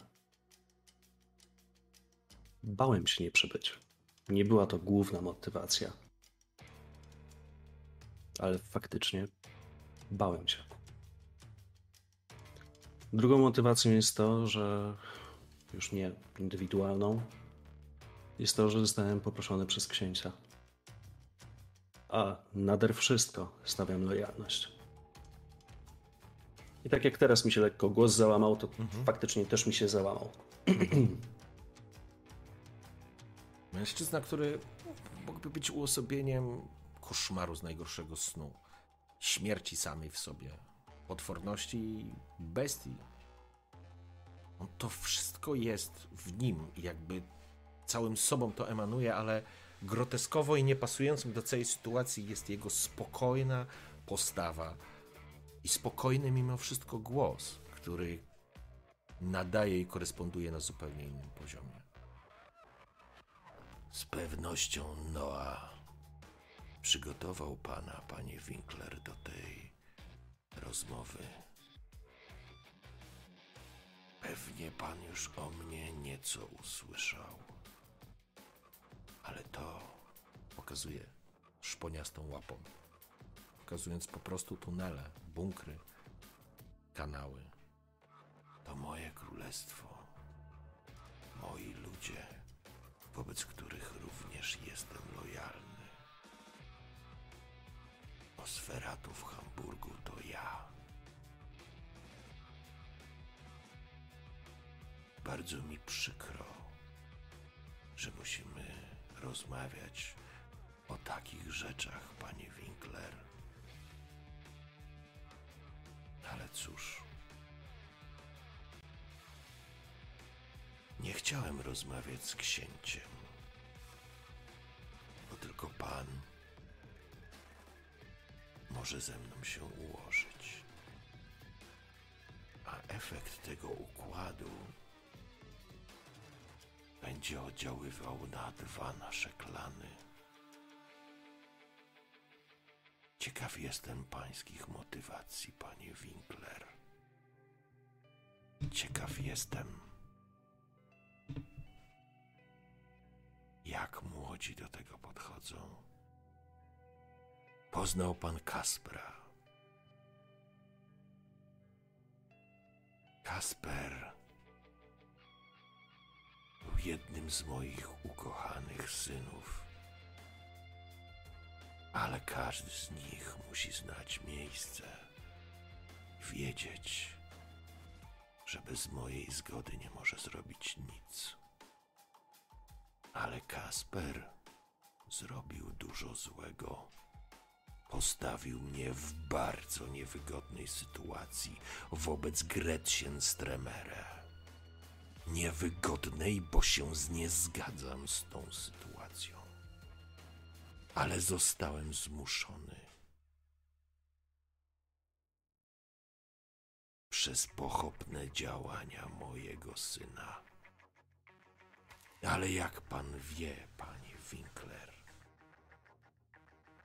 Bałem się nie przybyć. Nie była to główna motywacja. Ale faktycznie bałem się. Drugą motywacją jest to, że już nie indywidualną, jest to, że zostałem poproszony przez księcia. A nader wszystko stawiam lojalność. I tak jak teraz mi się lekko głos załamał, to faktycznie też mi się załamał. Mężczyzna, który mógłby być uosobieniem koszmaru z najgorszego snu, śmierci samej w sobie, potworności bestii. On to wszystko jest w nim, i jakby całym sobą to emanuje, ale groteskowo i niepasującym do całej sytuacji jest jego spokojna postawa i spokojny mimo wszystko głos, który nadaje i koresponduje na zupełnie innym poziomie. Z pewnością Noah przygotował pana, panie Winkler, do tej rozmowy. Pewnie pan już o mnie nieco usłyszał. Ale to pokazuje szponiastą łapą. Pokazując po prostu tunele, bunkry, kanały. To moje królestwo. Moi ludzie, wobec których również jestem lojalny. Osferatu w Hamburgu to ja. Bardzo mi przykro, że musimy rozmawiać o takich rzeczach, panie Winkler. Ale cóż. Nie chciałem rozmawiać z księciem, tylko pan może ze mną się ułożyć. A efekt tego układu będzie oddziaływał na dwa nasze klany. Ciekaw jestem pańskich motywacji, panie Winkler. Ciekaw jestem, jak młodzi do tego podchodzą. Poznał pan Kaspra. Kasper był jednym z moich ukochanych synów. Ale każdy z nich musi znać miejsce, wiedzieć, że bez mojej zgody nie może zrobić nic. Ale Kasper zrobił dużo złego. Postawił mnie w bardzo niewygodnej sytuacji wobec Gretchen Stremere. Niewygodnej, bo się nie zgadzam z tą sytuacją. Ale zostałem zmuszony. Przez pochopne działania mojego syna. Ale jak pan wie, panie Winkler,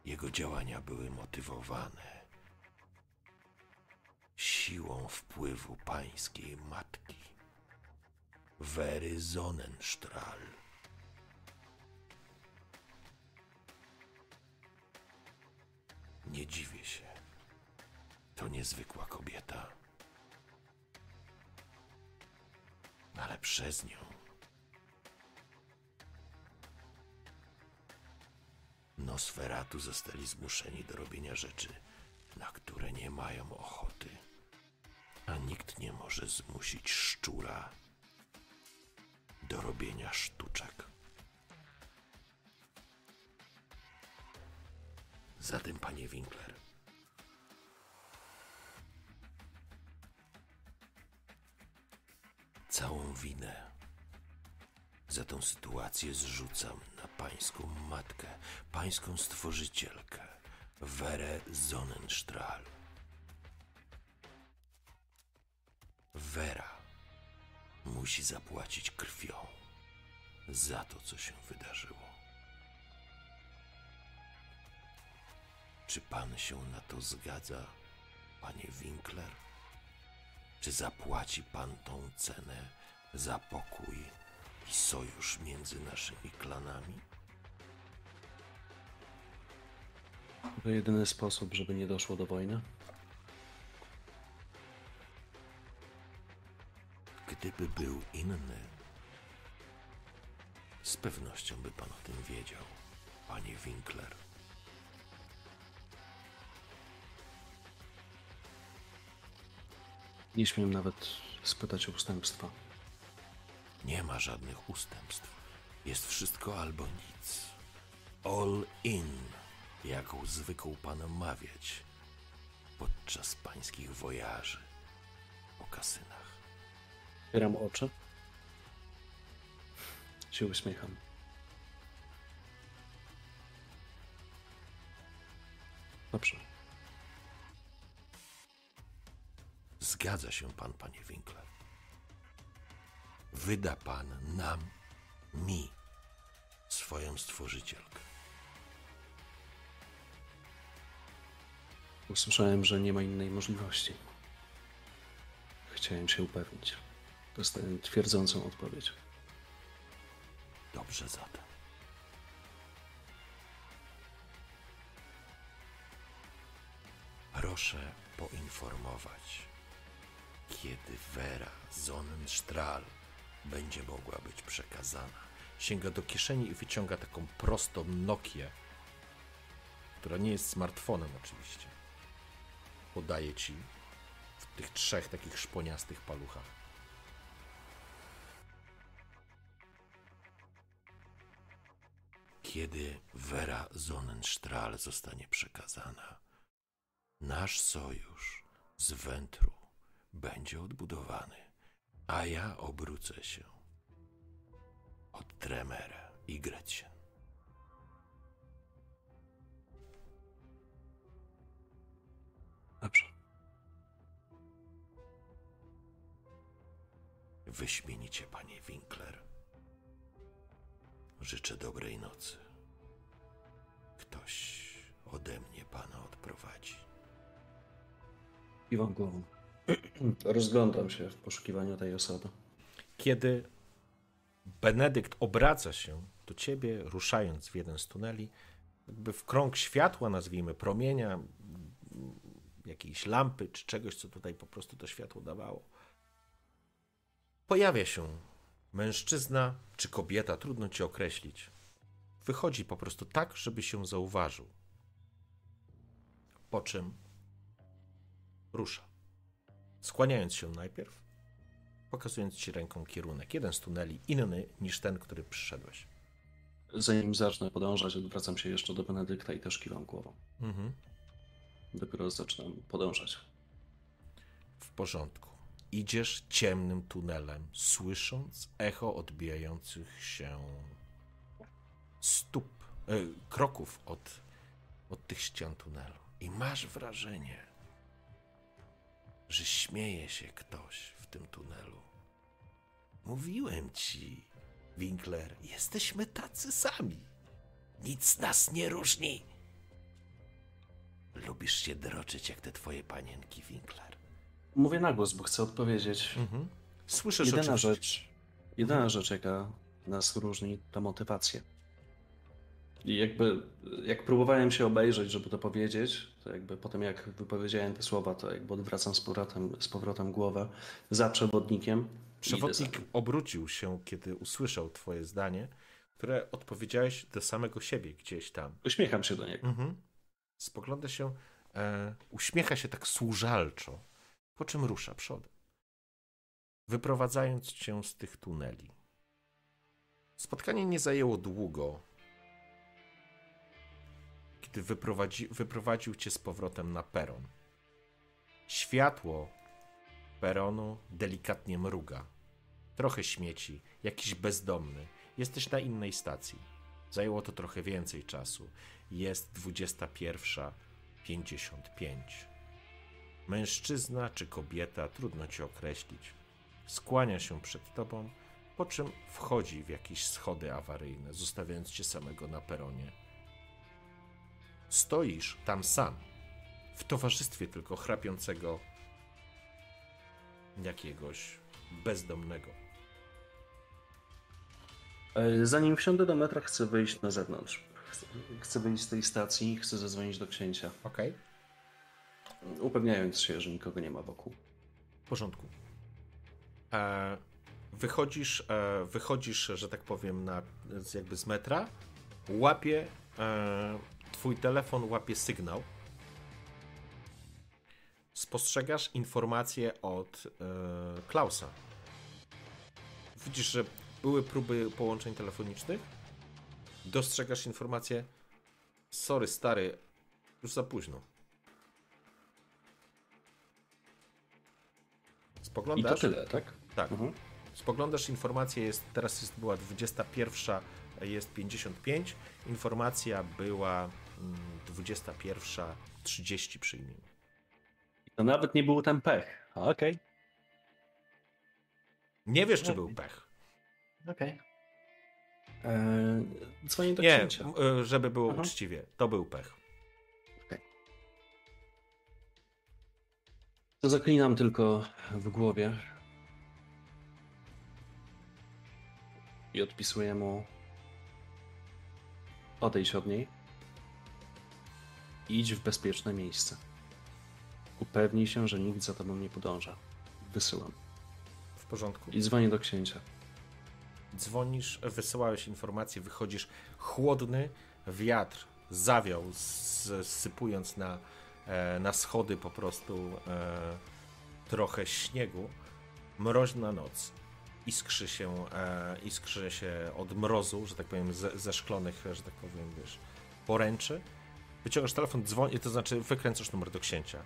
jego działania były motywowane siłą wpływu pańskiej matki, Wery Sonnenstrahl. Nie dziwię się. To niezwykła kobieta. Ale przez nią Nosferatu zostali zmuszeni do robienia rzeczy, na które nie mają ochoty. A nikt nie może zmusić szczura do robienia sztuczek. Zatem, panie Winkler, całą winę za tą sytuację zrzucam na pańską matkę, pańską stworzycielkę, Werę Sonnenstrahl. Wera musi zapłacić krwią za to, co się wydarzyło. Czy pan się na to zgadza, panie Winkler? Czy zapłaci pan tą cenę za pokój i sojusz między naszymi klanami? To jedyny sposób, żeby nie doszło do wojny? Gdyby był inny, z pewnością by pan o tym wiedział, panie Winkler. Nie śmiem nawet spytać o ustępstwa. Nie ma żadnych ustępstw. Jest wszystko albo nic. All in, jak zwykł pan mawiać. podczas pańskich wojaży po kasynach. Otwieram oczy. Się uśmiecham. Dobrze. Zgadza się pan, panie Winkler. Wyda pan nam, mi, swoją stworzycielkę. Usłyszałem, że nie ma innej możliwości. Chciałem się upewnić. Dostałem twierdzącą odpowiedź. Dobrze zatem. Proszę poinformować, kiedy Vera Sonnenstrahl będzie mogła być przekazana. Sięga do kieszeni i wyciąga taką prostą Nokię, która nie jest smartfonem oczywiście. Podaje ci w tych trzech takich szponiastych paluchach. Kiedy Vera Sonnenstrahl zostanie przekazana, nasz sojusz z Wętru będzie odbudowany, a ja obrócę się od Tremera i Gretchen. Dobrze. Wyśmienicie, panie Winkler. Życzę dobrej nocy. Ktoś ode mnie pana odprowadzi. Kiwam głową. Rozglądam się w poszukiwaniu tej osoby. Kiedy Benedykt obraca się do ciebie, ruszając w jeden z tuneli, jakby w krąg światła, nazwijmy promienia, jakiejś lampy czy czegoś, co tutaj po prostu to światło dawało, pojawia się mężczyzna czy kobieta, trudno ci określić. Wychodzi po prostu tak, żeby się zauważył. Po czym rusza. Skłaniając się najpierw, pokazując ci ręką kierunek. Jeden z tuneli inny niż ten, który przyszedłeś. Zanim zacznę podążać, odwracam się jeszcze do Benedykta i też kiwam głową. Mhm. Dopiero zaczynam podążać. W porządku. Idziesz ciemnym tunelem, słysząc echo odbijających się stóp, e, kroków od, od tych ścian tunelu. I masz wrażenie, że śmieje się ktoś w tym tunelu. Mówiłem ci, Winkler, jesteśmy tacy sami. Nic nas nie różni. Lubisz się droczyć jak te twoje panienki, Winkler. Mówię na głos, bo chcę odpowiedzieć. Mhm. Słyszysz Jedyna oczywiście... rzecz, jedyna rzecz, jaka nas różni, to motywacja. I jakby, jak próbowałem się obejrzeć, żeby to powiedzieć, to jakby po tym, jak wypowiedziałem te słowa, to jakby odwracam z powrotem, z powrotem głowę za przewodnikiem. Przewodnik obrócił się, kiedy usłyszał twoje zdanie, które odpowiedziałeś do samego siebie gdzieś tam. Uśmiecham się do niego. Mhm. Spogląda się, e, uśmiecha się tak służalczo, po czym rusza przodem, wyprowadzając cię z tych tuneli. Spotkanie nie zajęło długo, kiedy wyprowadzi, wyprowadził cię z powrotem na peron. Światło peronu delikatnie mruga. Trochę śmieci, jakiś bezdomny. Jesteś na innej stacji. Zajęło to trochę więcej czasu. Jest 21.55. Mężczyzna czy kobieta, trudno ci określić. Skłania się przed tobą, po czym wchodzi w jakieś schody awaryjne, zostawiając cię samego na peronie. Stoisz tam sam, w towarzystwie tylko chrapiącego jakiegoś bezdomnego. E, Zanim wsiądę do metra, chcę wyjść na zewnątrz. Chcę, wyjść z tej stacji, chcę zadzwonić do księcia, Okej, upewniając się, że nikogo nie ma wokół. w porządku. E, wychodzisz, e, wychodzisz, że tak powiem, na, jakby z metra, łapie, e, twój telefon łapie sygnał. Spostrzegasz informację od e, Klausa. Widzisz, że były próby połączeń telefonicznych. Dostrzegasz informację. Sorry, stary, już za późno. I to Spoglądasz? tyle, tak? Tak. Mhm. Spoglądasz, informacja jest, teraz jest, była 21, jest 55, informacja była 21.30 przyjmij. To nawet nie był ten pech. Okej. Nie wiesz, czy był pech. Okej. Eee, Dzwonię do Nie, księcia. y, żeby było Aha. uczciwie, to był pech. To zaklinam tylko w głowie. I odpisuję mu. Odejdź od niej. Idź w bezpieczne miejsce. Upewnij się, że nikt za tobą nie podąża. Wysyłam. W porządku. I dzwonię do księcia. Dzwonisz, wysyłałeś informację, wychodzisz chłodny, wiatr zawiał, sypując na, e, na schody po prostu e, trochę śniegu. Mroźna noc. Iskrzy się, e, iskrzy się od mrozu, że tak powiem, ze, ze szklonych, że tak powiem, wiesz, poręczy. Wyciągasz telefon, dzwoni, to znaczy wykręcasz numer do księcia.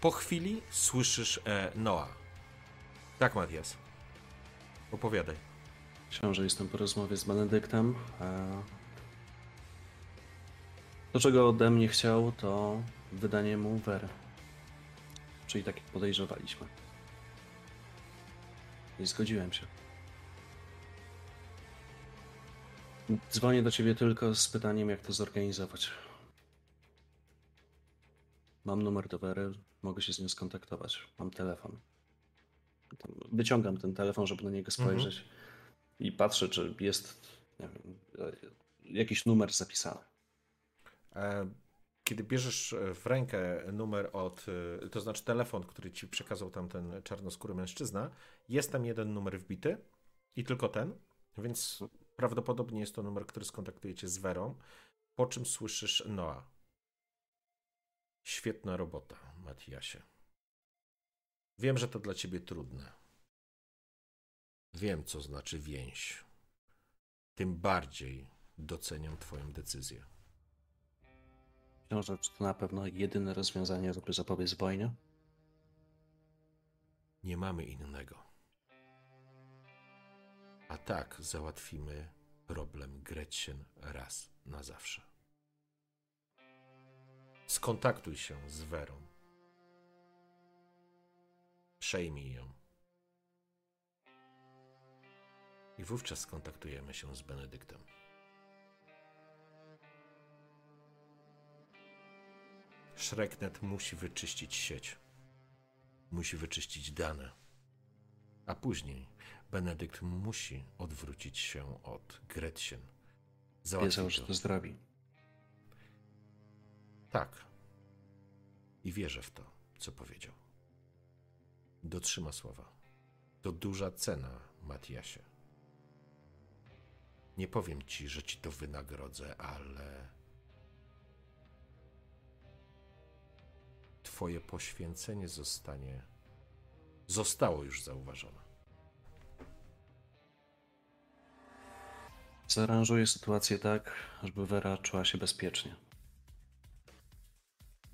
Po chwili słyszysz e, Noa. Tak, Matias. Opowiadaj. Książę, jestem po rozmowie z Benedyktem. E, To, czego ode mnie chciał, to wydanie mu Wery. Czyli tak podejrzewaliśmy. I zgodziłem się. Dzwonię do ciebie tylko z pytaniem, jak to zorganizować. Mam numer do Wery, mogę się z nią skontaktować. Mam telefon. Wyciągam ten telefon, żeby na niego spojrzeć i patrzę, czy jest nie wiem, jakiś numer zapisany. E, Kiedy bierzesz w rękę numer od, e, to znaczy telefon, który ci przekazał tam ten czarnoskóry mężczyzna, jest tam jeden numer wbity i tylko ten, więc prawdopodobnie jest to numer, który skontaktuje cię z Werą, po czym słyszysz Noa. Świetna robota, Matiasie. Wiem, że to dla ciebie trudne. Wiem, co znaczy więź. Tym bardziej doceniam twoją decyzję. Książę, czy to na pewno jedyne rozwiązanie, żeby zapobiec wojnie? Nie mamy innego. A tak załatwimy problem Gretchen raz na zawsze. Skontaktuj się z Werą. Przejmij ją. I wówczas skontaktujemy się z Benedyktem. Shreknet musi wyczyścić sieć. Musi wyczyścić dane. A później Benedykt musi odwrócić się od Gretchen. Załatwi Wiedział, że to. to zrobi. Tak. I wierzę w to, co powiedział. Dotrzyma słowa. To duża cena, Matiasie. Nie powiem ci, że ci to wynagrodzę, ale. Twoje poświęcenie zostanie. Zostało już zauważone. Zaaranżuję sytuację tak, żeby Wera czuła się bezpiecznie.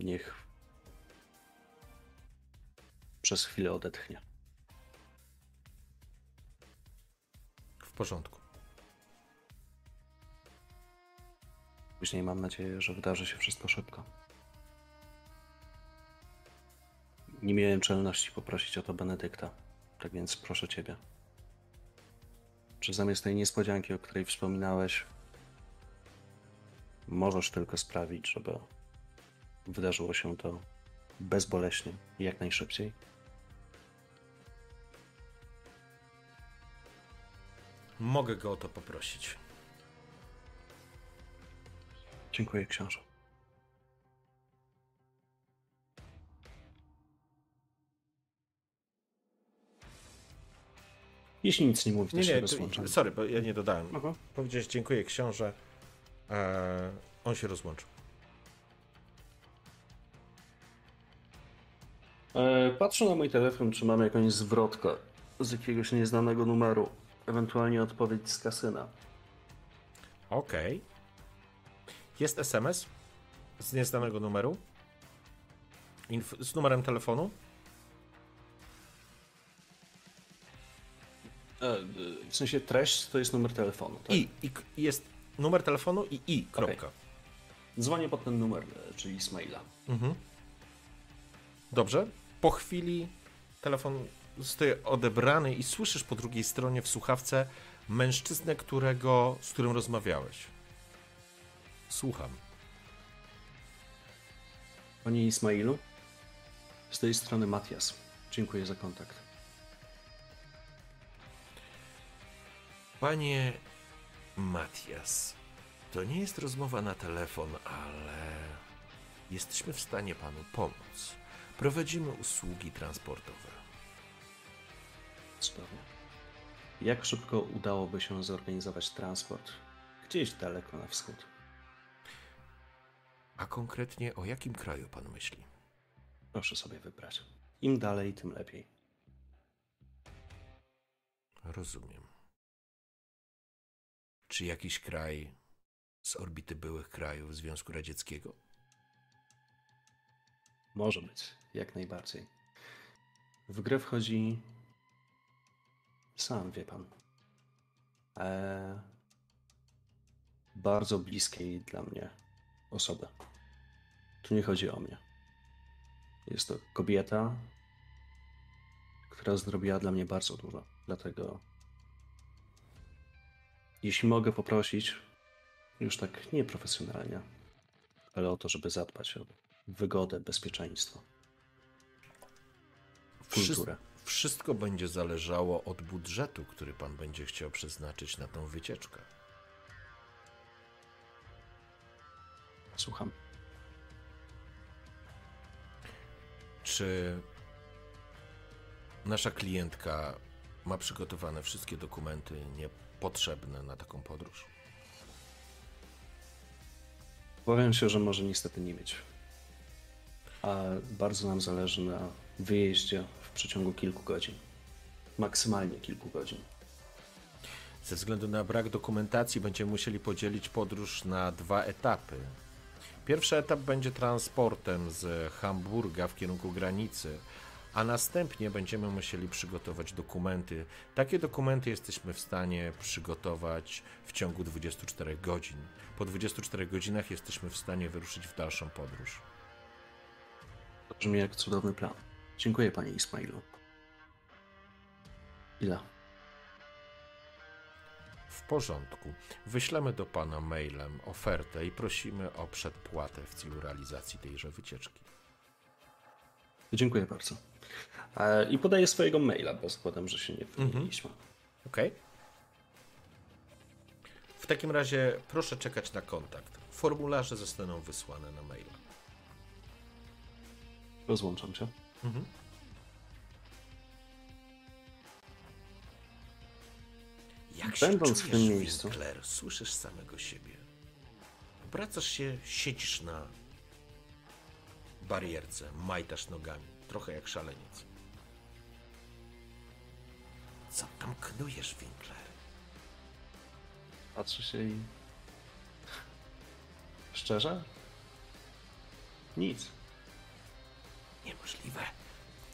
Niech przez chwilę odetchnie. W porządku. Później mam nadzieję, że wydarzy się wszystko szybko. Nie miałem czelności poprosić o to Benedykta, tak więc proszę ciebie. Czy zamiast tej niespodzianki, o której wspominałeś, możesz tylko sprawić, żeby wydarzyło się to bezboleśnie i jak najszybciej? Mogę go o to poprosić. Dziękuję, książę. Jeśli nic nie mówi, to Nie, się nie, rozłączam. sorry, bo ja nie dodałem. Aha. Powiedziałeś dziękuję książę. E, on się rozłączył. Patrzę na mój telefon, czy mam jakąś zwrotkę z jakiegoś nieznanego numeru. Ewentualnie odpowiedź z kasyna. Okej. Jest SMS z nieznanego numeru. Inf- z numerem telefonu. E, w sensie treść to jest numer telefonu. Tak? I, i jest numer telefonu i i, kropka. Dzwonię pod ten numer, e, czyli z maila. Dobrze? Po chwili telefon zostaje odebrany i słyszysz po drugiej stronie w słuchawce mężczyznę, którego, z którym rozmawiałeś. Słucham. Panie Ismailu, z tej strony Matias. Dziękuję za kontakt. Panie Matias, to nie jest rozmowa na telefon, ale jesteśmy w stanie panu pomóc. Prowadzimy usługi transportowe. Cudownie. Jak szybko udałoby się zorganizować transport gdzieś daleko na wschód? A konkretnie o jakim kraju pan myśli? Proszę sobie wybrać. Im dalej, tym lepiej. Rozumiem. Czy jakiś kraj z orbity byłych krajów Związku Radzieckiego? Może być, jak najbardziej. W grę wchodzi. Sam wie pan. E... Bardzo bliskiej dla mnie osoby. Tu nie chodzi o mnie. Jest to kobieta, która zrobiła dla mnie bardzo dużo. Dlatego, jeśli mogę poprosić, już tak nieprofesjonalnie, ale o to, żeby zadbać o wygodę, bezpieczeństwo, kulturę. Wszystko będzie zależało od budżetu, który pan będzie chciał przeznaczyć na tą wycieczkę. Słucham. Czy nasza klientka ma przygotowane wszystkie dokumenty niepotrzebne na taką podróż? Obawiam się, że może niestety nie mieć. A bardzo nam zależy na wyjeździe w przeciągu kilku godzin. Maksymalnie kilku godzin. Ze względu na brak dokumentacji będziemy musieli podzielić podróż na dwa etapy. Pierwszy etap będzie transportem z Hamburga w kierunku granicy, a następnie będziemy musieli przygotować dokumenty. Takie dokumenty jesteśmy w stanie przygotować w ciągu 24 godzin. Po 24 godzinach jesteśmy w stanie wyruszyć w dalszą podróż. Brzmi jak cudowny plan. Dziękuję, panie Ismailu. Ile? W porządku. Wyślemy do pana mailem ofertę i prosimy o przedpłatę w celu realizacji tejże wycieczki. Dziękuję bardzo. E, I podaję swojego maila, bo zakładam, że się nie wymieniliśmy. Ok? W takim razie proszę czekać na kontakt. Formularze zostaną wysłane na maila. Rozłączam się. Jak Będąc się w czujesz, tym miejscu. Winkler? Słyszysz samego siebie. Obracasz się, siedzisz na barierce, majtasz nogami, trochę jak szaleniec. Co tam knujesz, Winkler? Patrzę się i... Szczerze? Nic. Niemożliwe.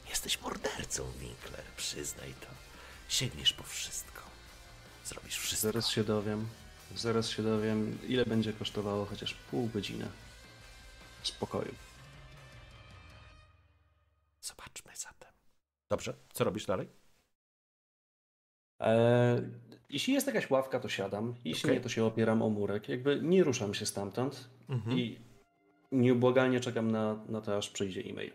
Jesteś mordercą, Winkler. Przyznaj to. Sięgniesz po wszystko. Zrobisz wszystko. Zaraz się dowiem. Zaraz się dowiem, ile będzie kosztowało chociaż pół godziny spokoju. Zobaczmy zatem. Dobrze, co robisz dalej? Eee, jeśli jest jakaś ławka, to siadam. Jeśli Okej. nie, to się opieram o murek. Jakby nie ruszam się stamtąd Mhm. i nieubłagalnie czekam na, na to, aż przyjdzie e-mail.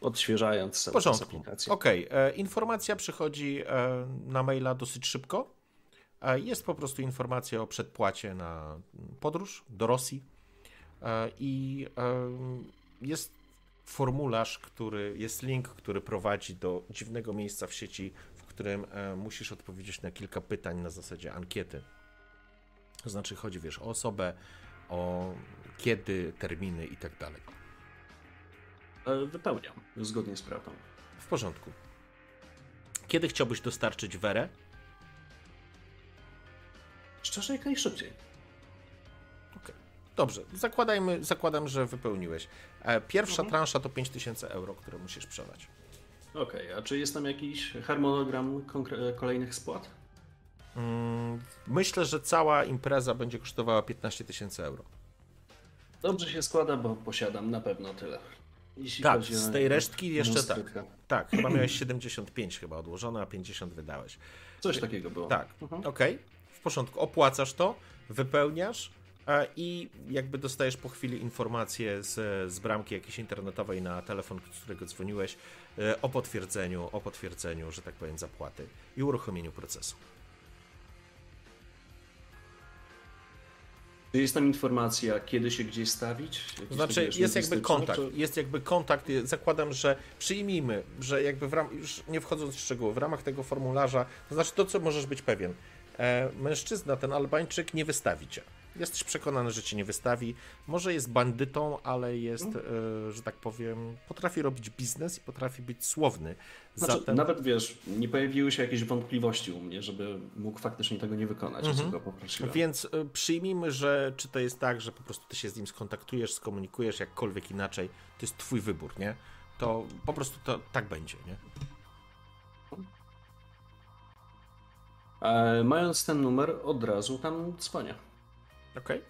Odświeżając czas porządku. aplikację. Okej, e, informacja przychodzi e, na maila dosyć szybko. E, jest po prostu informacja o przedpłacie na podróż do Rosji i jest formularz, który jest link, który prowadzi do dziwnego miejsca w sieci, w którym musisz odpowiedzieć na kilka pytań na zasadzie ankiety. To znaczy chodzi, wiesz, o osobę, o kiedy, terminy i tak dalej. E, Wypełniam, zgodnie z prawdą. W porządku. Kiedy chciałbyś dostarczyć Werę? Szczerze, jak najszybciej. Okej. Dobrze, zakładajmy, zakładam, że wypełniłeś. E, Pierwsza Mhm. transza to 5000 euro, które musisz przelać. Okej, a czy jest tam jakiś harmonogram kolejnych spłat? Mm, Myślę, że cała impreza będzie kosztowała 15 tysięcy euro. Dobrze się składa, bo posiadam na pewno tyle. Jeśli Tak, z tej resztki jeszcze tak. Tak, chyba miałeś 75 chyba odłożone, a 50 wydałeś. Coś takiego było. Tak, Mhm. okej, w porządku. Opłacasz to, wypełniasz i jakby dostajesz po chwili informację z, z bramki jakiejś internetowej na telefon, z którego dzwoniłeś, e, o potwierdzeniu, o potwierdzeniu, że tak powiem, zapłaty i uruchomieniu procesu. Czy jest tam informacja, kiedy się gdzieś stawić? Jakiś znaczy, jest jakby kontakt, czy- jest jakby kontakt, zakładam, że przyjmijmy, że jakby w ram, już nie wchodząc w szczegóły, w ramach tego formularza, to znaczy to, co możesz być pewien, e, mężczyzna, ten Albańczyk nie wystawi cię. Jesteś przekonany, że cię nie wystawi. Może jest bandytą, ale jest, Mhm. e, że tak powiem, potrafi robić biznes i potrafi być słowny. Znaczy, Zatem Nawet wiesz, nie pojawiły się jakieś wątpliwości u mnie, żeby mógł faktycznie tego nie wykonać, co go poprosiłem. Więc y, przyjmijmy, że czy to jest tak, że po prostu ty się z nim skontaktujesz, skomunikujesz jakkolwiek inaczej, to jest twój wybór, nie? To po prostu to tak będzie, nie? E, mając ten numer, od razu tam dzwonię. Okej.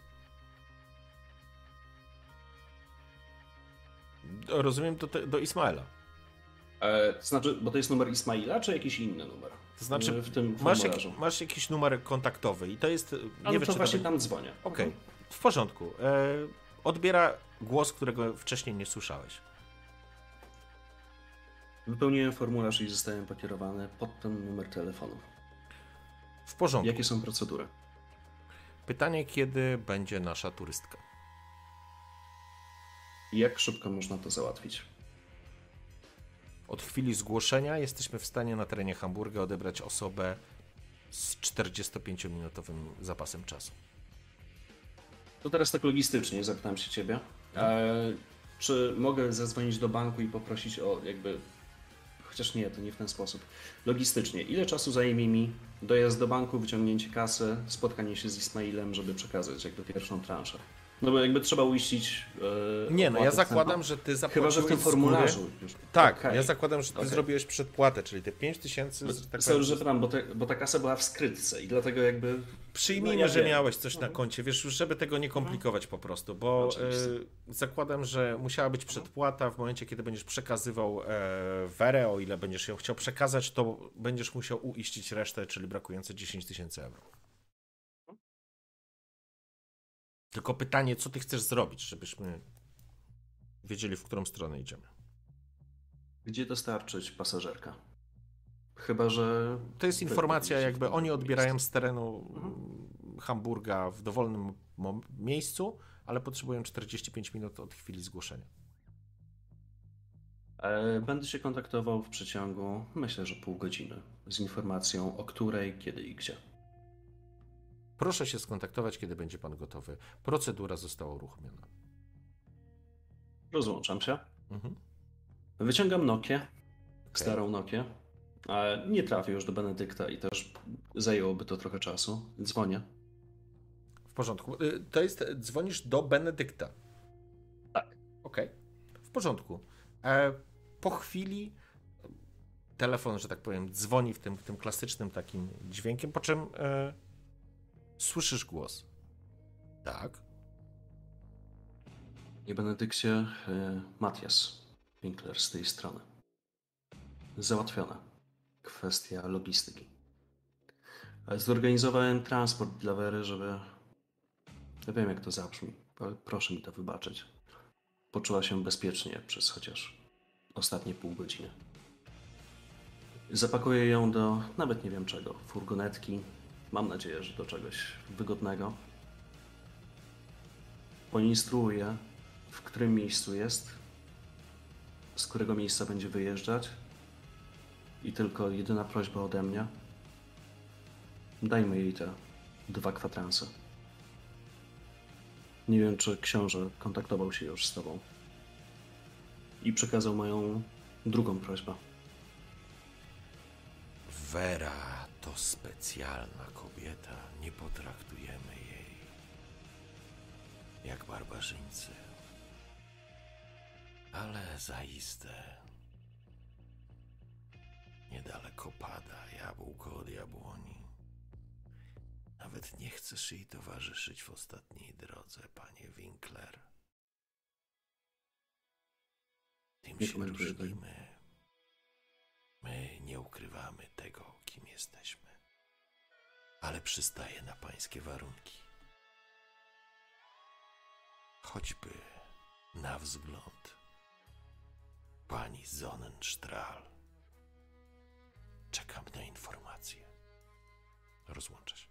Rozumiem do, do Ismaela. E, to znaczy, bo to jest numer Ismaila, czy jakiś inny numer? To znaczy, w tym masz, jak, masz jakiś numer kontaktowy i to jest. Nie no wiem, to czy właśnie to... tam dzwonię. Okej, w porządku. E, odbiera głos, którego wcześniej nie słyszałeś. Wypełniłem formularz i zostałem pokierowany pod ten numer telefonu. W porządku. Jakie są procedury? Pytanie, kiedy będzie nasza turystka? Jak szybko można to załatwić? Od chwili zgłoszenia jesteśmy w stanie na terenie Hamburga odebrać osobę z 45-minutowym zapasem czasu. To teraz tak logistycznie zapytam się ciebie. E, czy mogę zadzwonić do banku i poprosić o jakby. Chociaż nie, to nie w ten sposób. Logistycznie, ile czasu zajmie mi dojazd do banku, wyciągnięcie kasy, spotkanie się z Ismailem, żeby przekazać jakby pierwszą transzę? No bo jakby trzeba uiścić. E, Nie, no ja zakładam, że ty Chyba, zapłaciłeś że w tym formularzu. Już. Tak, Okej. ja zakładam, że ty Okej. zrobiłeś przedpłatę, czyli te 5 tysięcy. że tak Sorry, że pytam, bo, te, bo ta kasa była w skrytce i dlatego jakby. Przyjmijmy, No, ja że wiem. miałeś coś na koncie, wiesz, już żeby tego nie komplikować po prostu, bo e, zakładam, że musiała być przedpłata w momencie, kiedy będziesz przekazywał e, werę, o ile będziesz ją chciał przekazać, to będziesz musiał uiścić resztę, czyli brakujące 10 tysięcy euro. Tylko pytanie, co ty chcesz zrobić, żebyśmy wiedzieli, w którą stronę idziemy. Gdzie dostarczyć pasażerka? Chyba, że. To jest informacja, jakby oni odbierają z terenu mm, Hamburga w dowolnym miejscu, ale potrzebują 45 minut od chwili zgłoszenia. E, Będę się kontaktował w przeciągu, myślę, że pół godziny, z informacją o której, kiedy i gdzie. Proszę się skontaktować, kiedy będzie pan gotowy. Procedura została uruchomiona. Rozłączam się. Mhm. Wyciągam Nokię, starą Nokię. E, Nie trafię już do Benedykta i też zajęłoby to trochę czasu. Dzwonię. W porządku. Y, To jest, dzwonisz do Benedykta. Tak. Okej. W porządku. E, po chwili telefon, że tak powiem, dzwoni w tym, tym klasycznym takim dźwiękiem, po czym e, słyszysz głos. Tak. I Benedykcie, e, Matias Winkler z tej strony. Załatwiona. Kwestia logistyki. E, Zorganizowałem transport dla Wery, żeby... Ja wiem, jak to zabrzmi, ale proszę mi to wybaczyć. Poczuła się bezpiecznie przez chociaż ostatnie pół godziny. Zapakuję ją do, nawet nie wiem czego, furgonetki. Mam nadzieję, że do czegoś wygodnego. Poinstruuję, w którym miejscu jest, z którego miejsca będzie wyjeżdżać. I tylko jedyna prośba ode mnie. Dajmy jej te dwa kwadranse. Nie wiem, czy książę kontaktował się już z tobą. I przekazał moją drugą prośbę. Wera to specjalna kobieta. Nie potraktujemy jej jak barbarzyńcy. Ale zaiste Niedaleko pada jabłko od jabłoni. Nawet nie chcesz jej towarzyszyć w ostatniej drodze, panie Winkler. Tym się różnimy. My nie ukrywamy tego, kim jesteśmy. Ale przystaję na pańskie warunki. Choćby na wzgląd pani Sonnenstrahl. Czekam na informacje. Rozłączę się.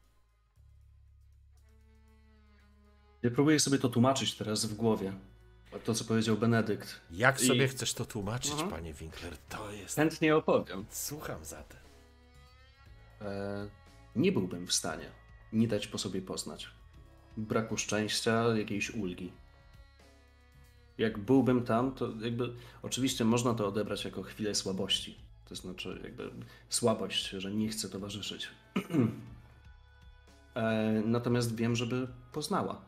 Ja próbuję sobie to tłumaczyć teraz w głowie. To, co powiedział Benedykt. Jak I- sobie chcesz to tłumaczyć, Mhm. panie Winkler? To jest. Chętnie opowiem. Słucham zatem. E, nie byłbym w stanie nie dać po sobie poznać. Braku szczęścia, jakiejś ulgi. Jak byłbym tam, to jakby oczywiście można to odebrać jako chwilę słabości. To znaczy jakby słabość, że nie chcę towarzyszyć. e, natomiast wiem, żeby poznała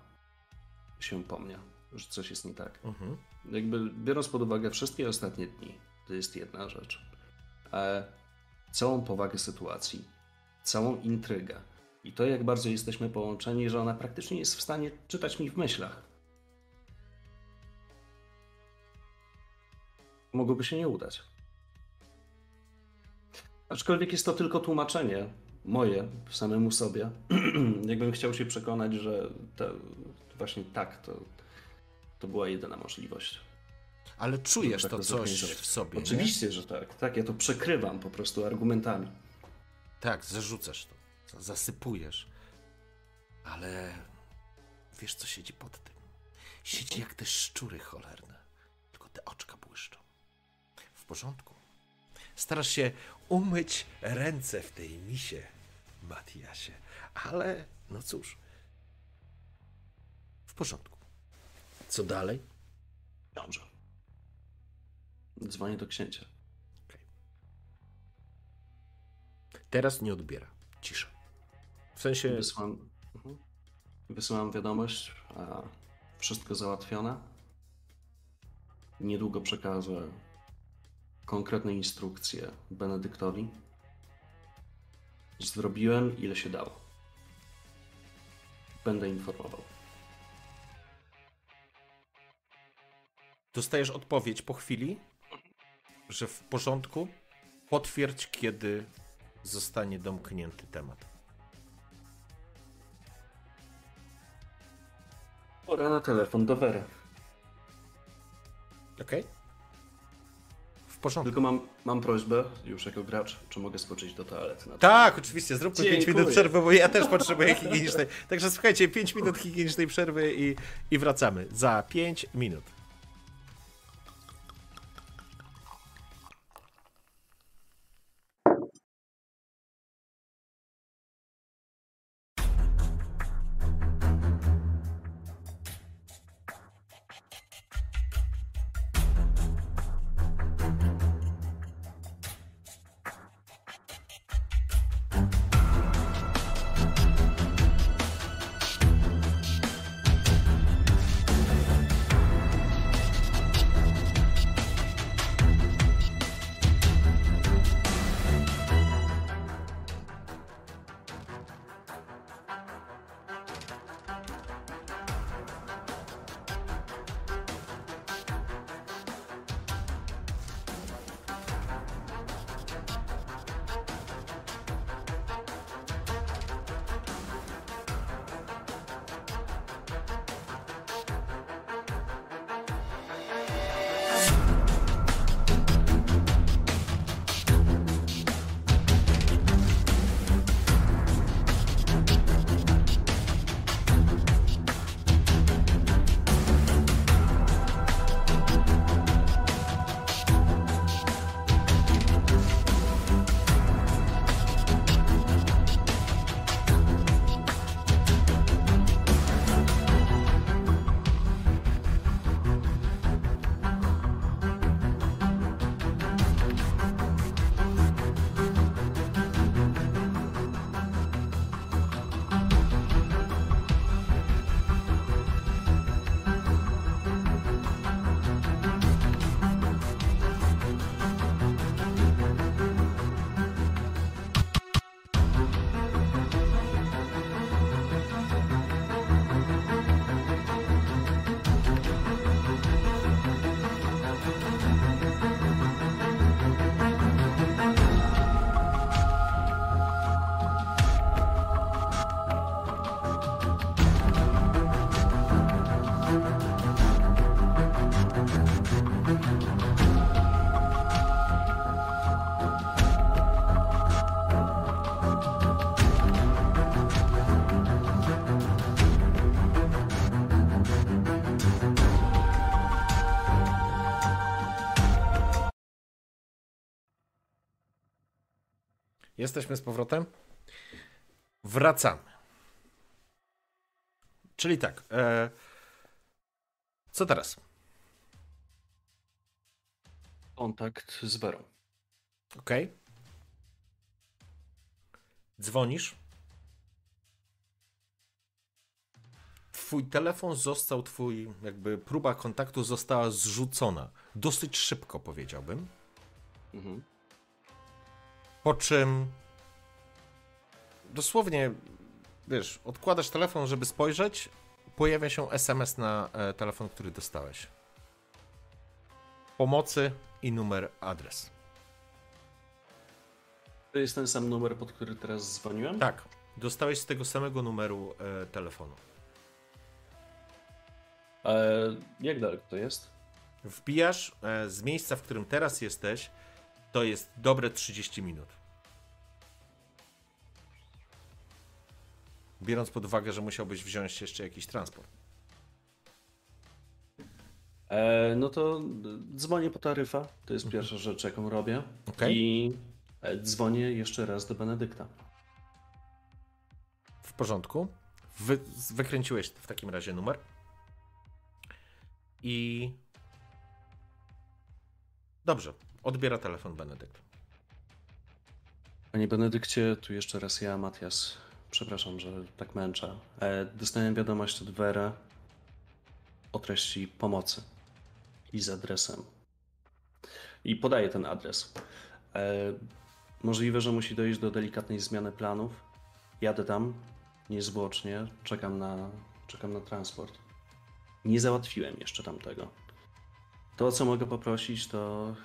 się po mnie, że coś jest nie tak. Mhm. Jakby biorąc pod uwagę wszystkie ostatnie dni, to jest jedna rzecz. E, całą powagę sytuacji, całą intrygę i to, jak bardzo jesteśmy połączeni, że ona praktycznie jest w stanie czytać mi w myślach. Mogłoby się nie udać. Aczkolwiek jest to tylko tłumaczenie moje samemu sobie. Jakbym chciał się przekonać, że to, właśnie tak, to, to była jedyna możliwość. Ale czujesz Tak to to coś zorganizować. w sobie. Nie? Oczywiście, że tak. Tak, ja to przekrywam po prostu argumentami. Tak, zarzucasz to. Zasypujesz. Ale wiesz, co siedzi pod tym? Siedzi jak te szczury cholerne. Tylko te oczka błyszczą. W porządku. Starasz się umyć ręce w tej misie, Matiasie. Ale, no cóż. W porządku. Co dalej? Dobrze. Dzwonię do księcia. Teraz nie odbiera. Cisza. W sensie. Wysyłam, mhm. Wysyłam wiadomość, a wszystko załatwione. Niedługo przekażę konkretne instrukcje Benedyktowi. Zrobiłem ile się dało. Będę informował. Dostajesz odpowiedź po chwili, że w porządku. Potwierdź, kiedy zostanie domknięty temat. Pora na telefon do Wery. Okej? W porządku. Tylko mam, mam prośbę, już jako gracz, czy mogę skoczyć do toalety. Na Tak, oczywiście, zróbmy 5 Dziękuję. minut przerwy, bo ja też potrzebuję higienicznej. Także słuchajcie, 5 minut higienicznej przerwy i, i wracamy. Za 5 minut. Jesteśmy z powrotem. Wracamy. Czyli tak. E, co teraz? Kontakt z Werą. Ok. Dzwonisz. Twój telefon został, twój jakby próba kontaktu została zrzucona. Dosyć szybko, powiedziałbym. Mhm. Po czym dosłownie, wiesz, odkładasz telefon, żeby spojrzeć, pojawia się SMS na e, telefon, który dostałeś. Pomocy i numer, adres. To jest ten sam numer, pod który teraz dzwoniłem? Tak, dostałeś z tego samego numeru e, telefonu. E, jak daleko to jest? Wbijasz e, z miejsca, w którym teraz jesteś, to jest dobre 30 minut. Biorąc pod uwagę, że musiałbyś wziąć jeszcze jakiś transport. E, no to dzwonię po taryfa. To jest pierwsza rzecz, jaką robię. Okej. I e, dzwonię jeszcze raz do Benedykta. W porządku. Wy, wykręciłeś w takim razie numer. I. Dobrze. Odbiera telefon Benedykt. Panie Benedykcie, tu jeszcze raz ja, Matias. Przepraszam, że tak męczę. E, dostałem wiadomość od Vera o treści pomocy i z adresem. I podaję ten adres. E, możliwe, że musi dojść do delikatnej zmiany planów. Jadę tam niezwłocznie, czekam na, czekam na transport. Nie załatwiłem jeszcze tamtego. To, o co mogę poprosić, to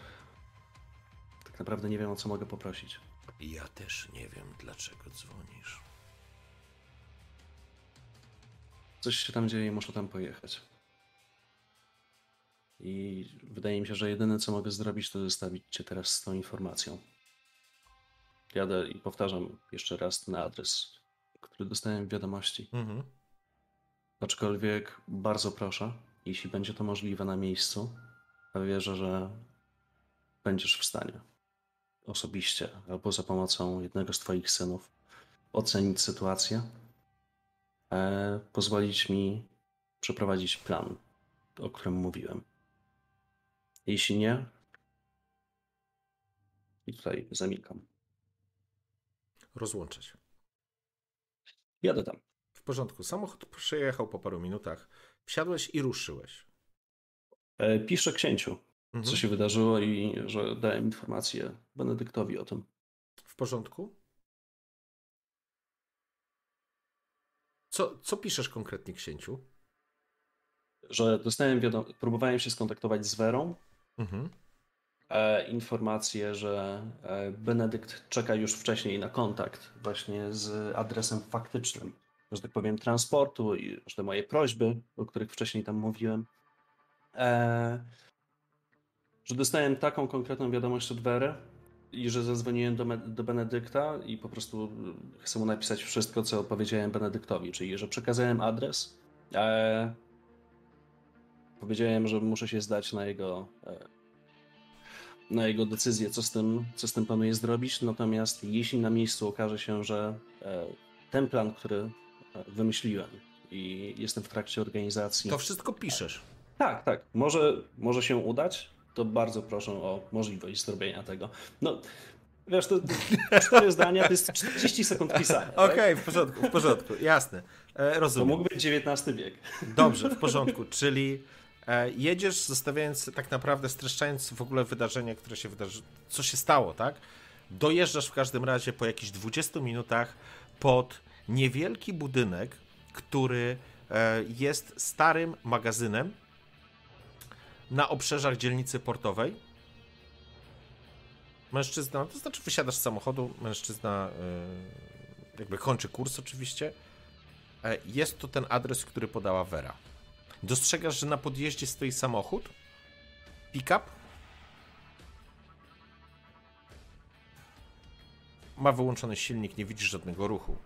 tak naprawdę nie wiem, o co mogę poprosić. Ja też nie wiem, dlaczego dzwonisz. Coś się tam dzieje i muszę tam pojechać. I wydaje mi się, że jedyne co mogę zrobić, to zostawić cię teraz z tą informacją. Jadę i powtarzam jeszcze raz ten adres, który dostałem w wiadomości. Mhm. Aczkolwiek bardzo proszę, jeśli będzie to możliwe na miejscu, a wierzę, że będziesz w stanie osobiście albo za pomocą jednego z Twoich synów ocenić sytuację, pozwolić mi przeprowadzić plan, o którym mówiłem. Jeśli nie, i tutaj zamilkam. Rozłączę się. Jadę tam. W porządku. Samochód przyjechał po paru minutach. Wsiadłeś i ruszyłeś. E, piszę księciu, Mhm. co się wydarzyło i że dałem informację Benedyktowi o tym. W porządku? Co, co piszesz konkretnie, księciu? że dostałem wiadomość, próbowałem się skontaktować z Werą. Mhm. E, informację, że e, Benedykt czeka już wcześniej na kontakt właśnie z adresem faktycznym, że tak powiem, transportu i że te moje prośby, o których wcześniej tam mówiłem. E, że dostałem taką konkretną wiadomość od Wery i że zadzwoniłem do, do Benedykta i po prostu chcę mu napisać wszystko, co powiedziałem Benedyktowi, czyli że przekazałem adres. E, powiedziałem, że muszę się zdać na jego, e, na jego decyzję, co z, tym, co z tym planuję zrobić. Natomiast jeśli na miejscu okaże się, że e, ten plan, który e, wymyśliłem i jestem w trakcie organizacji. To wszystko piszesz. Tak, tak. Może, może się udać, to bardzo proszę o możliwość zrobienia tego. No, wiesz, to, to cztery zdania to jest 40 sekund pisania. Okej, tak? w porządku, w porządku, jasne. E, To rozumiem. mógł być XIX wiek. Dobrze, w porządku, czyli e, jedziesz zostawiając tak naprawdę, streszczając w ogóle wydarzenie, które się wydarzy, co się stało, tak? Dojeżdżasz w każdym razie po jakichś 20 minutach pod niewielki budynek, który e, jest starym magazynem na obrzeżach dzielnicy portowej. Mężczyzna, to znaczy wysiadasz z samochodu, mężczyzna e, jakby kończy kurs oczywiście. E, Jest to ten adres, który podała Vera. Dostrzegasz, że na podjeździe stoi samochód, pick-up. Ma wyłączony silnik, nie widzisz żadnego ruchu.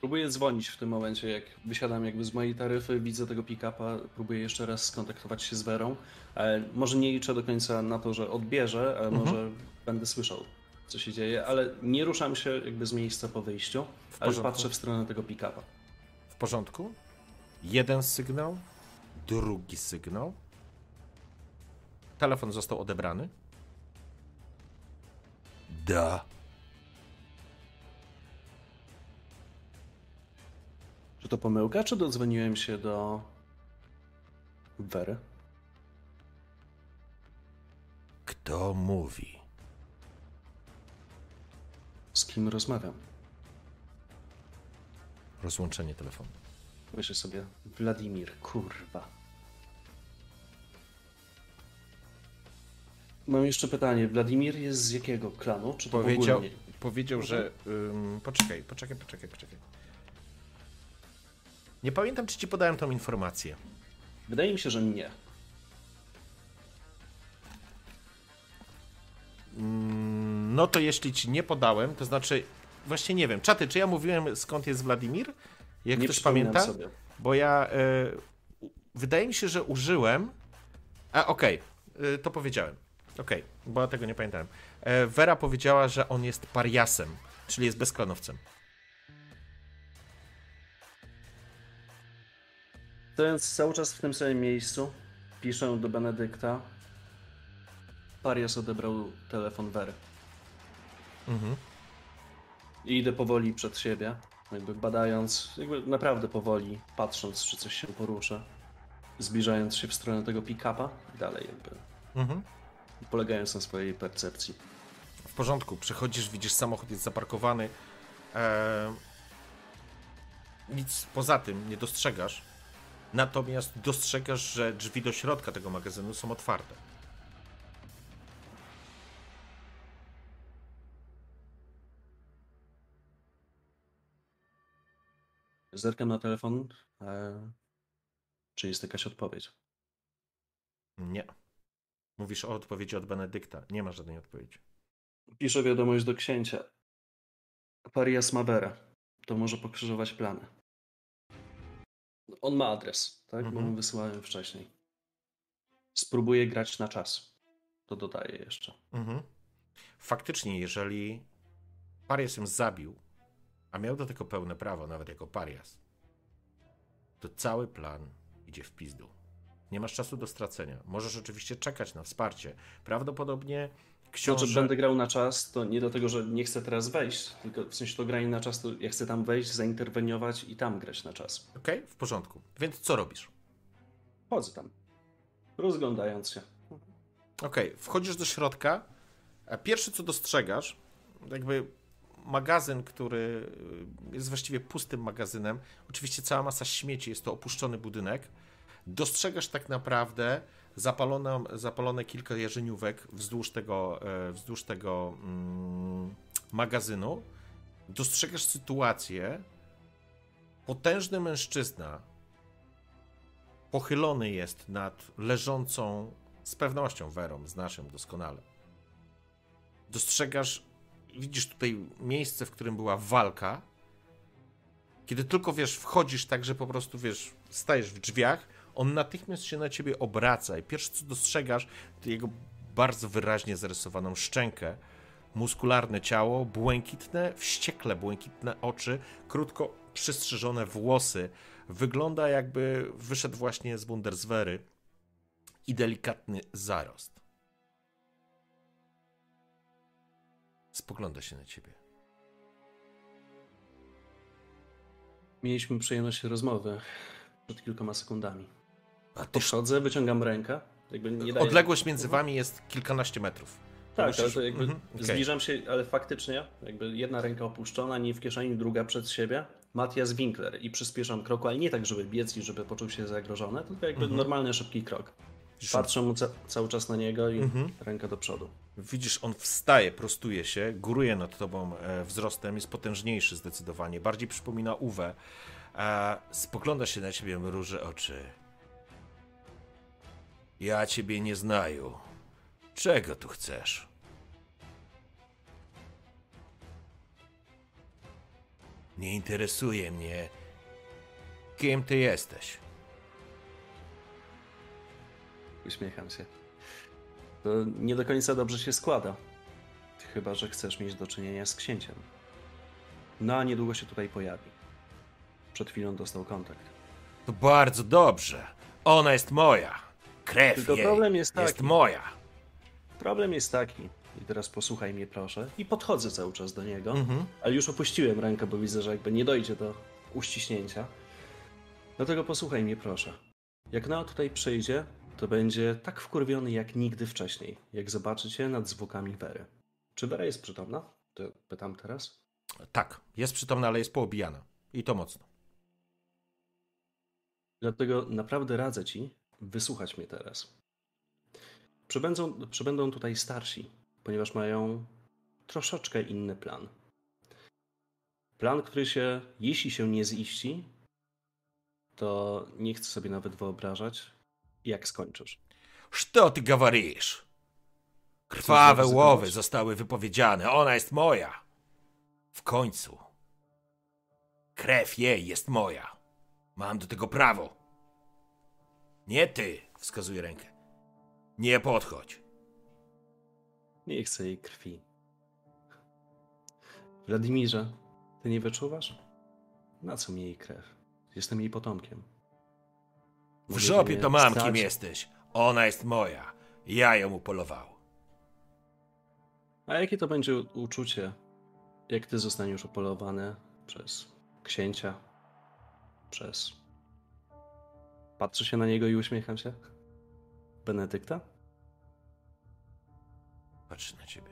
Próbuję dzwonić w tym momencie, jak wysiadam jakby z mojej taryfy, widzę tego pick-upa, próbuję jeszcze raz skontaktować się z Werą. E, może nie liczę do końca na to, że odbierze, ale Mhm. może będę słyszał co się dzieje, ale nie ruszam się jakby z miejsca po wyjściu, ale porządku. patrzę w stronę tego pick-upa. W porządku? Jeden sygnał, drugi sygnał. Telefon został odebrany. Da. Czy to pomyłka, czy dodzwoniłem się do Wery? Kto mówi? Z kim rozmawiam? Rozłączenie telefonu. Myślę sobie, Wladimir, kurwa. Mam jeszcze pytanie. Wladimir jest z jakiego klanu? Czy to Powiedział, w ogóle nie? powiedział że. Ym, poczekaj, poczekaj, poczekaj, poczekaj. Nie pamiętam, czy ci podałem tą informację. Wydaje mi się, że nie. Mm, No to jeśli ci nie podałem, to znaczy. Właśnie nie wiem. Czaty, czy ja mówiłem skąd jest Wladimir? Jak nie ktoś pamięta? sobie. Bo ja. E, u- wydaje mi się, że użyłem. A okej, y, to powiedziałem. Okej, bo ja tego nie pamiętałem. E, Vera powiedziała, że on jest pariasem, czyli jest bezklanowcem. Stojąc cały czas w tym samym miejscu, piszę do Benedykta. Parias odebrał telefon Wery. Mhm. I idę powoli przed siebie, jakby badając, jakby naprawdę powoli, patrząc, czy coś się porusza. Zbliżając się w stronę tego pick-upa i dalej jakby Mhm. polegając na swojej percepcji. W porządku, przychodzisz, widzisz samochód jest zaparkowany. E, nic poza tym nie dostrzegasz. Natomiast dostrzegasz, że drzwi do środka tego magazynu są otwarte. Zerkam na telefon. E, czy jest jakaś odpowiedź? Nie. Mówisz o odpowiedzi od Benedykta. Nie ma żadnej odpowiedzi. Piszę wiadomość do księcia. Parias Mabera. To może pokrzyżować plany. On ma adres, tak? Bo Mhm. mu wysyłałem wcześniej. Spróbuję grać na czas. To dodaję jeszcze. Mhm. Faktycznie, jeżeli Parias ją zabił, a miał do tego pełne prawo, nawet jako Parias, to cały plan idzie w pizdu. Nie masz czasu do stracenia. Możesz oczywiście czekać na wsparcie. Prawdopodobnie książę... Znaczy, będę grał na czas, to nie dlatego, że nie chcę teraz wejść, tylko w sensie to granie na czas, to ja chcę tam wejść, zainterweniować i tam grać na czas. Okej, w porządku. Więc co robisz? Chodzę tam, rozglądając się. Okej, wchodzisz do środka. a Pierwsze co dostrzegasz, jakby magazyn, który y, jest właściwie pustym magazynem. Oczywiście cała masa śmieci, jest to opuszczony budynek. Dostrzegasz tak naprawdę zapalone, zapalone kilka jarzeniówek wzdłuż tego, e, wzdłuż tego mm, magazynu. Dostrzegasz sytuację. Potężny mężczyzna pochylony jest nad leżącą z pewnością Werą, znasz ją doskonale. Dostrzegasz, widzisz tutaj miejsce, w którym była walka. Kiedy tylko wiesz, wchodzisz tak, że po prostu wiesz, stajesz w drzwiach, on natychmiast się na ciebie obraca i pierwsze co dostrzegasz, to jego bardzo wyraźnie zarysowaną szczękę, muskularne ciało, błękitne, wściekle błękitne oczy, krótko przystrzyżone włosy. Wygląda jakby wyszedł właśnie z Bundeswehry i delikatny zarost. Spogląda się na ciebie. Mieliśmy przyjemność rozmowy przed kilkoma sekundami. A ty Podchodzę, wyciągam rękę. Odległość między wami jest kilkanaście metrów. Tak, Musisz- ale to jakby Mhm, zbliżam się, ale faktycznie jakby jedna ręka opuszczona, nie w kieszeni, druga przed siebie. Matthias Winkler i przyspieszam kroku, ale nie tak, żeby biec i żeby poczuł się zagrożony, tylko jakby Mhm. normalny, szybki krok. Patrzę mu ca- cały czas na niego i Mhm. ręka do przodu. Widzisz, on wstaje, prostuje się, góruje nad tobą e, wzrostem, jest potężniejszy zdecydowanie, bardziej przypomina Uwe. A spogląda się na ciebie, mruży oczy. Ja ciebie nie znaju. Czego tu chcesz? Nie interesuje mnie, kim ty jesteś. Uśmiecham się. To nie do końca dobrze się składa. chyba że chcesz mieć do czynienia z księciem. No a niedługo się tutaj pojawi. Przed chwilą dostał kontakt. To bardzo dobrze. Ona jest moja. Krew Tylko jej problem jest jest taki. moja. Problem jest taki, i teraz posłuchaj mnie proszę, i podchodzę cały czas do niego, Mhm. ale już opuściłem rękę, bo widzę, że jakby nie dojdzie do uściśnięcia. Dlatego posłuchaj mnie proszę. Jak Neo tutaj przyjdzie, to będzie tak wkurwiony jak nigdy wcześniej, jak zobaczy cię nad zwłokami Wery. Czy Wera jest przytomna? To pytam teraz. Tak, jest przytomna, ale jest poobijana. I to mocno. Dlatego naprawdę radzę ci wysłuchać mnie teraz. Przybędą, przybędą tutaj starsi, ponieważ mają troszeczkę inny plan. Plan, który się, jeśli się nie ziści, to nie chcę sobie nawet wyobrażać, jak skończysz. Co ty gawarisz? Krwawe łowy zostały wypowiedziane. Ona jest moja. W końcu. Krew jej jest moja. Mam do tego prawo. Nie ty, wskazuje rękę. Nie podchodź. Nie chcę jej krwi. Wladimirze, ty nie wyczuwasz? Na co mi jej krew? Jestem jej potomkiem. W żopie to mam, kim stać- jesteś. Ona jest moja. Ja ją upolował. A jakie to będzie uczucie, jak ty zostaniesz upolowany przez księcia, przez... Patrzę się na niego i uśmiecham się. Benedykta? Patrzę na ciebie.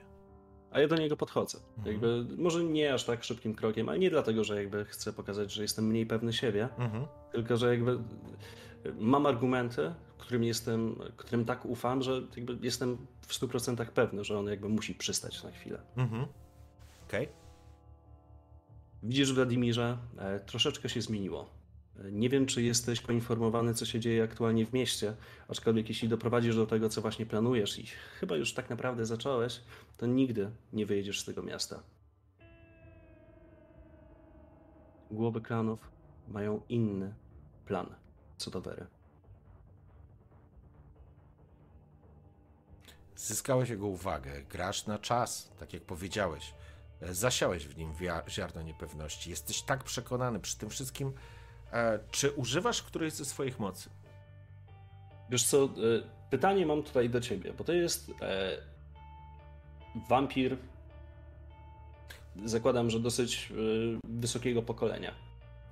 A ja do niego podchodzę. Mhm. Jakby, może nie aż tak szybkim krokiem, ale nie dlatego, że jakby chcę pokazać, że jestem mniej pewny siebie, Mhm. tylko że jakby mam argumenty, którym jestem, którym tak ufam, że jakby jestem w 100% pewny, że on jakby musi przystać na chwilę. Mhm. Okej. Widzisz, Wladimirze, e, troszeczkę się zmieniło. Nie wiem, czy jesteś poinformowany, co się dzieje aktualnie w mieście, aczkolwiek jeśli doprowadzisz do tego, co właśnie planujesz i chyba już tak naprawdę zacząłeś, to nigdy nie wyjedziesz z tego miasta. Głowy klanów mają inny plan co do Wery. Zyskałeś jego uwagę. Grasz na czas, tak jak powiedziałeś. Zasiałeś w nim ziarno niepewności. Jesteś tak przekonany przy tym wszystkim. E, czy używasz którejś ze swoich mocy? Wiesz co, e, pytanie mam tutaj do ciebie, bo to jest e, wampir, zakładam, że dosyć e, wysokiego pokolenia.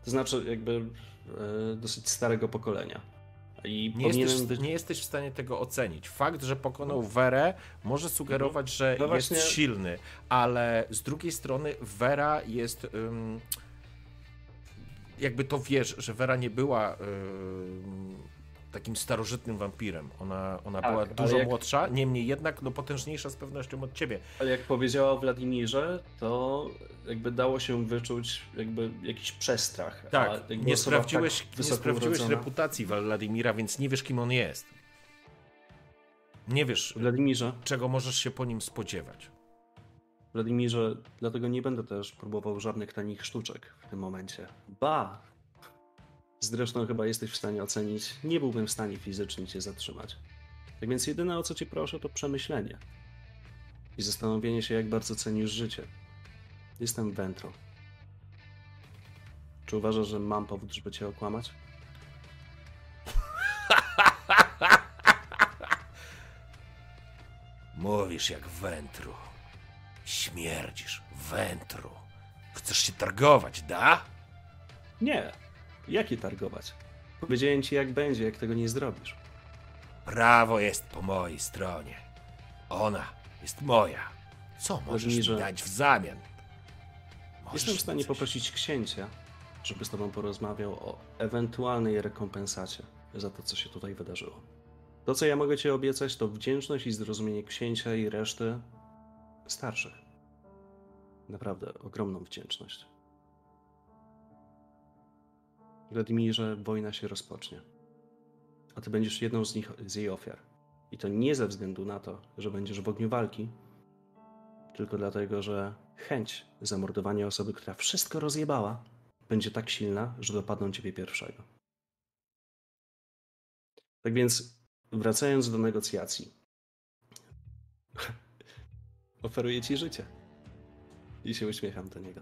To znaczy jakby e, dosyć starego pokolenia. I Nie powinienem jesteś, nie jesteś w stanie tego ocenić. Fakt, że pokonał Werę, może sugerować, że No jest właśnie- silny, ale z drugiej strony Wera jest. ym, jakby to wiesz, że Wera nie była ym, takim starożytnym wampirem. Ona, ona Tak, była dużo jak- młodsza, niemniej jednak no, potężniejsza z pewnością od ciebie. Ale jak powiedziała Wladimirze, to jakby dało się wyczuć jakby jakiś przestrach. Tak, nie osoba sprawdziłeś, tak nie sprawdziłeś urodzona- reputacji Wladimira, więc nie wiesz, kim on jest. Nie wiesz, Wladimirze, czego możesz się po nim spodziewać. Wladimirze, dlatego nie będę też próbował żadnych tanich sztuczek w tym momencie. Ba! Zresztą chyba jesteś w stanie ocenić, nie byłbym w stanie fizycznie cię zatrzymać. Tak więc jedyne o co cię proszę to przemyślenie. I zastanowienie się, jak bardzo cenisz życie. Jestem Ventro. Czy uważasz, że mam powód, żeby cię okłamać? Mówisz jak wętru. Śmierdzisz, wętru. Chcesz się targować, da? Nie. Jakie targować? Powiedziałem ci, jak będzie, jak tego nie zrobisz. Prawo jest po mojej stronie. Ona jest moja. Co możesz mi Wladimírze, dać w zamian? Możesz Jestem w stanie coś- poprosić księcia, żeby z tobą porozmawiał o ewentualnej rekompensacie za to, co się tutaj wydarzyło. To, co ja mogę ci obiecać, to wdzięczność i zrozumienie księcia i reszty starszych. Naprawdę ogromną wdzięczność. Wladimirze, wojna się rozpocznie. A ty będziesz jedną z nich, z jej ofiar. I to nie ze względu na to, że będziesz w ogniu walki, tylko dlatego, że chęć zamordowania osoby, która wszystko rozjebała, będzie tak silna, że dopadną ciebie pierwszego. Tak więc, wracając do negocjacji. Oferuję ci życie. I się uśmiecham do niego.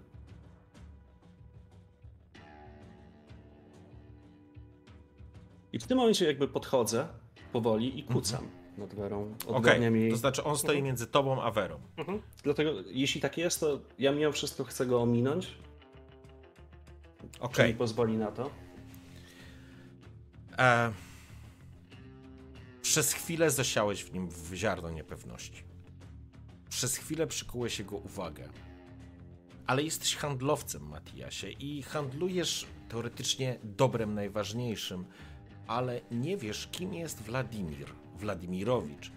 I w tym momencie jakby podchodzę powoli i kucam nad Werą. Okej, jej... to znaczy on stoi między tobą a Werą. Mhm. Dlatego jeśli tak jest, to ja mimo wszystko chcę go ominąć. Okej. Mi pozwoli na to? E, przez chwilę zasiałeś w nim w ziarno niepewności. Przez chwilę przykułeś jego uwagę. Ale jesteś handlowcem, Matiasie, i handlujesz teoretycznie dobrem najważniejszym, ale nie wiesz, kim jest Wladimir, Wladimirowicz,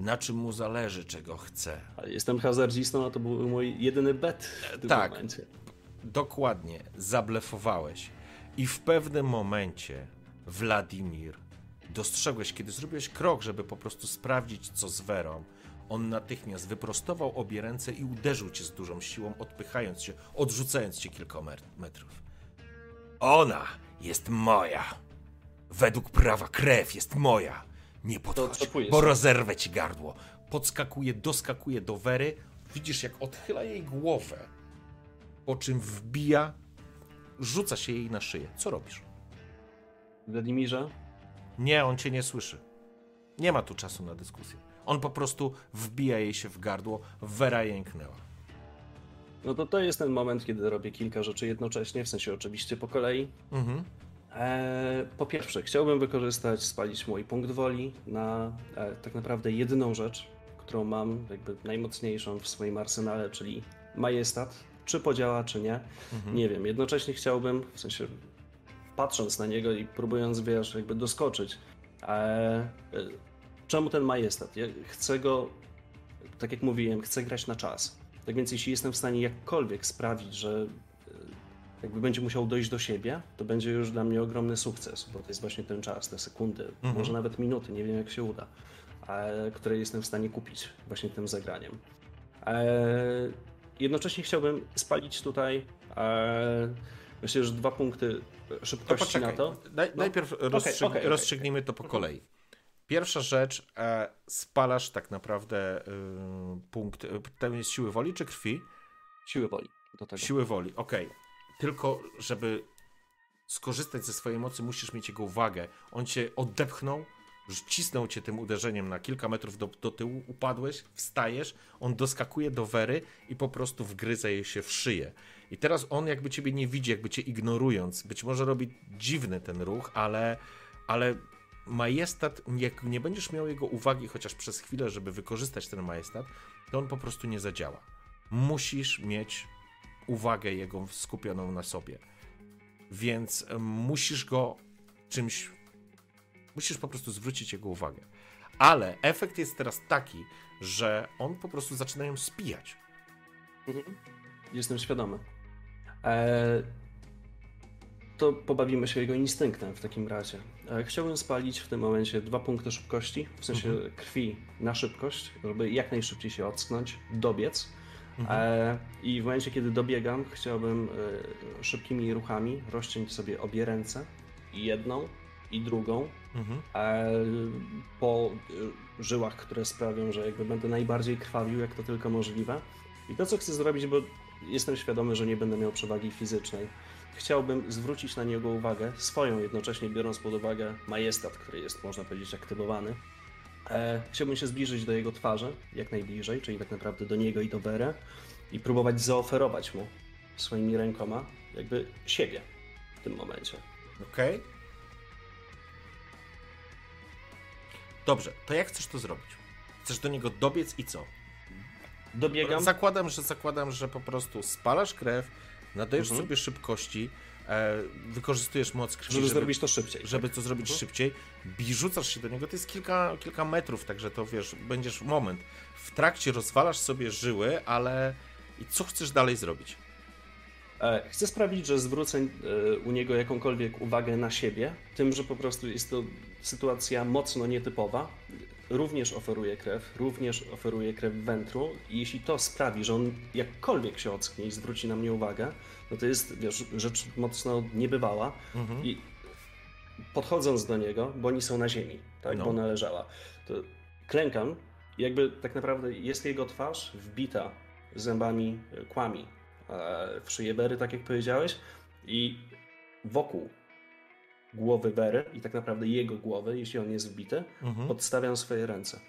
na czym mu zależy, czego chce. Jestem hazardzistą, a to był mój jedyny bet w tym Tak. momencie. Dokładnie, zablefowałeś. I w pewnym momencie, Wladimir, dostrzegłeś, kiedy zrobiłeś krok, żeby po prostu sprawdzić, co z Werą, on natychmiast wyprostował obie ręce i uderzył cię z dużą siłą, odpychając cię, odrzucając cię kilka metrów. Ona jest moja. Według prawa krew jest moja. Nie podchodź, bo rozerwę ci gardło. Podskakuje, doskakuje do Wery. Widzisz, jak odchyla jej głowę, po czym wbija, rzuca się jej na szyję. Co robisz? Wladimirze, Nie, on cię nie słyszy. Nie ma tu czasu na dyskusję. On po prostu wbija jej się w gardło, Wera jęknęła. no to to jest ten moment, kiedy robię kilka rzeczy jednocześnie, w sensie oczywiście po kolei. Mhm. Eee, po pierwsze, chciałbym wykorzystać, spalić mój punkt woli na e, tak naprawdę jedyną rzecz, którą mam jakby najmocniejszą w swoim arsenale, czyli majestat. Czy podziała, czy nie, nie wiem. Jednocześnie chciałbym, w sensie patrząc na niego i próbując, wiesz, jakby doskoczyć, e, e, czemu ten majestat? Ja chcę go, tak jak mówiłem, chcę grać na czas. Tak więc jeśli jestem w stanie jakkolwiek sprawić, że jakby będzie musiał dojść do siebie, to będzie już dla mnie ogromny sukces, bo to jest właśnie ten czas, te sekundy, może nawet minuty, nie wiem jak się uda, e, które jestem w stanie kupić właśnie tym zagraniem. E, jednocześnie chciałbym spalić tutaj e, myślę, że dwa punkty To szybkości na poczekaj. to. Naj, No. Najpierw rozstrzyg, okej, okej. rozstrzygnijmy to po kolei. Pierwsza rzecz, e, spalasz tak naprawdę y, punkt, y, tam jest siły woli czy krwi? Siły woli do tego. Siły woli, okej. Tylko, żeby skorzystać ze swojej mocy, musisz mieć jego uwagę. On cię odepchnął, cisnął cię tym uderzeniem na kilka metrów do, do tyłu, upadłeś, wstajesz, on doskakuje do Wery i po prostu wgryza jej się w szyję. I teraz on jakby ciebie nie widzi, jakby cię ignorując. Być może robi dziwny ten ruch, ale, ale majestat, jak nie będziesz miał jego uwagi chociaż przez chwilę, żeby wykorzystać ten majestat, to on po prostu nie zadziała. Musisz mieć uwagę jego skupioną na sobie. Więc musisz go czymś. Musisz po prostu zwrócić jego uwagę. Ale efekt jest teraz taki, że on po prostu zaczyna ją spijać. Mhm. Jestem świadomy. E, to pobawimy się jego instynktem w takim razie. E, chciałbym spalić w tym momencie dwa punkty szybkości, w sensie krwi na szybkość, żeby jak najszybciej się ocknąć, dobiec. E, I w momencie, kiedy dobiegam, chciałbym e, szybkimi ruchami rozciąć sobie obie ręce, jedną i drugą, Mhm. po żyłach, które sprawią, że jakby będę najbardziej krwawił, jak to tylko możliwe. I to, co chcę zrobić, bo jestem świadomy, że nie będę miał przewagi fizycznej, chciałbym zwrócić na niego uwagę, swoją jednocześnie biorąc pod uwagę majestat, który jest, można powiedzieć, aktywowany. E, chciałbym się zbliżyć do jego twarzy, jak najbliżej, czyli tak naprawdę do niego i do Berę i próbować zaoferować mu swoimi rękoma jakby siebie w tym momencie. Okej? Dobrze, to jak chcesz to zrobić? Chcesz do niego dobiec i co? Dobiegam. Zakładam, że zakładam, że po prostu spalasz krew, nadajesz Mhm. sobie szybkości, e, wykorzystujesz moc krwi, Żeby zrobić to szybciej. żeby to zrobić Mhm. szybciej, bi- rzucasz się do niego, to jest kilka, kilka metrów, także to wiesz, będziesz moment. W trakcie rozwalasz sobie żyły, ale i co chcesz dalej zrobić? E, Chcę sprawić, że zwrócę e, u niego jakąkolwiek uwagę na siebie, tym, że po prostu jest to sytuacja mocno nietypowa. Również oferuje krew, również oferuje krew wętru i jeśli to sprawi, że on jakkolwiek się ocknie i zwróci na mnie uwagę, no to jest wiesz, rzecz mocno niebywała i podchodząc do niego, bo oni są na ziemi, tak, No. bo ona leżała, to klękam Jakby tak naprawdę jest jego twarz wbita zębami e, kłami w szyję Bery, tak jak powiedziałeś, i wokół głowy Bery i tak naprawdę jego głowy, jeśli on jest wbity, Mhm. podstawiam swoje ręce.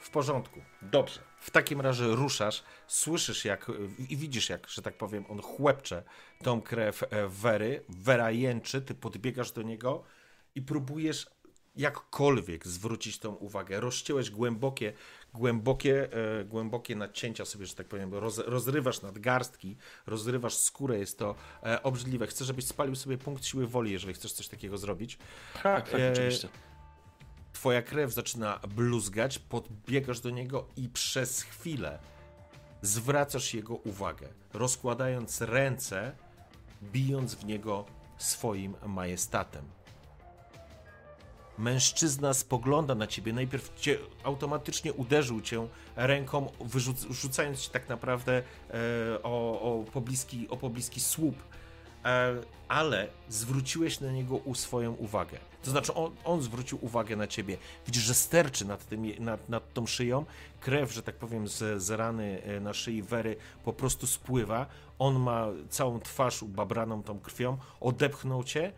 W porządku. Dobrze. W takim razie ruszasz, słyszysz jak i widzisz jak, że tak powiem, on chłepcze tą krew e, Wery. Wera jęczy, ty podbiegasz do niego i próbujesz jakkolwiek zwrócić tą uwagę. Rozcięłeś głębokie, głębokie, e, głębokie nacięcia sobie, że tak powiem, roz, rozrywasz nadgarstki, rozrywasz skórę, jest to e, obrzydliwe. Chcę, żebyś spalił sobie punkt siły woli, jeżeli chcesz coś takiego zrobić. Tak, tak, E, oczywiście. Twoja krew zaczyna bluzgać, podbiegasz do niego i przez chwilę zwracasz jego uwagę, rozkładając ręce, bijąc w niego swoim majestatem. Mężczyzna spogląda na ciebie, najpierw cię automatycznie uderzył cię ręką, wyrzuc- rzucając ci tak naprawdę e, o, o, pobliski, o pobliski słup, e, ale zwróciłeś na niego swoją uwagę. To znaczy, on, on zwrócił uwagę na ciebie. Widzisz, że sterczy nad, tym, nad, nad tą szyją, krew, że tak powiem, z, z rany e, na szyi Wery po prostu spływa. On ma całą twarz ubabraną tą krwią, odepchnął cię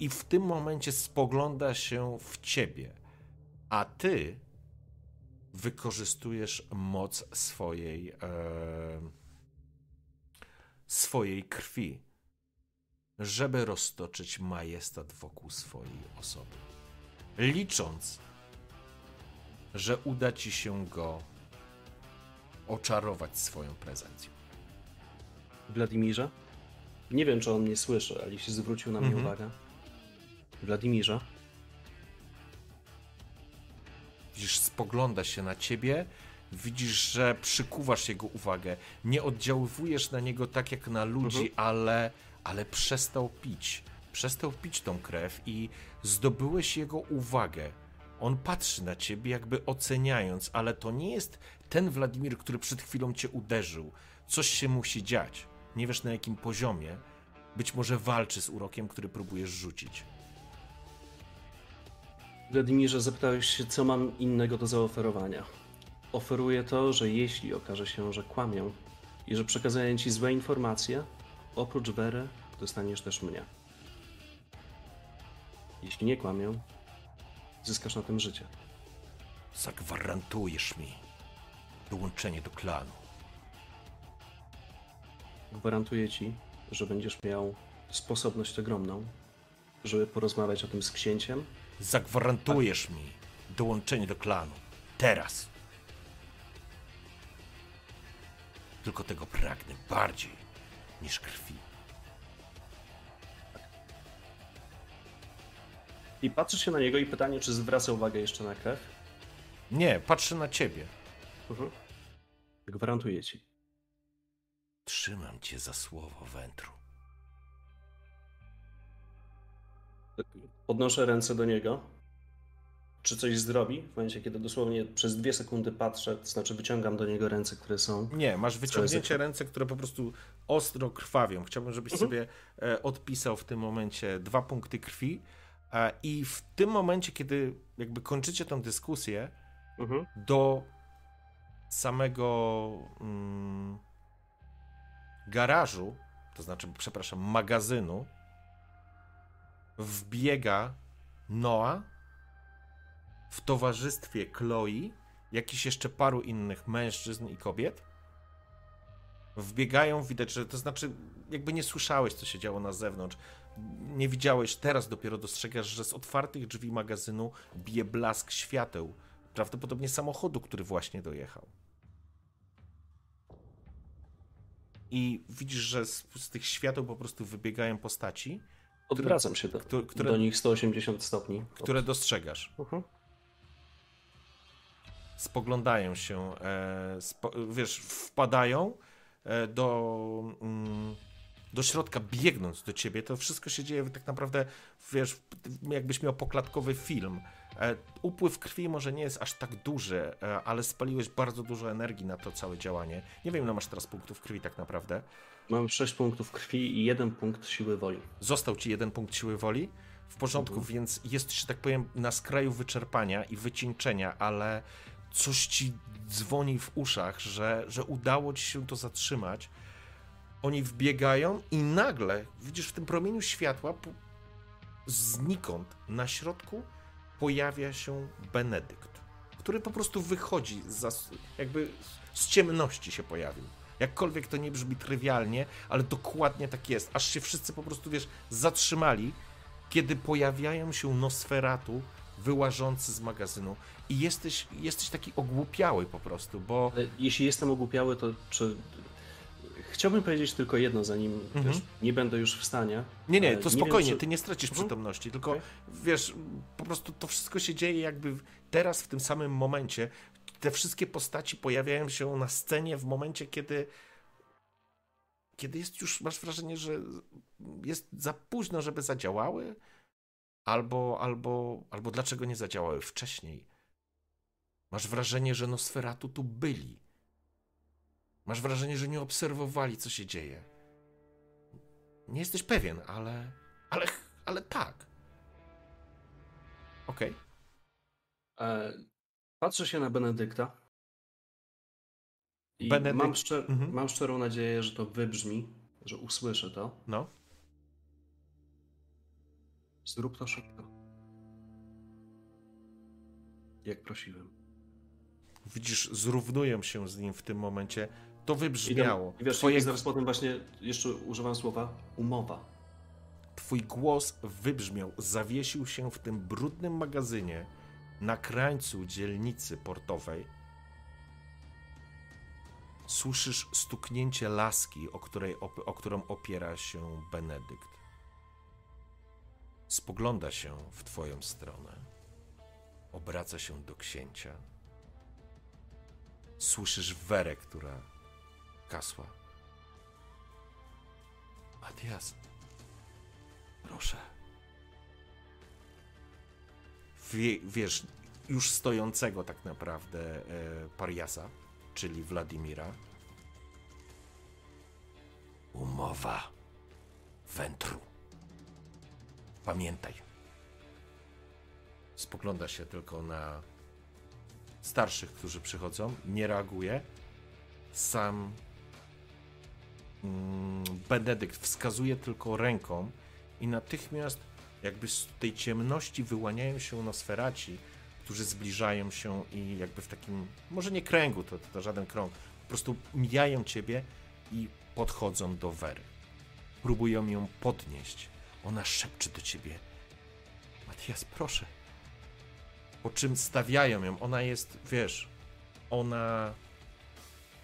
i w tym momencie spogląda się w ciebie. A ty wykorzystujesz moc swojej, e, swojej krwi żeby roztoczyć majestat wokół swojej osoby. Licząc, że uda ci się go oczarować swoją prezencją. Wladimirze? Nie wiem, czy on mnie słyszy, ale jeśli zwrócił na mnie Mhm. uwagę. Wladimirze? Widzisz, spogląda się na ciebie, widzisz, że przykuwasz jego uwagę. Nie oddziaływujesz na niego tak jak na ludzi, ale, ale przestał pić. Przestał pić tą krew i zdobyłeś jego uwagę. On patrzy na ciebie, jakby oceniając, ale to nie jest ten Wladimir, który przed chwilą cię uderzył. Coś się musi dziać. Nie wiesz na jakim poziomie. Być może walczy z urokiem, który próbujesz rzucić. Wladimirze, zapytałeś się, co mam innego do zaoferowania. Oferuję to, że jeśli okaże się, że kłamią i że przekazuję ci złe informacje, oprócz Wery dostaniesz też mnie. Jeśli nie kłamią, zyskasz na tym życie. Zagwarantujesz mi dołączenie do klanu. Gwarantuję ci, że będziesz miał sposobność ogromną, żeby porozmawiać o tym z księciem Zagwarantujesz mi dołączenie do klanu. Teraz. Tylko tego pragnę bardziej niż krwi. i patrzysz się na niego i pytanie, czy zwraca uwagę jeszcze na krew. Nie, patrzę na ciebie. Mhm. Gwarantuję ci. Trzymam cię za słowo, wętru. Podnoszę ręce do niego. Czy coś zrobi? W momencie, kiedy dosłownie przez dwie sekundy patrzę, to znaczy wyciągam do niego ręce, które są. Nie, masz wyciągnięcie ręce, które po prostu ostro krwawią. Chciałbym, żebyś sobie e, odpisał w tym momencie dwa punkty krwi. E, I w tym momencie, kiedy jakby kończycie tą dyskusję, Mhm. do samego mm, garażu, to znaczy, przepraszam, magazynu, wbiega Noa w towarzystwie Chloe, jakichś jeszcze paru innych mężczyzn i kobiet. Wbiegają, widać, że to znaczy, jakby nie słyszałeś, co się działo na zewnątrz. Nie widziałeś, teraz dopiero dostrzegasz, że z otwartych drzwi magazynu bije blask świateł. Prawdopodobnie samochodu, który właśnie dojechał. I widzisz, że z, z tych świateł po prostu wybiegają postaci, Odwracam się do, które- do nich 180 stopni. które dostrzegasz. Mhm. spoglądają się, e, spo, wiesz, wpadają e, do, mm, do środka, biegnąc do ciebie. To wszystko się dzieje tak naprawdę, wiesz, jakbyś miał poklatkowy film. E, upływ krwi może nie jest aż tak duży, e, ale spaliłeś bardzo dużo energii na to całe działanie. Nie wiem, ile masz teraz punktów krwi tak naprawdę. Mam 6 punktów krwi i jeden punkt siły woli. Został ci jeden punkt siły woli. W porządku, więc jest, że tak powiem, na skraju wyczerpania i wycieńczenia, ale coś ci dzwoni w uszach, że, że udało ci się to zatrzymać. Oni wbiegają i nagle widzisz w tym promieniu światła po, znikąd na środku pojawia się Benedykt, który po prostu wychodzi, za, jakby z ciemności się pojawił. Jakkolwiek to nie brzmi trywialnie, ale dokładnie tak jest. Aż się wszyscy po prostu, wiesz, zatrzymali, kiedy pojawiają się Nosferatu wyłażący z magazynu i jesteś, jesteś taki ogłupiały po prostu, bo... Ale jeśli jestem ogłupiały, to czy... Chciałbym powiedzieć tylko jedno, zanim Mhm. wiesz, nie będę już w stanie. Nie, nie, to wiem, spokojnie, czy- ty nie stracisz Mhm. przytomności, tylko Okej. wiesz, po prostu to wszystko się dzieje jakby teraz, w tym samym momencie. Te wszystkie postaci pojawiają się na scenie w momencie, kiedy kiedy jest już, masz wrażenie, że jest za późno, żeby zadziałały, albo, albo, albo dlaczego nie zadziałały wcześniej. Masz wrażenie, że Nosferatu tu byli. Masz wrażenie, że nie obserwowali, co się dzieje. Nie jesteś pewien, ale. Ale, ale tak. Okej. E, patrzę się na Benedykta. I Benedykt- mam, szczer- Mhm. mam szczerą nadzieję, że to wybrzmi, że usłyszę to. No. Zrób to szybko. Jak prosiłem. Widzisz, zrównują się z nim w tym momencie. To wybrzmiało. I wiesz, Twoje, i zaraz potem właśnie jeszcze używam słowa umowa. twój głos wybrzmiał, zawiesił się w tym brudnym magazynie na krańcu dzielnicy portowej. Słyszysz stuknięcie laski, o, której, op- o którą opiera się Benedykt. Spogląda się w twoją stronę. Obraca się do księcia. Słyszysz werę, która kasła. Matias, proszę. Wie, wiesz, już stojącego tak naprawdę e, pariasa, czyli Wladimira. Umowa wętru. Pamiętaj. Spogląda się tylko na starszych, którzy przychodzą, nie reaguje. Sam mm, Benedykt wskazuje tylko ręką i natychmiast jakby z tej ciemności wyłaniają się nosferaci, którzy zbliżają się i jakby w takim, może nie kręgu, to, to żaden krąg, po prostu mijają ciebie i podchodzą do Wery. Próbują ją podnieść. Ona szepcze do ciebie. Matias, proszę. Po czym stawiają ją. Ona jest, wiesz, ona.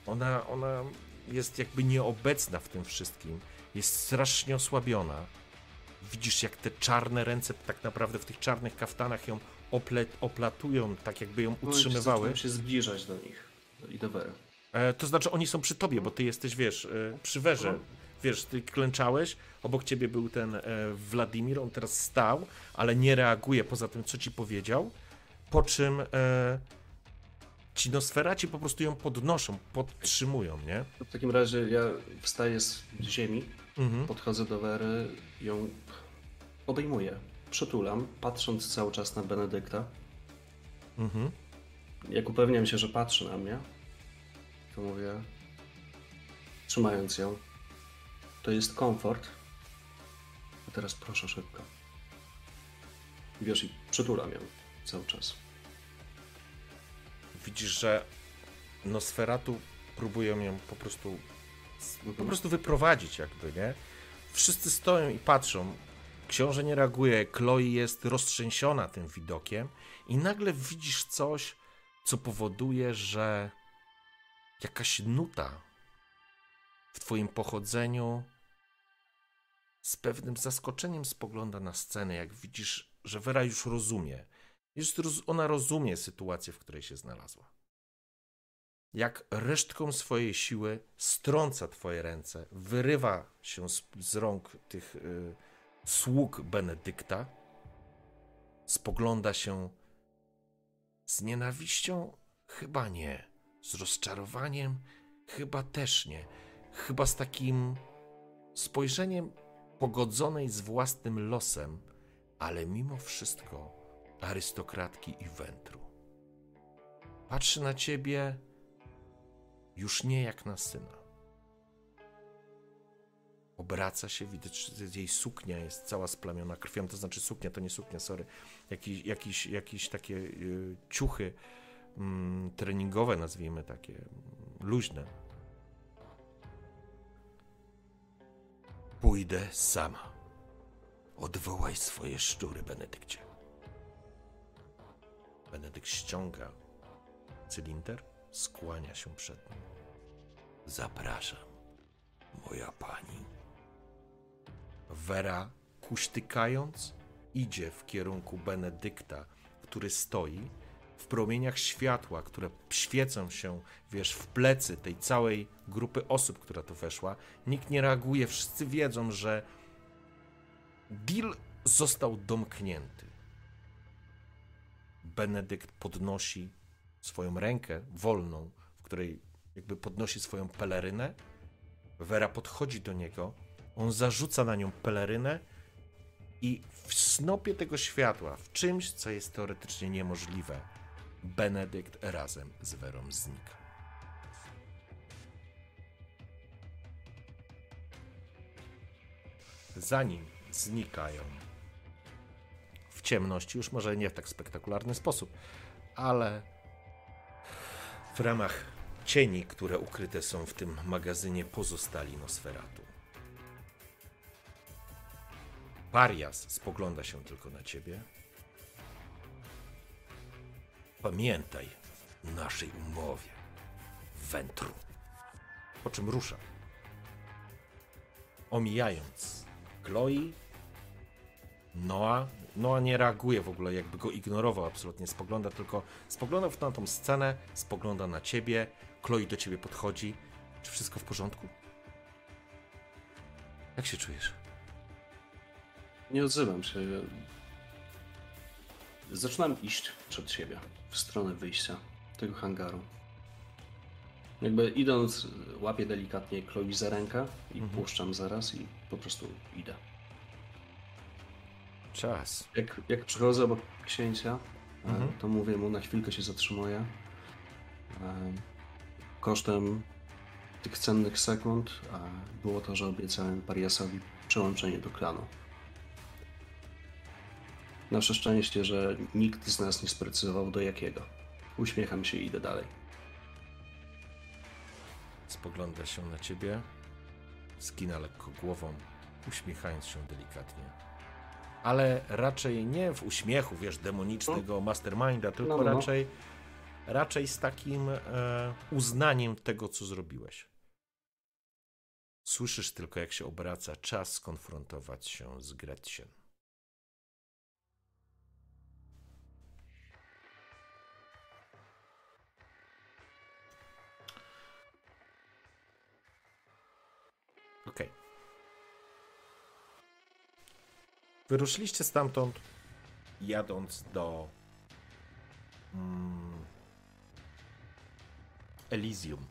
Ona, ona jest jakby nieobecna w tym wszystkim. Jest strasznie osłabiona. Widzisz, jak te czarne ręce tak naprawdę w tych czarnych kaftanach ją ople, oplatują, tak jakby ją utrzymywały. Zacząłem się zbliżać do nich i do Wery. E, to znaczy, oni są przy tobie, bo ty jesteś, wiesz, e, przy werze. Wiesz, ty klęczałeś, obok ciebie był ten e, Wladimir, on teraz stał, ale nie reaguje poza tym, co ci powiedział. Po czym e, ci nosferaci po prostu ją podnoszą, podtrzymują, nie? W takim razie ja wstaję z ziemi, Mhm. podchodzę do Wery, ją obejmuję, przytulam, patrząc cały czas na Benedykta. Mhm. Jak upewniam się, że patrzy na mnie, to mówię, trzymając ją, to jest komfort. A teraz proszę szybko. Wiesz, i przytulam ją cały czas. Widzisz, że Nosferatu próbują ją po prostu po prostu wyprowadzić jakby, nie? Wszyscy stoją i patrzą. Książę nie reaguje, Chloe jest roztrzęsiona tym widokiem i nagle widzisz coś, co powoduje, że jakaś nuta w twoim pochodzeniu z pewnym zaskoczeniem spogląda na scenę, jak widzisz, że Vera już rozumie. Już ona rozumie sytuację, w której się znalazła. Jak resztką swojej siły strąca twoje ręce, wyrywa się z, z rąk tych y, sług Benedykta, spogląda się z nienawiścią? Chyba nie. Z rozczarowaniem? Chyba też nie. Chyba z takim spojrzeniem pogodzonej z własnym losem, ale mimo wszystko arystokratki i wętru. Patrzy na ciebie już nie jak na syna. Obraca się, widać, jej suknia jest cała splamiona krwią, to znaczy suknia, to nie suknia, sorry. Jakiś, jakiś, jakieś takie y, ciuchy mm, treningowe, nazwijmy takie, mm, luźne. Pójdę sama. Odwołaj swoje szczury, Benedykcie. Benedykt ściąga cylinder, skłania się przed nim. Zapraszam, moja pani. Wera, kuśtykając, idzie w kierunku Benedykta, który stoi w promieniach światła, które świecą się, wiesz, w plecy tej całej grupy osób, która tu weszła. Nikt nie reaguje, wszyscy wiedzą, że deal został domknięty. Benedykt podnosi swoją rękę wolną, w której jakby podnosi swoją pelerynę. Wera podchodzi do niego, on zarzuca na nią pelerynę i w snopie tego światła, w czymś, co jest teoretycznie niemożliwe, Benedykt razem z Werą znika. Zanim znikają w ciemności, już może nie w tak spektakularny sposób, ale w ramach cieni, które ukryte są w tym magazynie, pozostali Nosferatu. Parias spogląda się tylko na ciebie. Pamiętaj naszej umowie, wętru. Po czym rusza. Omijając Chloe, Noa. Noa nie reaguje w ogóle, jakby go ignorował absolutnie. Spogląda tylko, spogląda na tą scenę, spogląda na ciebie. Chloe do ciebie podchodzi. Czy wszystko w porządku? Jak się czujesz? Nie odzywam się. Zaczynam iść przed siebie, w stronę wyjścia tego hangaru. Jakby idąc, łapię delikatnie Chloe za rękę i puszczam zaraz i po prostu idę. Czas. Jak, jak przychodzę obok księcia, e, to mówię mu, na chwilkę się zatrzymuję. E, Kosztem tych cennych sekund e, było to, że obiecałem Pariasowi przełączenie do klanu. Nasze szczęście, że nikt z nas nie sprecyzował do jakiego. Uśmiecham się i idę dalej. Spogląda się na ciebie, skina lekko głową, uśmiechając się delikatnie. Ale raczej nie w uśmiechu, wiesz, demonicznego masterminda, tylko No, no. raczej, raczej z takim e, uznaniem tego, co zrobiłeś. Słyszysz tylko, jak się obraca czas skonfrontować się z Gretchen. Wyruszyliście stamtąd, jadąc do mm, Elysium.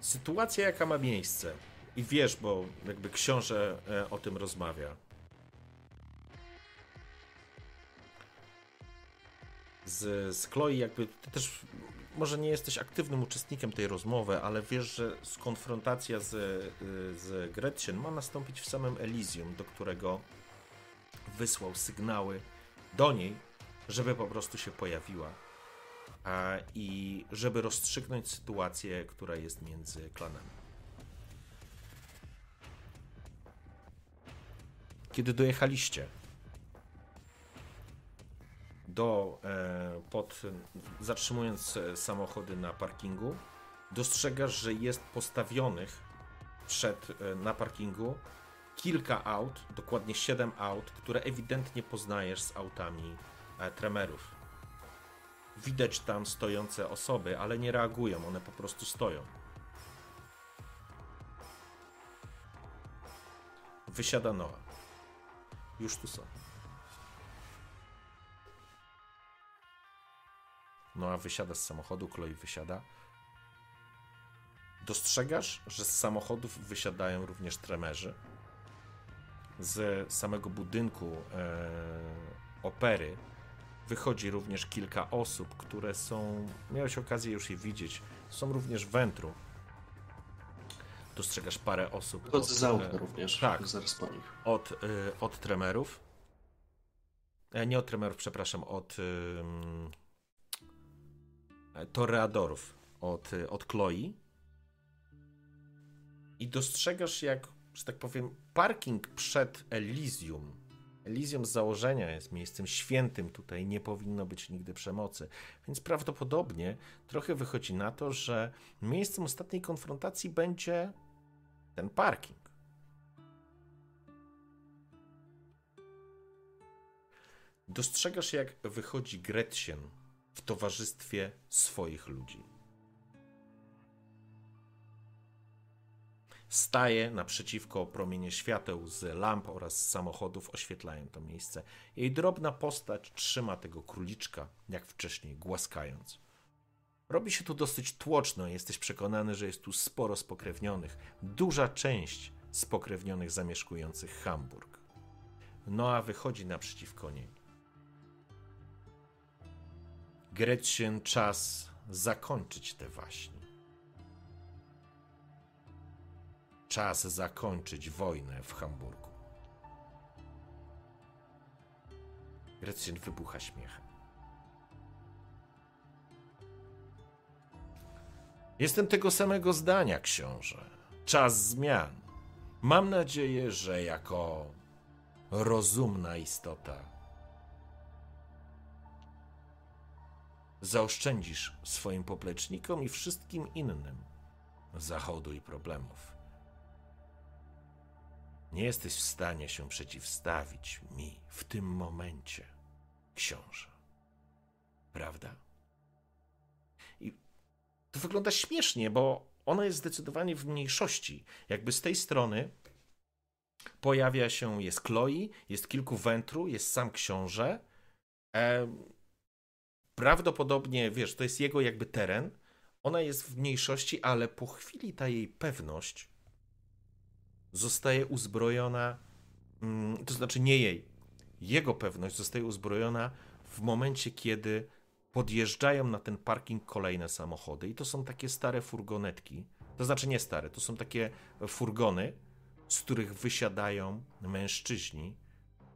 Sytuacja, jaka ma miejsce, i wiesz, bo jakby książę e, o tym rozmawia. z, z Chloe jakby ty też może nie jesteś aktywnym uczestnikiem tej rozmowy, ale wiesz, że skonfrontacja z, y, z Gretchen ma nastąpić w samym Elysium, do którego wysłał sygnały do niej, żeby po prostu się pojawiła a, i żeby rozstrzygnąć sytuację, która jest między klanami. Kiedy dojechaliście do, e, pod, zatrzymując e, samochody na parkingu, dostrzegasz, że jest postawionych przed, e, na parkingu kilka aut, dokładnie 7 aut, które ewidentnie poznajesz z autami tremerów. Widać tam stojące osoby, ale nie reagują, one po prostu stoją. Wysiada Noa. Już tu są. Noa wysiada z samochodu, Chloe wysiada. Dostrzegasz, że z samochodów wysiadają również tremerzy. z samego budynku e, opery wychodzi również kilka osób, które są. Miałeś okazję już je widzieć. Są również wętru. Dostrzegasz parę osób. Chodzę od, okno e, również, tak. zaraz po nich. Od, y, od tremerów. E, nie od tremerów, przepraszam, od toreadorów, od, y, od Chloe. I dostrzegasz, jak, że tak powiem, parking przed Elysium. Elysium z założenia jest miejscem świętym, tutaj nie powinno być nigdy przemocy. Więc prawdopodobnie trochę wychodzi na to, że miejscem ostatniej konfrontacji będzie ten parking. Dostrzegasz, jak wychodzi Gretchen w towarzystwie swoich ludzi. Staje naprzeciwko promienie świateł z lamp oraz samochodów, oświetlają to miejsce. Jej drobna postać trzyma tego króliczka, jak wcześniej, głaskając. Robi się tu dosyć tłoczno, jesteś przekonany, że jest tu sporo spokrewnionych. Duża część spokrewnionych zamieszkujących Hamburg. Noa wychodzi naprzeciwko niej. Gretchen, czas zakończyć te waśnie. Czas zakończyć wojnę w Hamburgu. Gretchen wybucha śmiechem. Jestem tego samego zdania, książę. Czas zmian. Mam nadzieję, że jako rozumna istota zaoszczędzisz swoim poplecznikom i wszystkim innym zachodu i problemów. Nie jesteś w stanie się przeciwstawić mi w tym momencie, książę. Prawda? I to wygląda śmiesznie, bo ona jest zdecydowanie w mniejszości. Jakby z tej strony pojawia się, jest Chloe, jest kilku wętru, jest sam książę. E, prawdopodobnie, wiesz, to jest jego jakby teren. Ona jest w mniejszości, ale po chwili ta jej pewność zostaje uzbrojona, mm, to znaczy nie jej, jego pewność zostaje uzbrojona w momencie, kiedy podjeżdżają na ten parking kolejne samochody i to są takie stare furgonetki, to znaczy nie stare, to są takie furgony, z których wysiadają mężczyźni,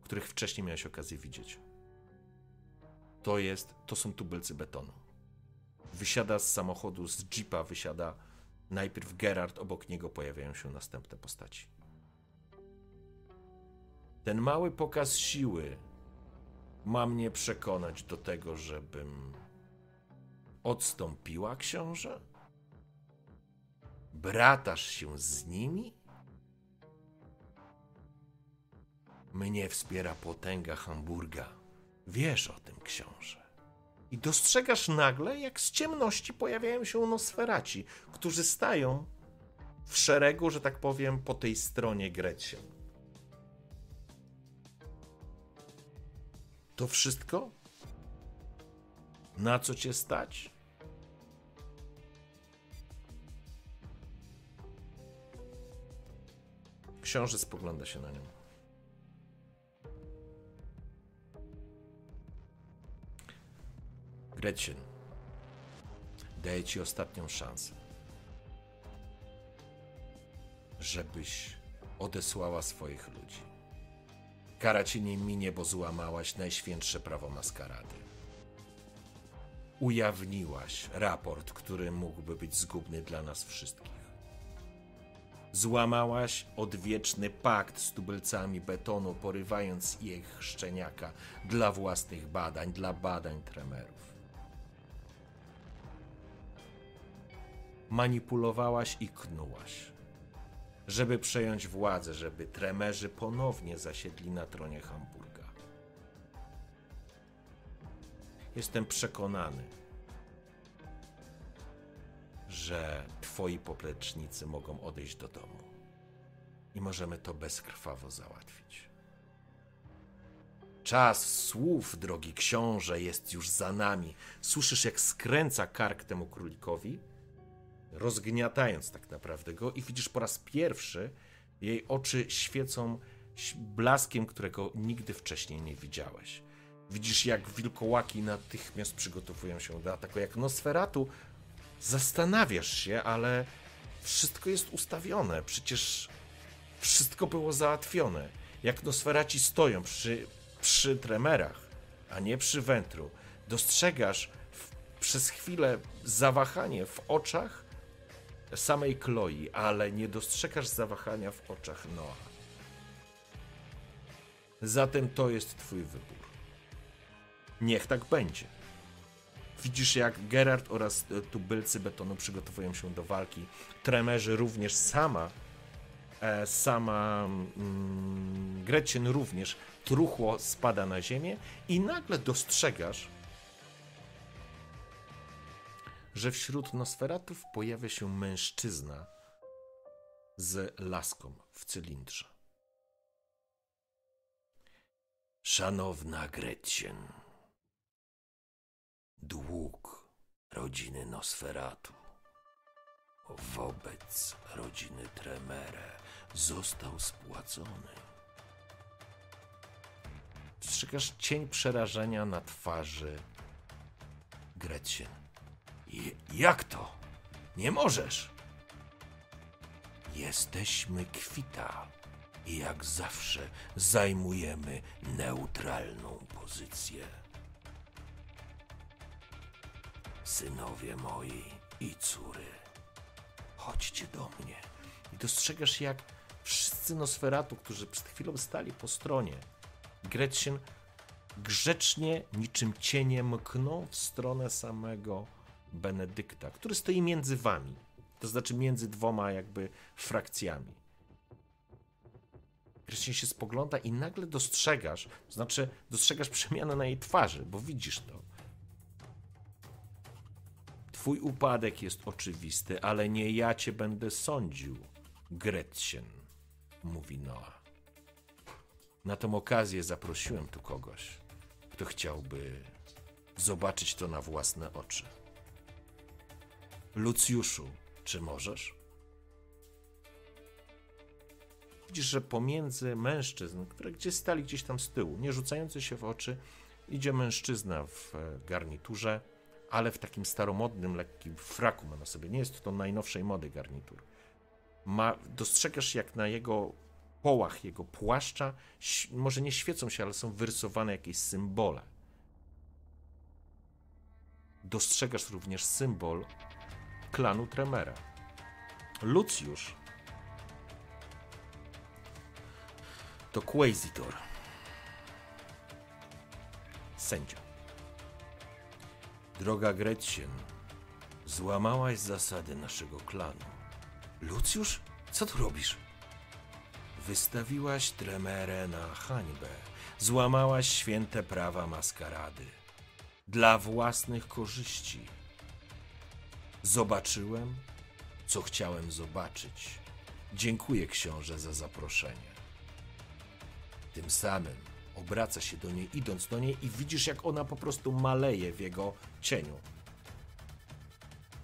których wcześniej miałeś okazję widzieć. To jest, to są tubylcy betonu. Wysiada z samochodu, z jeepa wysiada najpierw Gerard, obok niego pojawiają się następne postaci. Ten mały pokaz siły ma mnie przekonać do tego, żebym odstąpiła książę? Bratasz się z nimi? Mnie wspiera potęga Hamburga. Wiesz o tym, książę. I dostrzegasz nagle, jak z ciemności pojawiają się nosferaci, którzy stają w szeregu, że tak powiem, po tej stronie Grecie. To wszystko? Na co cię stać? Książę spogląda się na nią. Gretchen, daję ci ostatnią szansę, żebyś odesłała swoich ludzi. Kara ci nie minie, bo złamałaś najświętsze prawo maskarady. Ujawniłaś raport, który mógłby być zgubny dla nas wszystkich. Złamałaś odwieczny pakt z tubylcami betonu, porywając ich szczeniaka dla własnych badań, dla badań tremerów. Manipulowałaś i knułaś żeby przejąć władzę, żeby tremerzy ponownie zasiedli na tronie Hamburga. Jestem przekonany, że twoi poplecznicy mogą odejść do domu i możemy to bezkrwawo załatwić. Czas słów, drogi książę, jest już za nami. Słyszysz, jak skręca kark temu królikowi? Rozgniatając tak naprawdę go, i widzisz po raz pierwszy, jej oczy świecą blaskiem, którego nigdy wcześniej nie widziałeś. Widzisz, jak wilkołaki natychmiast przygotowują się do ataku. Jak Nosferatu zastanawiasz się, ale wszystko jest ustawione. Przecież wszystko było załatwione. Jak Nosferaci stoją przy, przy tremerach, a nie przy wętru, dostrzegasz w, przez chwilę zawahanie w oczach samej Chloe, ale nie dostrzegasz zawahania w oczach Noa. Zatem to jest twój wybór. Niech tak będzie. Widzisz, jak Gerard oraz e, tubylcy betonu przygotowują się do walki. Tremerzy również sama, e, sama mm, Gretchen również truchło spada na ziemię i nagle dostrzegasz, że wśród Nosferatów pojawia się mężczyzna z laską w cylindrze. Szanowna Gretchen, dług rodziny Nosferatu wobec rodziny Tremere został spłacony. Dostrzegasz cień przerażenia na twarzy Gretchen. Jak to? Nie możesz! Jesteśmy kwita i jak zawsze zajmujemy neutralną pozycję. Synowie moi i córy, chodźcie do mnie. I dostrzegasz, jak wszyscy Nosferatu, którzy przed chwilą stali po stronie Gretchen, grzecznie, niczym cienie mkną w stronę samego Benedykta, który stoi między wami. To znaczy między dwoma jakby frakcjami. Gretchen się spogląda i nagle dostrzegasz, to znaczy dostrzegasz przemianę na jej twarzy, bo widzisz to. Twój upadek jest oczywisty, ale nie ja cię będę sądził, Gretchen, mówi Noa. Na tę okazję zaprosiłem tu kogoś, kto chciałby zobaczyć to na własne oczy. Lucjuszu, czy możesz? Widzisz, że pomiędzy mężczyzn, które gdzieś stali gdzieś tam z tyłu, nie rzucający się w oczy, idzie mężczyzna w e, garniturze, ale w takim staromodnym, lekkim fraku ma na sobie. Nie jest to najnowszej mody garnitur. Ma, dostrzegasz, jak na jego połach, jego płaszcza, może nie świecą się, ale są wyrysowane jakieś symbole. Dostrzegasz również symbol klanu Tremera. Lucjusz to Quasitor. Sędzia. Droga Gretchen, złamałaś zasady naszego klanu. Lucjusz? Co tu robisz? Wystawiłaś Tremerę na hańbę. Złamałaś święte prawa maskarady. Dla własnych korzyści. Zobaczyłem, co chciałem zobaczyć. Dziękuję książę za zaproszenie. Tym samym obraca się do niej, idąc do niej, i widzisz, jak ona po prostu maleje w jego cieniu.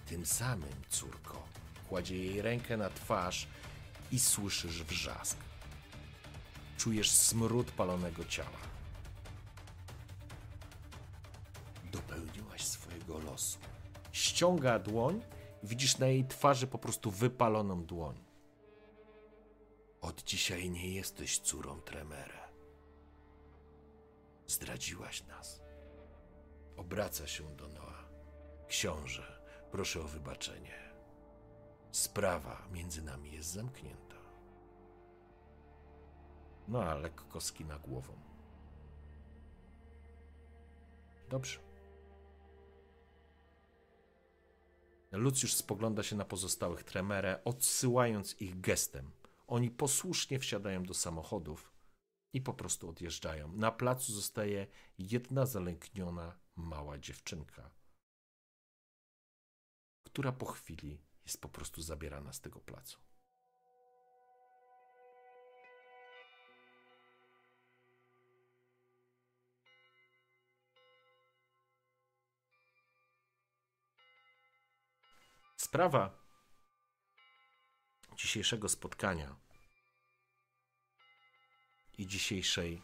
Tym samym, córko, kładzie jej rękę na twarz i słyszysz wrzask. Czujesz smród palonego ciała. Dopełniłaś swojego losu. Ściąga dłoń, widzisz na jej twarzy po prostu wypaloną dłoń. Od dzisiaj nie jesteś córą Tremere. Zdradziłaś nas. Obraca się do Noa. Książę, proszę o wybaczenie. Sprawa między nami jest zamknięta. No a lekko skina głową. Dobrze. Lucjusz spogląda się na pozostałych Tremere, odsyłając ich gestem. Oni posłusznie wsiadają do samochodów i po prostu odjeżdżają. Na placu zostaje jedna zalękniona mała dziewczynka, która po chwili jest po prostu zabierana z tego placu. Sprawa dzisiejszego spotkania i dzisiejszej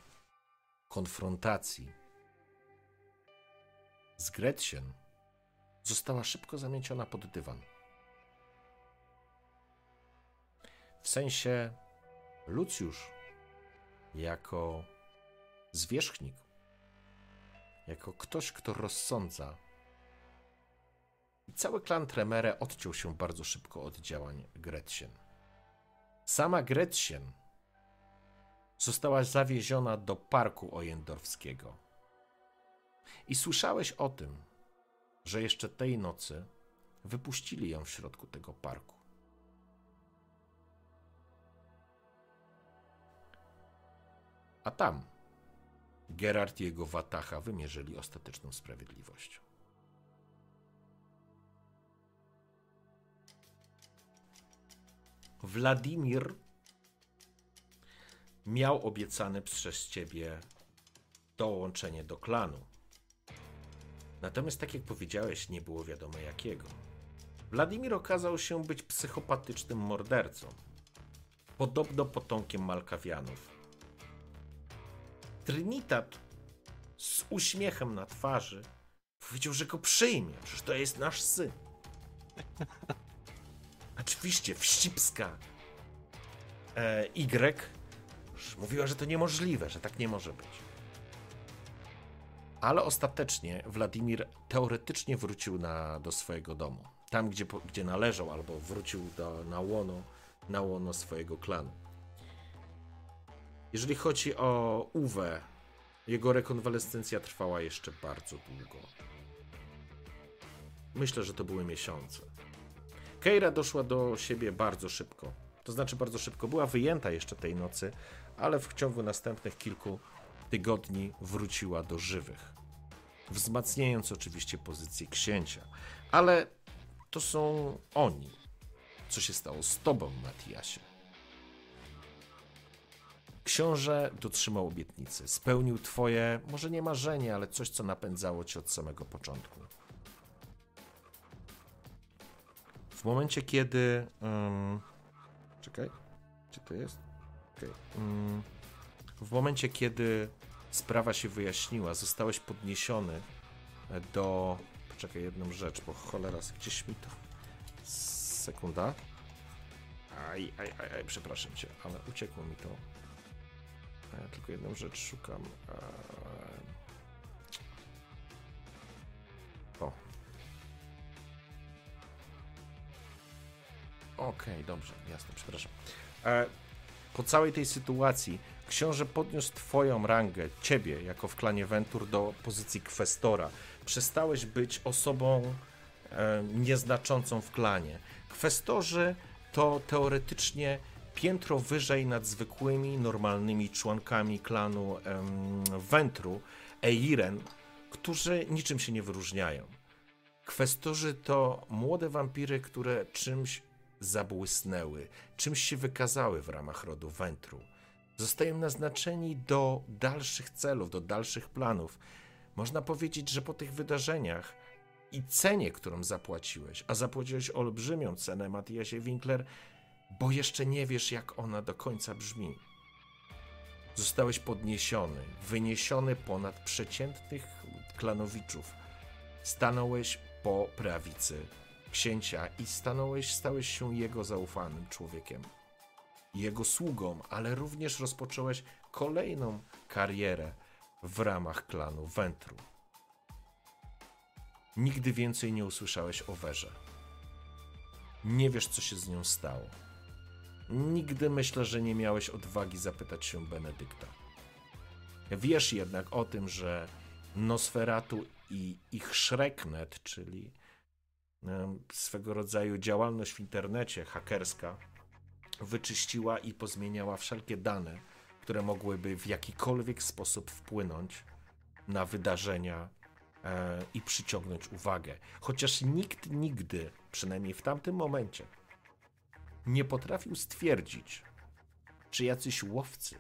konfrontacji z Gretchen została szybko zamieciona pod dywan. W sensie Lucjusz jako zwierzchnik, jako ktoś, kto rozsądza. I cały klan Tremere odciął się bardzo szybko od działań Gretchen. Sama Gretchen została zawieziona do parku ojendorfskiego. I słyszałeś o tym, że jeszcze tej nocy wypuścili ją w środku tego parku. A tam Gerard i jego watacha wymierzyli ostateczną sprawiedliwość. Wladimir miał obiecane przez ciebie dołączenie do klanu. Natomiast, tak jak powiedziałeś, nie było wiadomo jakiego. Wladimir okazał się być psychopatycznym mordercą. Podobno potomkiem Malkawianów. Trinitat z uśmiechem na twarzy powiedział, że go przyjmie. Przecież to jest nasz syn. Oczywiście wścibska e, Y mówiła, że to niemożliwe, że tak nie może być. Ale ostatecznie Władimir teoretycznie wrócił na, do swojego domu. Tam, gdzie, gdzie należał, albo wrócił do, na, łono, na łono swojego klanu. Jeżeli chodzi o Uwe, jego rekonwalescencja trwała jeszcze bardzo długo. Myślę, że to były miesiące. Keira doszła do siebie bardzo szybko. To znaczy bardzo szybko. Była wyjęta jeszcze tej nocy, ale w ciągu następnych kilku tygodni wróciła do żywych. Wzmacniając oczywiście pozycję księcia. Ale to są oni. Co się stało z tobą, Matiasie? Książę dotrzymał obietnicy, spełnił twoje, może nie marzenie, ale coś, co napędzało cię od samego początku. W momencie, kiedy. Um, czekaj, gdzie to jest? Okay. Um, w momencie, kiedy sprawa się wyjaśniła, zostałeś podniesiony do. Poczekaj, jedną rzecz, bo cholera, gdzieś mi to. Sekunda. Aj, aj, aj, aj, przepraszam cię, ale uciekło mi to. Ja tylko jedną rzecz szukam. Okej, okay, dobrze, jasne, przepraszam. E, po całej tej sytuacji książę podniósł twoją rangę, ciebie, jako w klanie Ventur, do pozycji kwestora. Przestałeś być osobą e, nieznaczącą w klanie. Kwestorzy to teoretycznie piętro wyżej nad zwykłymi, normalnymi członkami klanu em, Wentru, Eiren, którzy niczym się nie wyróżniają. Kwestorzy to młode wampiry, które czymś zabłysnęły, czymś się wykazały w ramach rodu Wentru. Zostają naznaczeni do dalszych celów, do dalszych planów. Można powiedzieć, że po tych wydarzeniach i cenie, którą zapłaciłeś, a zapłaciłeś olbrzymią cenę, Matiasie Winkler, bo jeszcze nie wiesz, jak ona do końca brzmi. Zostałeś podniesiony, wyniesiony ponad przeciętnych klanowiczów. Stanąłeś po prawicy księcia i stanąłeś, stałeś się jego zaufanym człowiekiem. Jego sługą, ale również rozpocząłeś kolejną karierę w ramach klanu Wentru. Nigdy więcej nie usłyszałeś o Werze. Nie wiesz, co się z nią stało. Nigdy myślę, że nie miałeś odwagi zapytać się Benedykta. Wiesz jednak o tym, że Nosferatu i ich Shreknet, czyli swego rodzaju działalność w internecie hakerska, wyczyściła i pozmieniała wszelkie dane, które mogłyby w jakikolwiek sposób wpłynąć na wydarzenia e, i przyciągnąć uwagę. Chociaż nikt nigdy, przynajmniej w tamtym momencie, nie potrafił stwierdzić, czy jacyś łowcy,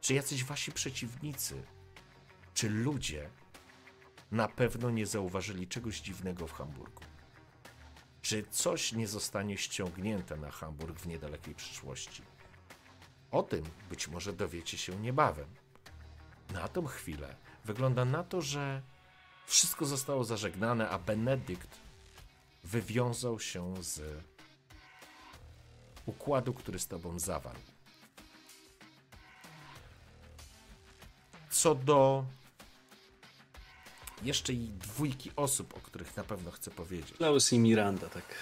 czy jacyś wasi przeciwnicy, czy ludzie na pewno nie zauważyli czegoś dziwnego w Hamburgu. Czy coś nie zostanie ściągnięte na Hamburg w niedalekiej przyszłości? O tym być może dowiecie się niebawem. Na tą chwilę wygląda na to, że wszystko zostało zażegnane, a Benedykt wywiązał się z układu, który z tobą zawarł. Co do jeszcze i dwójki osób, o których na pewno chcę powiedzieć. Klaus i Miranda, tak.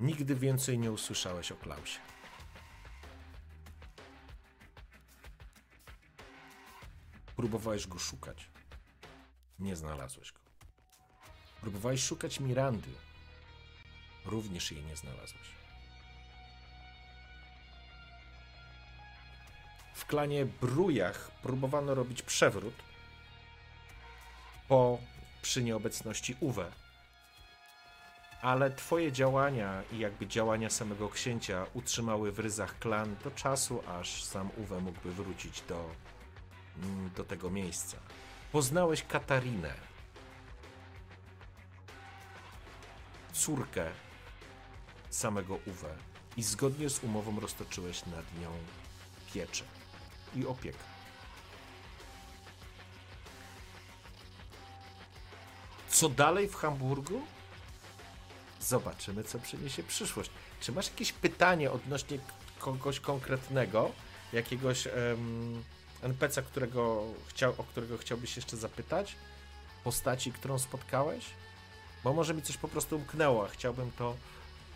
Nigdy więcej nie usłyszałeś o Klausie. Próbowałeś go szukać. Nie znalazłeś go. Próbowałeś szukać Mirandy. Również jej nie znalazłeś. W klanie Brujach próbowano robić przewrót po przy nieobecności Uwe. Ale twoje działania i jakby działania samego księcia utrzymały w ryzach klan do czasu, aż sam Uwe mógłby wrócić do, mm, do tego miejsca. Poznałeś Katarinę, córkę samego Uwe i zgodnie z umową roztoczyłeś nad nią pieczę i opiekę. Co dalej w Hamburgu? Zobaczymy, co przyniesie przyszłość. Czy masz jakieś pytanie odnośnie kogoś konkretnego? Jakiegoś em, NPC, którego chciał, o którego chciałbyś jeszcze zapytać? Postaci, którą spotkałeś? Bo może mi coś po prostu umknęło, a chciałbym to,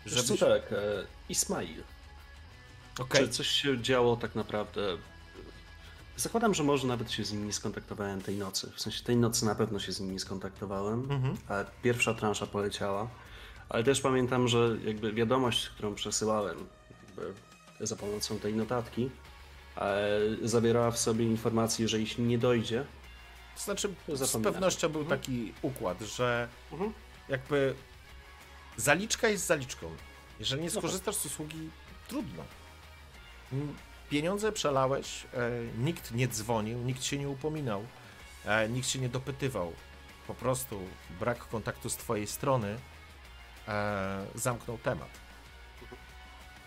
Wiesz żebyś... co, tak, e, Ismail. Okej, Czy coś się działo tak naprawdę? Zakładam, że może nawet się z nimi skontaktowałem tej nocy. W sensie tej nocy na pewno się z nimi skontaktowałem, Mhm. a pierwsza transza poleciała. Ale też pamiętam, że jakby wiadomość, którą przesyłałem za pomocą tej notatki, e, zawierała w sobie informację, że jeśli nie dojdzie, To znaczy, z pewnością był taki układ, że Mhm. jakby zaliczka jest zaliczką. Jeżeli nie No tak. skorzystasz z usługi, trudno. Pieniądze przelałeś, e, nikt nie dzwonił, nikt się nie upominał, e, nikt się nie dopytywał. Po prostu brak kontaktu z twojej strony e, zamknął temat.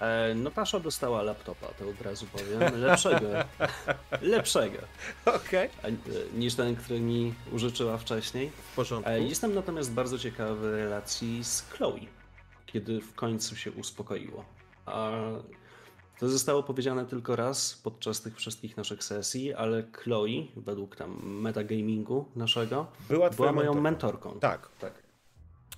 e, Natasza dostała laptopa, to od razu powiem, lepszego, lepszego e, niż ten, który mi użyczyła wcześniej. W porządku. Jestem natomiast bardzo ciekawy relacji z Chloe, kiedy w końcu się uspokoiło. A to zostało powiedziane tylko raz podczas tych wszystkich naszych sesji, ale Chloe, według tam metagamingu naszego, Była była moją mentorką. mentorką. Tak. tak.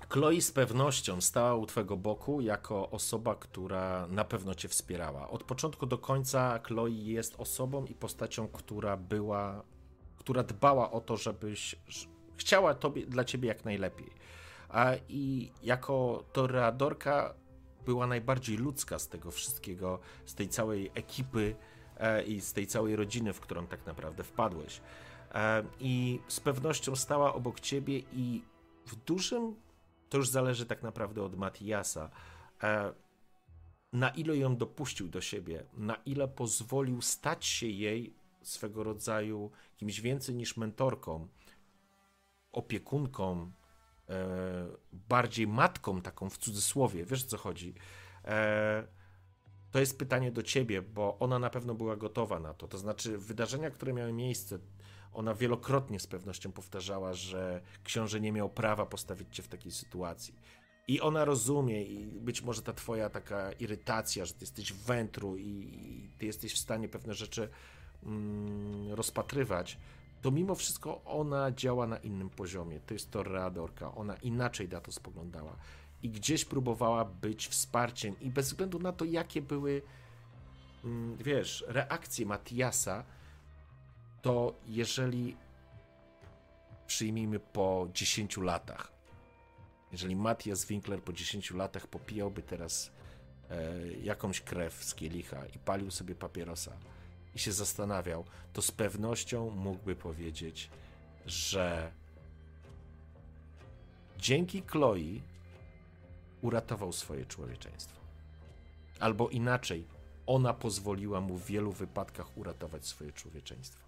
Chloe z pewnością stała u twego boku jako osoba, która na pewno cię wspierała. Od początku do końca Chloe jest osobą i postacią, która była, która dbała o to, żebyś chciała tobie, dla ciebie jak najlepiej. A i jako toreadorka była najbardziej ludzka z tego wszystkiego, z tej całej ekipy e, i z tej całej rodziny, w którą tak naprawdę wpadłeś. E, I z pewnością stała obok ciebie i w dużym to już zależy tak naprawdę od Matiasa. E, na ile ją dopuścił do siebie, na ile pozwolił stać się jej swego rodzaju kimś więcej niż mentorką, opiekunką, bardziej matką, taką w cudzysłowie, wiesz o co chodzi. E, to jest pytanie do ciebie, bo ona na pewno była gotowa na to. To znaczy, wydarzenia, które miały miejsce, ona wielokrotnie z pewnością powtarzała, że książę nie miał prawa postawić cię w takiej sytuacji. I ona rozumie, i być może ta twoja taka irytacja, że ty jesteś w wętru i, i ty jesteś w stanie pewne rzeczy mm, rozpatrywać, to mimo wszystko ona działa na innym poziomie. To jest to readorka. Ona inaczej na to spoglądała. I gdzieś próbowała być wsparciem, i bez względu na to, jakie były, mm, wiesz, reakcje Matiasa, to jeżeli przyjmijmy po 10 latach, jeżeli Matthias Winkler po 10 latach popijałby teraz e, jakąś krew z kielicha i palił sobie papierosa i się zastanawiał, to z pewnością mógłby powiedzieć, że dzięki Chloe uratował swoje człowieczeństwo. Albo inaczej, ona pozwoliła mu w wielu wypadkach uratować swoje człowieczeństwo.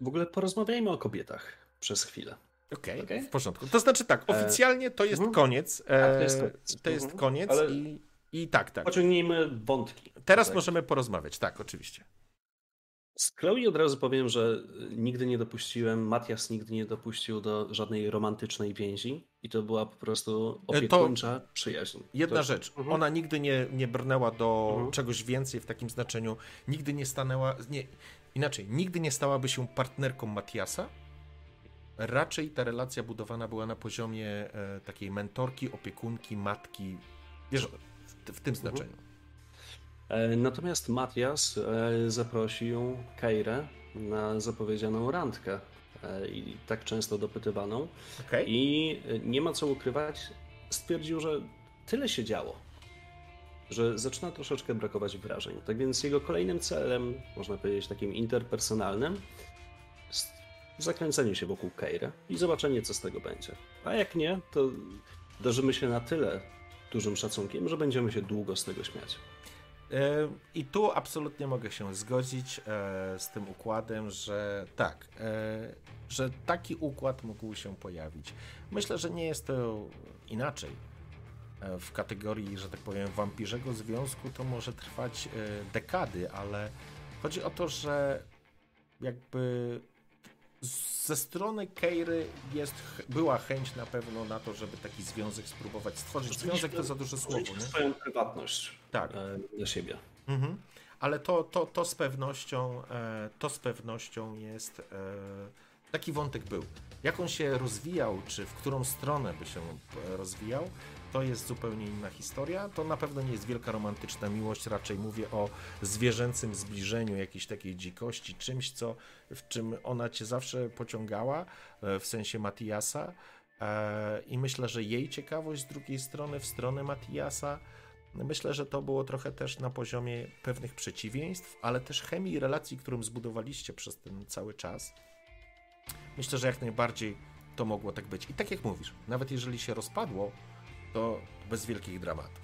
W ogóle porozmawiajmy o kobietach przez chwilę. Okej, Okej? w porządku. To znaczy tak, oficjalnie to jest mhm. koniec. to jest e, koniec. To jest Mhm. koniec Ale- i, i tak, tak. Pociągnijmy wątki. Teraz Tak. możemy porozmawiać, tak, oczywiście. Z Chloe od razu powiem, że nigdy nie dopuściłem, Matias nigdy nie dopuścił do żadnej romantycznej więzi i to była po prostu E, to- opiekuńcza przyjaźń. Jedna to, rzecz, Mhm. ona nigdy nie, nie brnęła do Mhm. czegoś więcej w takim znaczeniu, nigdy nie stanęła, nie, inaczej, nigdy nie stałaby się partnerką Matiasa, raczej ta relacja budowana była na poziomie e, takiej mentorki, opiekunki, matki, wiesz, w, tym znaczeniu. E, Natomiast Matias e, zaprosił Keirę na zapowiedzianą randkę e, i tak często dopytywaną Okej? i nie ma co ukrywać, stwierdził, że tyle się działo, że zaczyna troszeczkę brakować wrażeń. Tak więc jego kolejnym celem, można powiedzieć takim interpersonalnym, jest zakręcenie się wokół Keiry i zobaczenie, co z tego będzie. A jak nie, to darzymy się na tyle dużym szacunkiem, że będziemy się długo z tego śmiać. E, I tu absolutnie mogę się zgodzić e, z tym układem, że tak, e, że taki układ mógł się pojawić. Myślę, że nie jest to inaczej. W kategorii, że tak powiem, wampirzego związku to może trwać dekady, ale chodzi o to, że jakby ze strony Keiry jest, była chęć na pewno na to, żeby taki związek spróbować stworzyć. Związek to za duże słowo, nie? swoją prywatność Tak. e, dla siebie. Mhm. Ale to, to, to z pewnością e, to z pewnością jest e, taki wątek był. Jak on się rozwijał, czy w którą stronę by się rozwijał, to jest zupełnie inna historia. To na pewno nie jest wielka romantyczna miłość, raczej mówię o zwierzęcym zbliżeniu, jakiejś takiej dzikości, czymś, co, w czym ona cię zawsze pociągała, e, w sensie Matiasa. E, I myślę, że jej ciekawość z drugiej strony, w stronę Matiasa, Myślę, że to było trochę też na poziomie pewnych przeciwieństw, ale też chemii i relacji, którą zbudowaliście przez ten cały czas. Myślę, że jak najbardziej to mogło tak być. I tak jak mówisz, nawet jeżeli się rozpadło, to bez wielkich dramatów.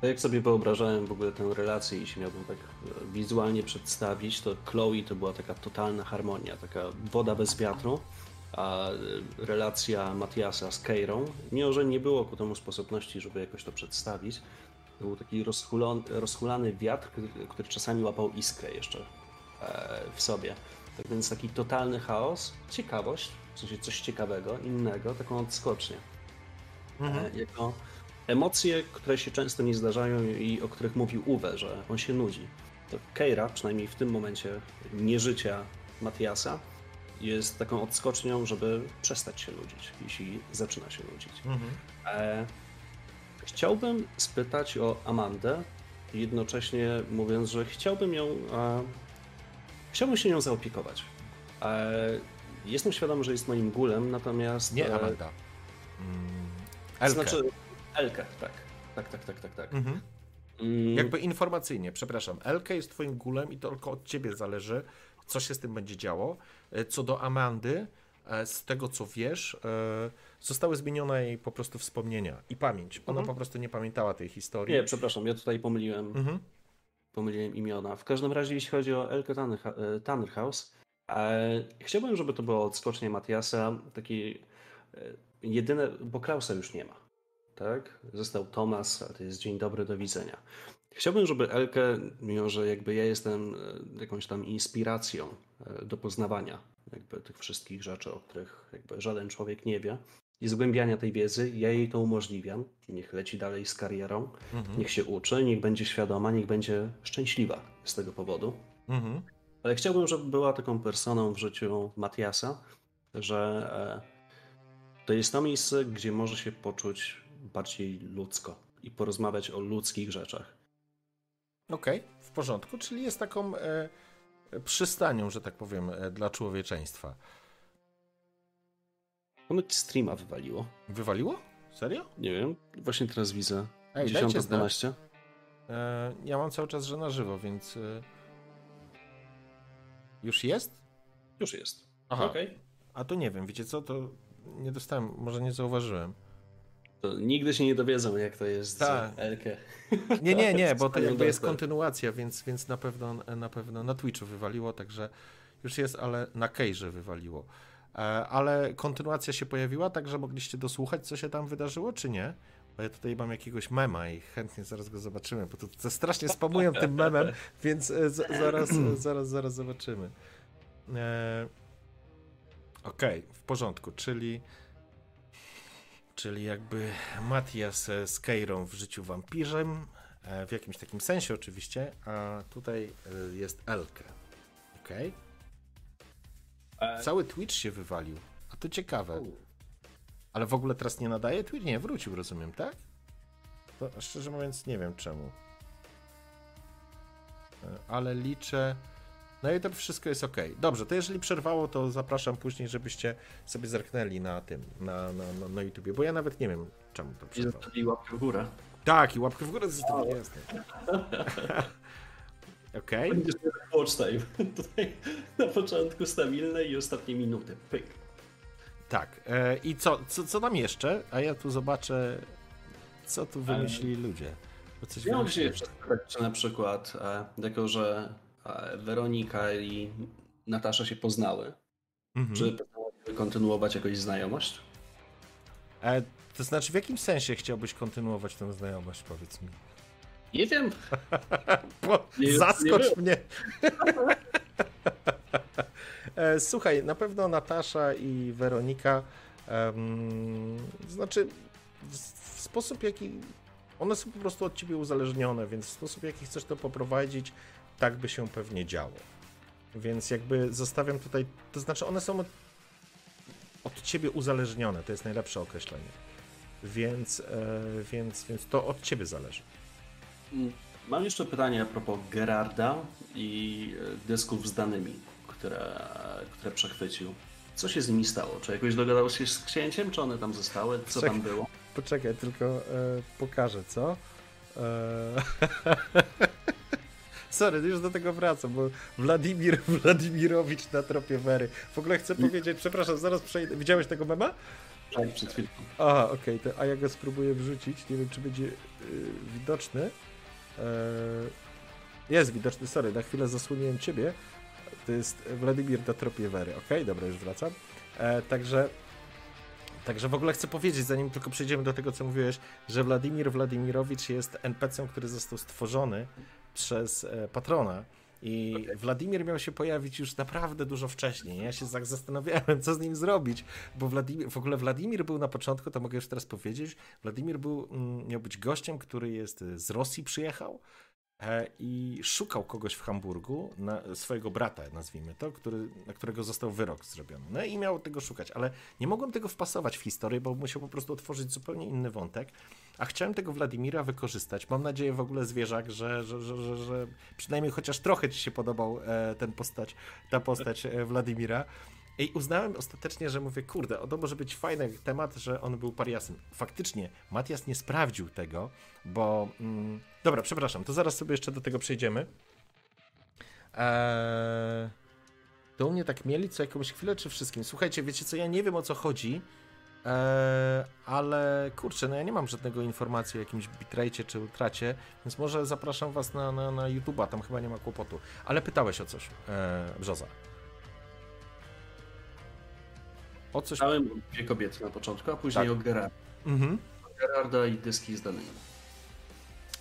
To jak sobie wyobrażałem w ogóle tę relację i się miałbym tak e, wizualnie przedstawić, to Chloe to była taka totalna harmonia, taka woda bez wiatru, a e, relacja Matiasa z Keirą, mimo że nie było ku temu sposobności, żeby jakoś to przedstawić, to był taki rozhulon, rozhulany wiatr, który, który czasami łapał iskrę jeszcze e, w sobie. Tak więc taki totalny chaos, ciekawość, w sensie coś ciekawego, innego, taką odskocznię. E, Jako emocje, które się często nie zdarzają i o których mówił Uwe, że on się nudzi. To Keira, przynajmniej w tym momencie nieżycia Matiasa, jest taką odskocznią, żeby przestać się nudzić, jeśli zaczyna się nudzić. E, chciałbym spytać o Amandę, jednocześnie mówiąc, że chciałbym ją. E, chciałbym się nią zaopiekować. E, jestem świadomy, że jest moim gulem, natomiast. Nie e, Amanda. Mm, Elkę. Znaczy, Elkę, tak. Tak, tak, tak, tak, tak. Mhm. Mm, Jakby informacyjnie, przepraszam, Elke jest twoim gulem i to tylko od ciebie zależy, co się z tym będzie działo. E, Co do Amandy, e, z tego co wiesz, e, zostały zmienione jej po prostu wspomnienia i pamięć. Ona po prostu nie pamiętała tej historii. Nie, przepraszam, ja tutaj pomyliłem, Mhm. pomyliłem imiona. W każdym razie, jeśli chodzi o Elke Tannerha- Tannerhaus, chciałbym, żeby to było odskocznie Matiasa, taki jedyne, bo Klausa już nie ma. Tak? Został Tomas, a to jest dzień dobry, do widzenia. Chciałbym, żeby Elkę, mimo że jakby ja jestem e, jakąś tam inspiracją e, do poznawania jakby tych wszystkich rzeczy, o których jakby żaden człowiek nie wie, i zgłębiania tej wiedzy, ja jej to umożliwiam. Niech leci dalej z karierą, Mhm. niech się uczy, niech będzie świadoma, niech będzie szczęśliwa z tego powodu. Mhm. Ale chciałbym, żeby była taką personą w życiu Matiasa, że e, to jest to miejsce, gdzie może się poczuć bardziej ludzko i porozmawiać o ludzkich rzeczach. Okej, w porządku, czyli jest taką e, przystanią, że tak powiem, e, dla człowieczeństwa. Ponoć streama wywaliło. Wywaliło? Serio? Nie wiem, właśnie teraz widzę. Ej, dajcie znać. 10.12. E, ja mam cały czas, że na żywo, więc... E, już jest? Już jest. Aha. Okej. A to nie wiem, wiecie co, to nie dostałem, może nie zauważyłem. To nigdy się nie dowiedzą, jak to jest Tak. Elkę. Nie, nie, nie, bo to jakby jest kontynuacja, więc, więc na pewno na pewno na Twitchu wywaliło, także już jest, ale na Kejże wywaliło. E, ale kontynuacja się pojawiła, także mogliście dosłuchać, co się tam wydarzyło, czy nie? Bo ja tutaj mam jakiegoś mema i chętnie zaraz go zobaczymy, bo to, strasznie spamują tym memem, więc e, zaraz, zaraz, zaraz zobaczymy. E, Okej, okay, w porządku, czyli czyli jakby Matias z Keirą w życiu wampirzem, w jakimś takim sensie oczywiście, a tutaj jest Elke. Okej? Okay? E, Cały Twitch się wywalił. A to ciekawe. Ale w ogóle teraz nie nadaje Twitch? Nie, wrócił, rozumiem, tak? To szczerze mówiąc nie wiem czemu. E, ale liczę... No i to wszystko jest ok. Dobrze, to jeżeli przerwało, to zapraszam później, żebyście sobie zerknęli na tym, na, na, na, na YouTubie, bo ja nawet nie wiem, czemu to przerwało. I łapkę w górę. Tak, i łapkę w górę zostawili, jasne. Okej. Okay. Będziesz watch time. Tutaj na początku stabilne i ostatnie minuty. Pyk. Tak. E, I co, co, co tam jeszcze? A ja tu zobaczę, co tu wymyślili um, ludzie. Bo coś ja się jeszcze czy na przykład, e, jako że Weronika i Natasza się poznały, mhm. czy kontynuować jakąś znajomość? E, to znaczy, w jakim sensie chciałbyś kontynuować tę znajomość, powiedz mi? Nie wiem. Bo nie, zaskocz nie mnie. E, słuchaj, na pewno Natasza i Weronika, um, znaczy w, w sposób jaki one są po prostu od ciebie uzależnione, więc w sposób jaki chcesz to poprowadzić, tak by się pewnie działo. Więc jakby zostawiam tutaj, to znaczy one są od, od ciebie uzależnione, to jest najlepsze określenie. Więc, e, więc, więc to od ciebie zależy. Mam jeszcze pytanie a propos Gerarda i e, dysków z danymi, które, które przechwycił. Co się z nimi stało? Czy jakoś dogadał się z księciem, czy one tam zostały? Co tam było? Poczekaj, tylko e, pokażę, co? E... Sorry, już do tego wracam, bo Wladimir Władimirowicz na tropie Wery. W ogóle chcę powiedzieć, przepraszam, zaraz przejdę. Widziałeś tego mema? Tak, przed chwilą. Aha, okej, okay, a ja go spróbuję wrzucić. Nie wiem, czy będzie yy, widoczny. Eee, jest widoczny, sorry, na chwilę zasłoniłem ciebie. To jest Wladimir da Tropiewery. Ok, dobra, już wracam. Eee, także, także w ogóle chcę powiedzieć, zanim tylko przejdziemy do tego, co mówiłeś, że Wladimir Władimirowicz jest NPC-em, który został stworzony przez e, patrona. I okay. Wladimir miał się pojawić już naprawdę dużo wcześniej. Ja się tak zastanawiałem, co z nim zrobić, bo Wladimir, w ogóle Wladimir był na początku, to mogę już teraz powiedzieć, Wladimir był, mm, miał być gościem, który jest z Rosji przyjechał e, i szukał kogoś w Hamburgu, na, swojego brata nazwijmy to, który, na którego został wyrok zrobiony. No i miał tego szukać, ale nie mogłem tego wpasować w historię, bo musiał po prostu otworzyć zupełnie inny wątek. A chciałem tego Wladimira wykorzystać. Mam nadzieję w ogóle, zwierzak, że, że, że, że, przynajmniej chociaż trochę ci się podobał e, ten postać, ta postać e, Wladimira. I uznałem ostatecznie, że mówię, kurde, to może być fajny temat, że on był pariasem. Faktycznie, Matias nie sprawdził tego, bo... Mm, dobra, przepraszam, to zaraz sobie jeszcze do tego przejdziemy. Eee, to u mnie tak mieli co jakąś chwilę, czy wszystkim? Słuchajcie, wiecie co, ja nie wiem o co chodzi, Eee, ale kurczę, no ja nie mam żadnego informacji o jakimś bitrate czy utracie, więc może zapraszam was na, na, na YouTube'a, tam chyba nie ma kłopotu. Ale pytałeś o coś, eee, Brzoza. O coś... Pytałem dwie kobiety na początku, a później tak. o Gerarda. Mhm. Gerarda i dyski z danymi.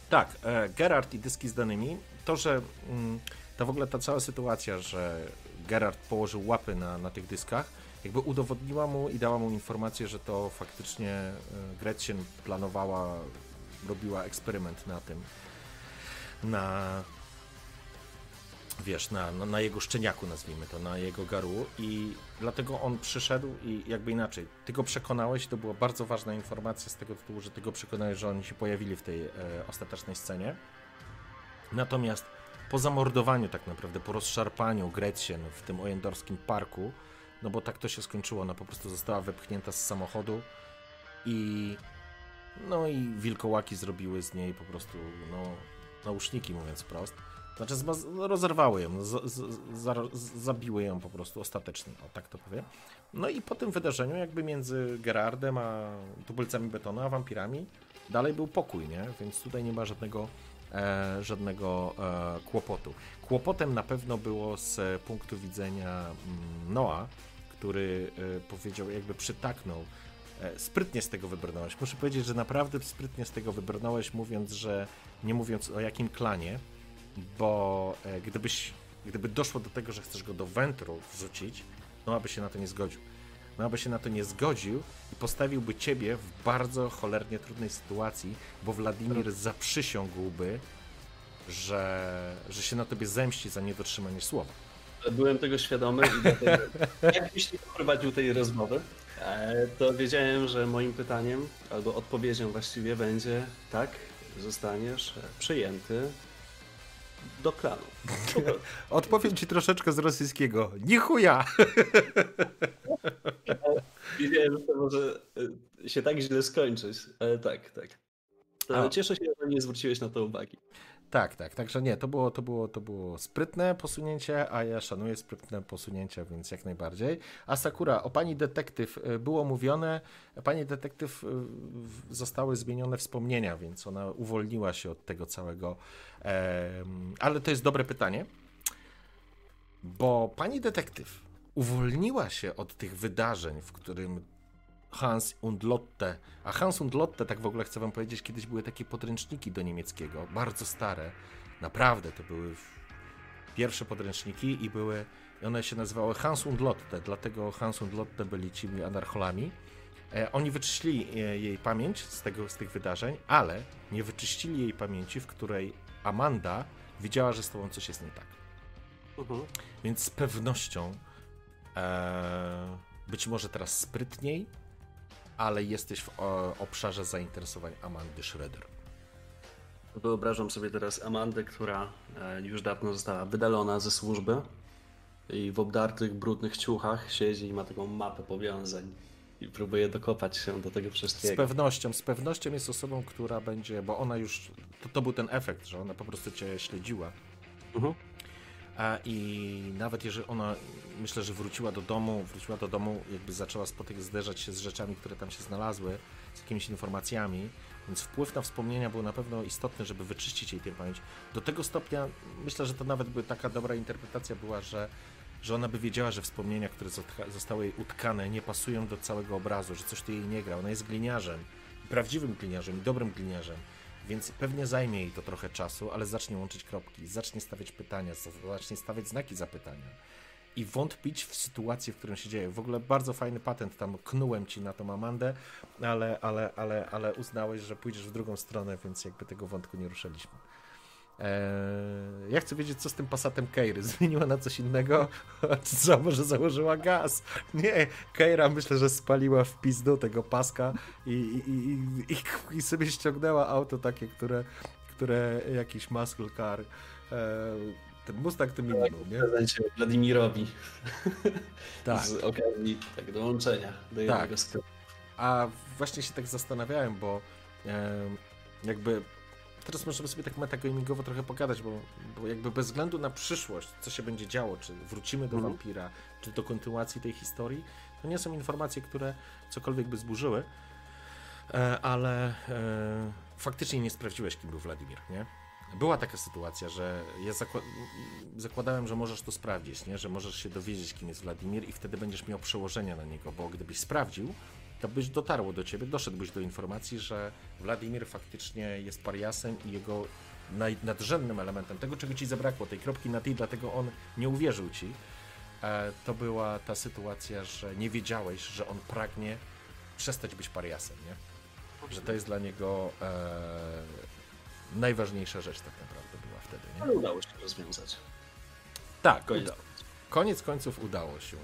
Tak, e, Gerard i dyski z danymi. To, że mm, ta w ogóle ta cała sytuacja, że Gerard położył łapy na, na tych dyskach, jakby udowodniła mu i dała mu informację, że to faktycznie e, Gretchen planowała, robiła eksperyment na tym, na wiesz, na, na, jego szczeniaku, nazwijmy to, na jego garu i dlatego on przyszedł i jakby inaczej, ty go przekonałeś, to była bardzo ważna informacja z tego tytułu, że ty go przekonałeś, że oni się pojawili w tej e, ostatecznej scenie. Natomiast po zamordowaniu tak naprawdę, po rozszarpaniu Gretchen w tym ojendorskim parku, no bo tak to się skończyło, ona po prostu została wepchnięta z samochodu i no i wilkołaki zrobiły z niej po prostu, no, nauszniki mówiąc wprost. Znaczy no, rozerwały ją, zabiły ją po prostu ostatecznie, o tak to powiem. No i po tym wydarzeniu jakby między Gerardem a tubylcami betonu, a wampirami dalej był pokój, nie? Więc tutaj nie ma żadnego, e, żadnego e, kłopotu. Kłopotem na pewno było z punktu widzenia mm, Noa, który e, powiedział, jakby przytaknął. E, Sprytnie z tego wybrnąłeś. Muszę powiedzieć, że naprawdę sprytnie z tego wybrnąłeś, mówiąc, że nie mówiąc o jakim klanie, bo e, gdybyś, gdyby doszło do tego, że chcesz go do Wentru wrzucić, no aby się na to nie zgodził. No aby się na to nie zgodził i postawiłby ciebie w bardzo cholernie trudnej sytuacji, bo Wladimir zaprzysiągłby, że, że się na tobie zemści za niedotrzymanie słowa. Byłem tego świadomy i dlatego, jakbyś nie poprowadził tej rozmowy, e, to wiedziałem, że moim pytaniem, albo odpowiedzią właściwie będzie tak, zostaniesz przyjęty do klanu. Odpowiem ci troszeczkę z rosyjskiego. Nichuja! Wiedziałem, że to może e, się tak źle skończyć, ale tak, tak. To A. cieszę się, że nie zwróciłeś na to uwagi. Tak, tak, także nie, to było, to było, to było sprytne posunięcie, a ja szanuję sprytne posunięcia, więc jak najbardziej. A Sakura, o pani detektyw y, było mówione, pani detektyw y, zostały zmienione wspomnienia, więc ona uwolniła się od tego całego. ale to jest dobre pytanie, bo pani detektyw uwolniła się od tych wydarzeń, w którym Hans und Lotte. A Hans und Lotte, tak w ogóle chcę wam powiedzieć, kiedyś były takie podręczniki do niemieckiego, bardzo stare. Naprawdę, to były pierwsze podręczniki i były, i one się nazywały Hans und Lotte, dlatego Hans und Lotte byli tymi anarcholami. E, oni wyczyścili e, jej pamięć z, tego, z tych wydarzeń, ale nie wyczyścili jej pamięci, w której Amanda widziała, że z tobą coś jest nie tak. Mhm. Więc z pewnością e, być może teraz sprytniej, ale jesteś w o, obszarze zainteresowań Amandy Schroeder. Wyobrażam sobie teraz Amandę, która e, już dawno została wydalona ze służby i w obdartych, brudnych ciuchach siedzi i ma taką mapę powiązań i próbuje dokopać się do tego Z wszystkiego. pewnością, z pewnością jest osobą, która będzie, bo ona już, to, to był ten efekt, że ona po prostu cię śledziła. Mhm. I nawet jeżeli ona, myślę, że wróciła do domu, wróciła do domu, jakby zaczęła spotykać, zderzać się z rzeczami, które tam się znalazły, z jakimiś informacjami, więc wpływ na wspomnienia był na pewno istotny, żeby wyczyścić jej tę pamięć. Do tego stopnia, myślę, że to nawet by taka dobra interpretacja była, że, że ona by wiedziała, że wspomnienia, które zostały jej utkane, nie pasują do całego obrazu, że coś tu jej nie gra. Ona jest gliniarzem, prawdziwym gliniarzem i dobrym gliniarzem. Więc pewnie zajmie jej to trochę czasu, ale zacznie łączyć kropki, zacznie stawiać pytania, zacznie stawiać znaki zapytania i wątpić w sytuację, w którą się dzieje. W ogóle bardzo fajny patent, tam knułem ci na tą Amandę, ale, ale, ale, ale uznałeś, że pójdziesz w drugą stronę, więc jakby tego wątku nie ruszyliśmy. Eee, ja chcę wiedzieć, co z tym Passatem Keiry. Zmieniła na coś innego? Co, może założyła gaz? Nie, Keira myślę, że spaliła w pizdu tego paska i, i, i, i, sobie ściągnęła auto takie, które, które jakiś muscle car, eee, ten Mustang to minimum, nie? Prezencie Wladimirowi Tak. z okazji tak, dołączenia do jednego Tak. sklepu. A właśnie się tak zastanawiałem, bo em, jakby teraz możemy sobie tak metagamingowo trochę pogadać, bo, bo jakby bez względu na przyszłość, co się będzie działo, czy wrócimy do Mhm. wampira, czy do kontynuacji tej historii, to nie są informacje, które cokolwiek by zburzyły, e, ale e, faktycznie nie sprawdziłeś, kim był Wladimir, nie? Była taka sytuacja, że ja zakła- zakładałem, że możesz to sprawdzić, nie? że możesz się dowiedzieć, kim jest Wladimir i wtedy będziesz miał przełożenie na niego, bo gdybyś sprawdził, to byś dotarło do ciebie, doszedłbyś do informacji, że Wladimir faktycznie jest pariasem i jego naj- nadrzędnym elementem, tego czego ci zabrakło, tej kropki na tej, dlatego on nie uwierzył ci, e, to była ta sytuacja, że nie wiedziałeś, że on pragnie przestać być pariasem, nie? Że to jest dla niego e, najważniejsza rzecz tak naprawdę była wtedy, nie? Ale udało się rozwiązać. Tak, Koniec. Koniec końców udało się.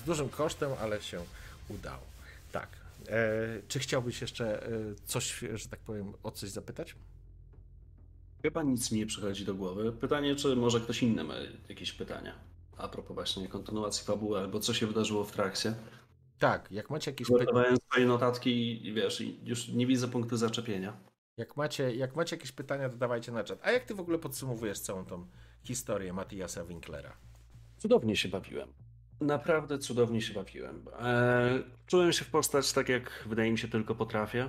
Z dużym kosztem, ale się udało. Tak. E, czy chciałbyś jeszcze e, coś, że tak powiem, o coś zapytać? Chyba nic mi nie przychodzi do głowy. Pytanie, czy może ktoś inny ma jakieś pytania? A propos właśnie kontynuacji fabuły, albo co się wydarzyło w trakcie. Tak, jak macie jakieś pytania. Swoje notatki i wiesz, już nie widzę punktu zaczepienia. Jak macie, jak macie jakieś pytania, to dawajcie na czat. A jak ty w ogóle podsumowujesz całą tą historię Matiasa Winklera? Cudownie się bawiłem. Naprawdę cudownie się bawiłem. Eee, czułem się w postać tak, jak wydaje mi się tylko potrafię.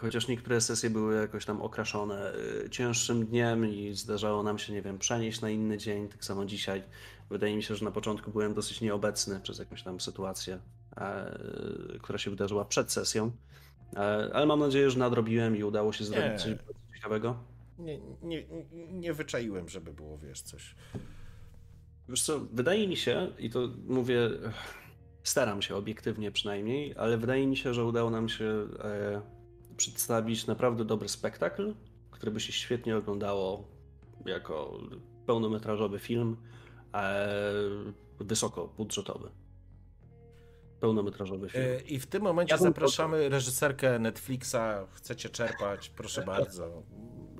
Chociaż niektóre sesje były jakoś tam okraszone y, cięższym dniem i zdarzało nam się, nie wiem, przenieść na inny dzień. Tak samo dzisiaj. Wydaje mi się, że na początku byłem dosyć nieobecny przez jakąś tam sytuację, e, która się wydarzyła przed sesją. E, ale mam nadzieję, że nadrobiłem i udało się zrobić Nie. coś ciekawego. Nie, nie, nie wyczaiłem, żeby było, wiesz, coś. Wiesz co, wydaje mi się, i to mówię, staram się obiektywnie przynajmniej, ale wydaje mi się, że udało nam się e, przedstawić naprawdę dobry spektakl, który by się świetnie oglądało jako pełnometrażowy film, e, wysokobudżetowy. Pełnometrażowy film. E, I w tym momencie Ja zapraszamy reżyserkę Netflixa. Chcecie czerpać? Proszę bardzo.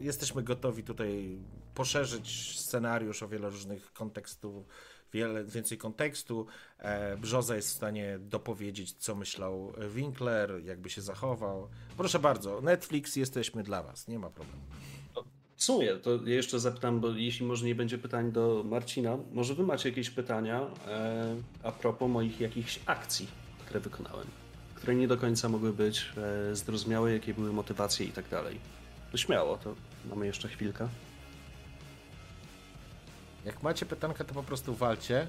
Jesteśmy gotowi tutaj poszerzyć scenariusz o wiele różnych kontekstów, wiele więcej kontekstu. E, Brzoza jest w stanie dopowiedzieć, co myślał Winkler, jakby się zachował. Proszę bardzo, Netflix, jesteśmy dla Was, nie ma problemu. W sumie, to jeszcze zapytam, bo jeśli może nie będzie pytań do Marcina, może wy macie jakieś pytania e, a propos moich jakichś akcji, które wykonałem, które nie do końca mogły być e, zrozumiałe, jakie były motywacje i tak dalej. To śmiało, to mamy jeszcze chwilkę. Jak macie pytanka, to po prostu walcie.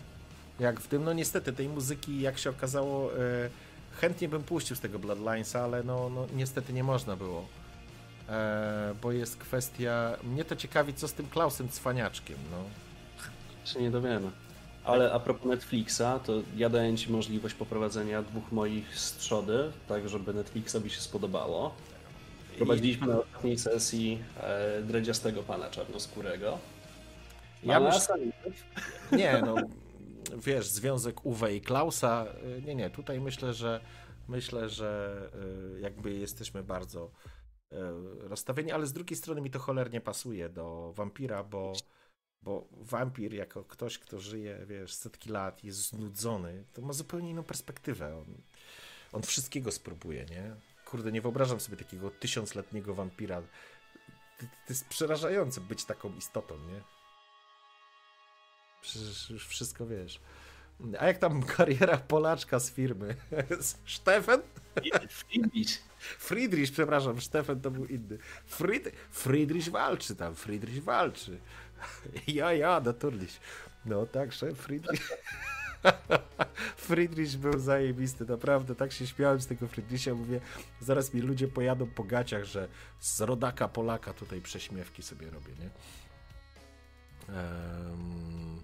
Jak w tym, no niestety, tej muzyki, jak się okazało, e, chętnie bym puścił z tego Bloodlinesa, ale no, no niestety nie można było. E, bo jest kwestia. Mnie to ciekawi, co z tym Klausem cwaniaczkiem. No. Się nie dowiemy. Ale a propos Netflixa, to ja daję ci możliwość poprowadzenia dwóch moich z trzody, tak żeby Netflixowi się spodobało. Prowadziliśmy na ostatniej sesji e, dredziastego pana czarnoskórego. Ja Ja myśl- myślę... Nie, no wiesz, związek Uwe i Klausa. y, Nie, nie, tutaj myślę, że myślę, że y, jakby jesteśmy bardzo y, rozstawieni, ale z drugiej strony mi to cholernie pasuje do wampira, bo, bo wampir jako ktoś, kto żyje, wiesz, setki lat, jest znudzony, to ma zupełnie inną perspektywę. On, on wszystkiego spróbuje, nie? Kurde, nie wyobrażam sobie takiego tysiącletniego wampira. To, to jest przerażające być taką istotą, nie? Przecież już wszystko wiesz. A jak tam kariera Polaczka z firmy? Stefan? Friedrich. Friedrich, przepraszam, Stefan to był inny. Fried... Friedrich walczy tam, Friedrich walczy. Ja, ja, naturlich. No także Friedrich... Friedrich był zajebisty, naprawdę, tak się śmiałem z tego Friedricha, mówię, zaraz mi ludzie pojadą po gaciach, że z rodaka Polaka tutaj prześmiewki sobie robię, nie? Ehm,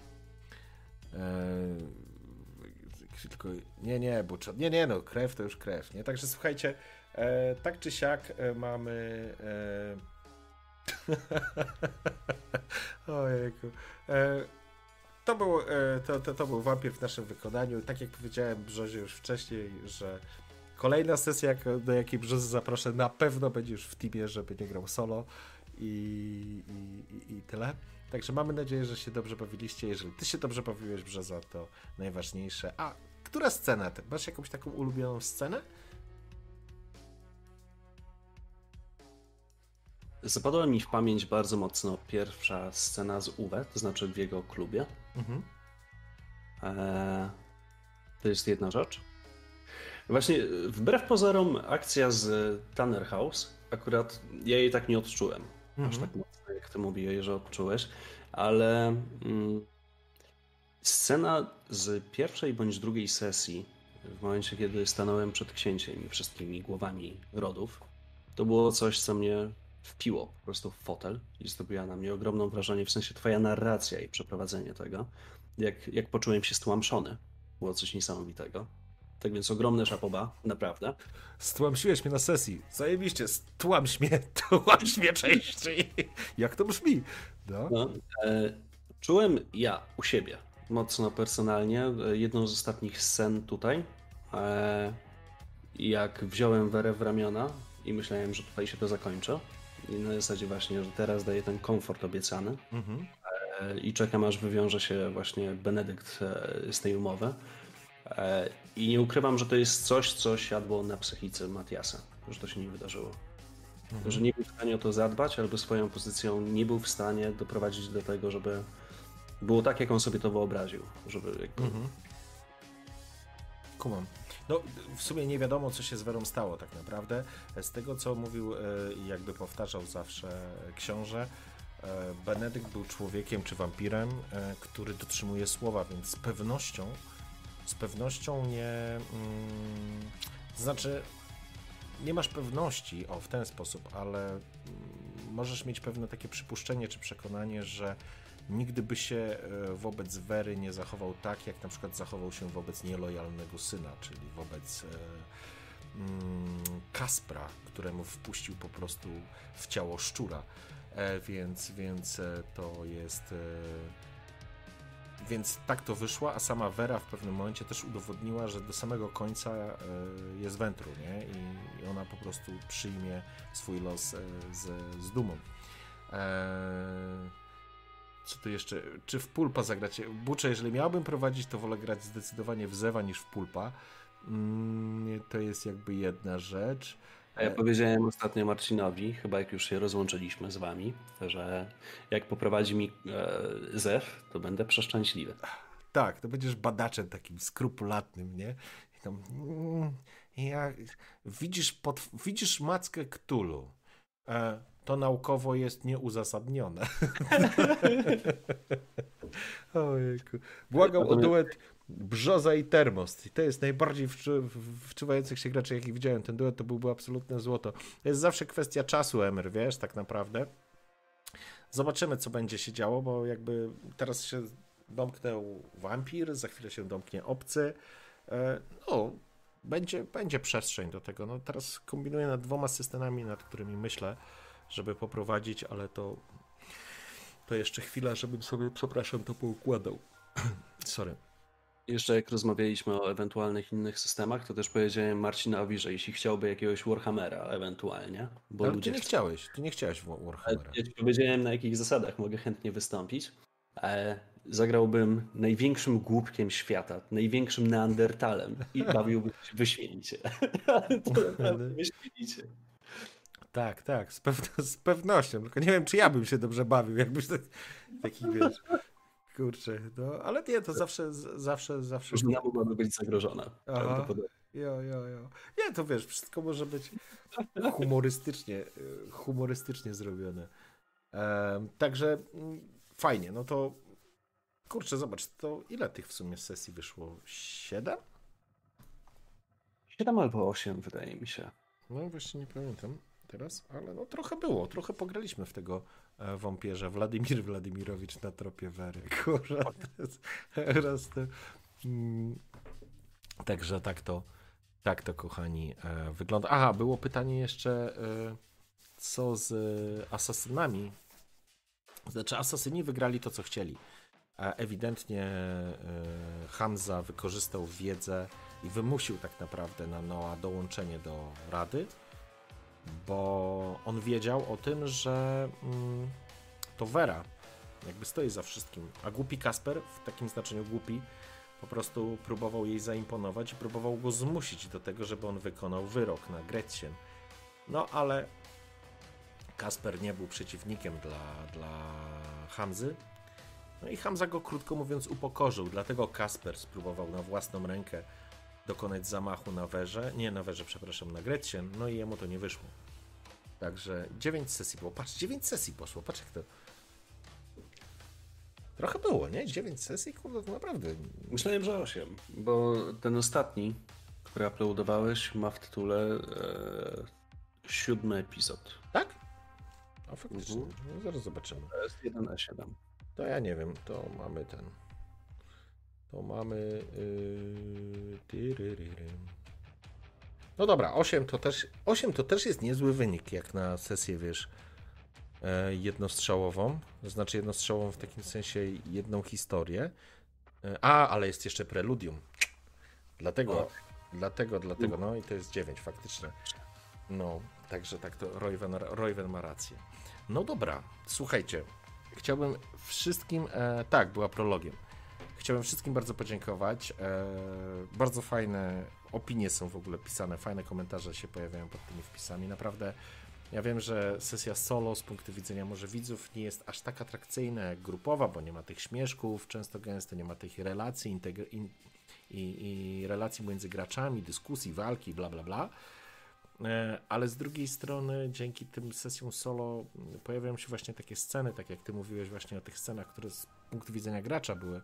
tylko, nie, nie, bo nie, nie, no, krew to już krew, nie? Także słuchajcie, e, tak czy siak e, mamy. E... Ojejku. E, to, był, e, to, to, to był wampir w naszym wykonaniu. Tak jak powiedziałem Brzozie już wcześniej, że kolejna sesja, do jakiej Brzozy zaproszę, na pewno będzie już w teamie, żeby nie grał solo i, i, i, i tyle. Także mamy nadzieję, że się dobrze bawiliście. Jeżeli ty się dobrze bawiłeś, Brzoza, to najważniejsze. A, która scena? Masz jakąś taką ulubioną scenę? Zapadła mi w pamięć bardzo mocno pierwsza scena z Uwe, to znaczy w jego klubie. Mhm. Eee, to jest jedna rzecz. Właśnie, wbrew pozorom, akcja z Tanner House, akurat ja jej tak nie odczułem. Aż Mhm. tak mocno, jak ty mówiłeś, że odczułeś, ale mm, scena z pierwszej bądź drugiej sesji, w momencie, kiedy stanąłem przed księciem i wszystkimi głowami rodów, to było coś, co mnie wpiło po prostu w fotel i zrobiła na mnie ogromne wrażenie, w sensie twoja narracja i przeprowadzenie tego, jak, jak poczułem się stłamszony. Było coś niesamowitego. Tak więc ogromne szapoba, naprawdę. Stłamsiłeś mnie na sesji. Zajebiście, stłamś mnie, tłamś mnie częściej. Jak to brzmi? No. No, e, czułem ja u siebie mocno personalnie e, jedną z ostatnich scen tutaj, e, jak wziąłem Werę w ramiona i myślałem, że tutaj się to zakończy. I na zasadzie właśnie, że teraz daję ten komfort obiecany Mhm. e, i czekam aż wywiąże się właśnie Benedykt e, z tej umowy. E, I nie ukrywam, że to jest coś, co siadło na psychice Matiasa, że to się nie wydarzyło. Że nie był w stanie o to zadbać, albo swoją pozycją nie był w stanie doprowadzić do tego, żeby było tak, jak on sobie to wyobraził. Żeby jakby... Mhm. Kumam. No, w sumie nie wiadomo, co się z Werą stało tak naprawdę. Z tego, co mówił i jakby powtarzał zawsze książę, e, Benedykt był człowiekiem czy wampirem, e, który dotrzymuje słowa, więc z pewnością, z pewnością nie. Mm, to znaczy, nie masz pewności, o w ten sposób, ale mm, możesz mieć pewne takie przypuszczenie czy przekonanie, że nigdy by się e, wobec Wery nie zachował tak, jak na przykład zachował się wobec nielojalnego syna, czyli wobec e, mm, Kaspra, któremu wpuścił po prostu w ciało szczura. E, więc, więc to jest. Więc tak to wyszło, a sama Vera w pewnym momencie też udowodniła, że do samego końca jest wętru, nie? I ona po prostu przyjmie swój los z, z dumą. Co tu jeszcze? Czy w pulpa zagracie? Bucze, jeżeli miałbym prowadzić, to wolę grać zdecydowanie w Zewa niż w pulpa. Mm, to jest jakby jedna rzecz. A ja powiedziałem ostatnio Marcinowi, chyba jak już się rozłączyliśmy z wami, że jak poprowadzi mi e, Zew, to będę przeszczęśliwy. Tak, to będziesz badaczem takim skrupulatnym, nie? I tam, mm, widzisz, pod, widzisz mackę Ktulu. E, to naukowo jest nieuzasadnione. Ojejku. Błagał o duet Brzoza i Termost. I to jest najbardziej wczu wczuwających się graczy, jakich widziałem. Ten duet to byłby absolutne złoto. To jest zawsze kwestia czasu, Emer, wiesz, tak naprawdę. Zobaczymy, co będzie się działo, bo jakby teraz się domknął wampir, za chwilę się domknie obcy. E, no, będzie, będzie przestrzeń do tego. No, teraz kombinuję nad dwoma systemami, nad którymi myślę żeby poprowadzić, ale to, to jeszcze chwila, żebym sobie, przepraszam, to poukładał. Sorry. Jeszcze jak rozmawialiśmy o ewentualnych innych systemach, to też powiedziałem Marcinowi, że jeśli chciałby jakiegoś Warhammera ewentualnie, bo Ale ludzie... ty nie chciałeś, ty nie chciałeś Warhammera. Ja ci powiedziałem na jakich zasadach mogę chętnie wystąpić. E, zagrałbym największym głupkiem świata, największym neandertalem i bawiłbym się wyśmienicie. to wyśmienicie. Tak, tak, z, pewno, z, pewnością. Tylko nie wiem, czy ja bym się dobrze bawił, jakbyś tak, taki, wiesz, kurczę, no, ale nie, to zawsze, zawsze, zawsze... Różna mogłaby być zagrożona. Aha. Jo, jo, jo. Nie, to wiesz, wszystko może być humorystycznie, humorystycznie zrobione. Także mm, fajnie, no to kurczę, zobacz, to ile tych w sumie sesji wyszło? Siedem? Siedem albo osiem, wydaje mi się. No właśnie nie pamiętam teraz, ale no trochę było, trochę pograliśmy w tego e, wampierza. Władimir Władimirowicz na tropie Wery. Kurwa, raz to... Mm, także tak to, tak to kochani e, wygląda. Aha, było pytanie jeszcze, e, co z asasynami. Znaczy, asasyni wygrali to, co chcieli. Ewidentnie Hamza wykorzystał wiedzę i wymusił tak naprawdę na Noa dołączenie do Rady bo on wiedział o tym, że mm, to Vera jakby stoi za wszystkim, a głupi Kasper, w takim znaczeniu głupi, po prostu próbował jej zaimponować i próbował go zmusić do tego, żeby on wykonał wyrok na Gretchen. No ale Kasper nie był przeciwnikiem dla, dla Hamzy. No i Hamza go krótko mówiąc upokorzył, dlatego Kasper spróbował na własną rękę dokonać zamachu na werze, nie na werze, przepraszam, na Gretchen, no i jemu to nie wyszło. Także 9 sesji było. Patrz, 9 sesji poszło, patrz jak to... Trochę było, nie? 9 sesji? Kurde, to naprawdę... Myślałem, że 8, bo ten ostatni, który uploadowałeś, ma w tytule e, siódmy epizod. Tak? A faktycznie, mhm. no, zaraz zobaczymy. To jest 1 na 7. To ja nie wiem, to mamy ten... To mamy... Yy... No dobra, 8 to też, 8 to też jest niezły wynik, jak na sesję, wiesz, e, jednostrzałową. To znaczy jednostrzałową w takim sensie jedną historię. E, a, ale jest jeszcze preludium. Dlatego, o. dlatego, dlatego, no i to jest 9 faktycznie. No, także tak to Royven, Royven ma rację. No dobra, słuchajcie, chciałbym wszystkim, e, tak, była prologiem. Chciałbym wszystkim bardzo podziękować. E, bardzo fajne opinie są w ogóle pisane, fajne komentarze się pojawiają pod tymi wpisami. Naprawdę ja wiem, że sesja solo z punktu widzenia może widzów nie jest aż tak atrakcyjna jak grupowa, bo nie ma tych śmieszków często gęsto, nie ma tych relacji, integr in i, i relacji między graczami, dyskusji, walki, bla, bla, bla. E, ale z drugiej strony, dzięki tym sesjom solo pojawiają się właśnie takie sceny, tak jak ty mówiłeś właśnie o tych scenach, które z punktu widzenia gracza były,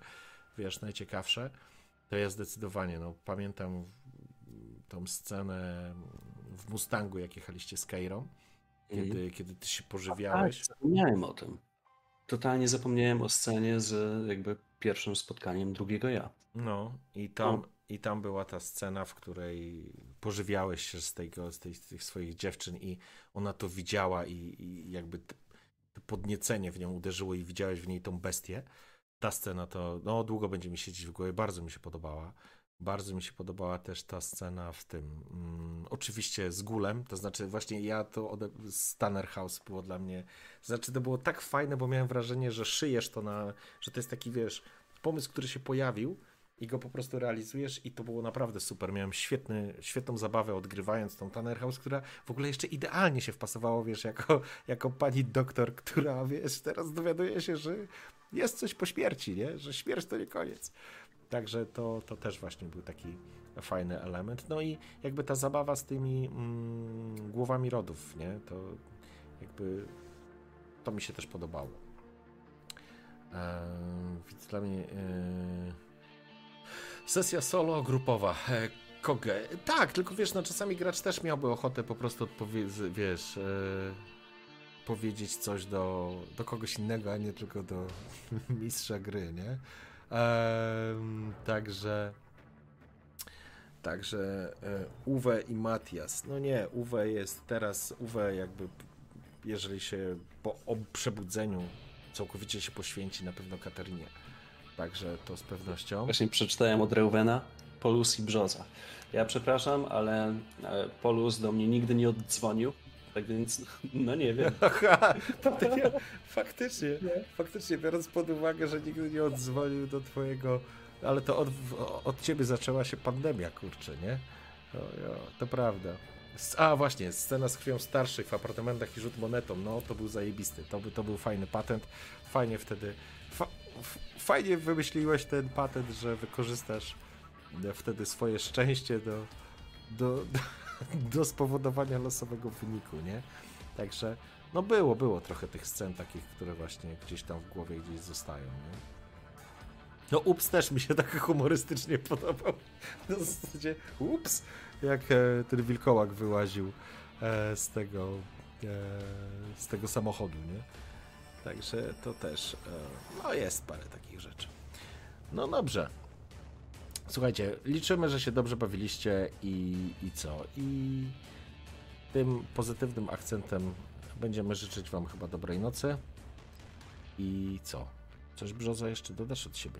wiesz, najciekawsze. To ja zdecydowanie, no pamiętam tą scenę w Mustangu, jak jechaliście z Kairą, kiedy, Mhm. kiedy ty się Tak, pożywiałeś. zapomniałem o tym. Totalnie zapomniałem o scenie z jakby pierwszym spotkaniem drugiego ja. No i tam, No. i tam była ta scena, w której pożywiałeś się z, tego, z, tej, z tych swoich dziewczyn i ona to widziała i, i jakby podniecenie w nią uderzyło i widziałeś w niej tą bestię. Ta scena to, no długo będzie mi siedzieć w głowie, bardzo mi się podobała. Bardzo mi się podobała też ta scena w tym, mm, oczywiście z Gulem, to znaczy właśnie ja to ode... z Tanner House było dla mnie, znaczy to było tak fajne, bo miałem wrażenie, że szyjesz to na, że to jest taki, wiesz, pomysł, który się pojawił i go po prostu realizujesz i to było naprawdę super. Miałem świetny, świetną zabawę odgrywając tą Tanner House, która w ogóle jeszcze idealnie się wpasowało, wiesz, jako, jako pani doktor, która, wiesz, teraz dowiaduje się, że jest coś po śmierci, nie? Że śmierć to nie koniec. Także to, to też właśnie był taki fajny element. No i jakby ta zabawa z tymi mm, głowami rodów, nie? To jakby to mi się też podobało. Eee, więc dla mnie eee, sesja solo grupowa. E, Kogę. Tak, tylko wiesz, no czasami gracz też miałby ochotę po prostu odpowiedzieć, wiesz, e, powiedzieć coś do, do kogoś innego, a nie tylko do mistrza gry, nie? Em, także także e, Uwe i Matias. No nie, Uwe jest teraz, Uwe jakby jeżeli się po przebudzeniu całkowicie się poświęci na pewno Katarinie. Także to z pewnością. Właśnie przeczytałem od Reuvena, Polus i Brzoza. Ja przepraszam, ale e, Polus do mnie nigdy nie oddzwonił, tak więc no nie wiem. Aha, faktycznie, faktycznie, faktycznie, biorąc pod uwagę, że nigdy nie odzwonił do twojego, ale to od, od ciebie zaczęła się pandemia, kurczę, nie? O, jo, to prawda. A właśnie, scena z krwią starszych w apartamentach i rzut monetą, no to był zajebisty, to, by, to był fajny patent, fajnie wtedy, fa, fajnie wymyśliłeś ten patent, że wykorzystasz wtedy swoje szczęście do, do, do, do spowodowania losowego wyniku, nie? Także, no było, było trochę tych scen takich, które właśnie gdzieś tam w głowie gdzieś zostają, nie? No ups też mi się tak humorystycznie podobał. Na zasadzie ups, jak e, ten wilkołak wyłaził e, z tego e, z tego samochodu, nie? Także to też, no jest parę takich rzeczy. No dobrze. Słuchajcie, liczymy, że się dobrze bawiliście i, i co? I tym pozytywnym akcentem będziemy życzyć Wam chyba dobrej nocy. I co? Coś Brzoza jeszcze dodasz od siebie?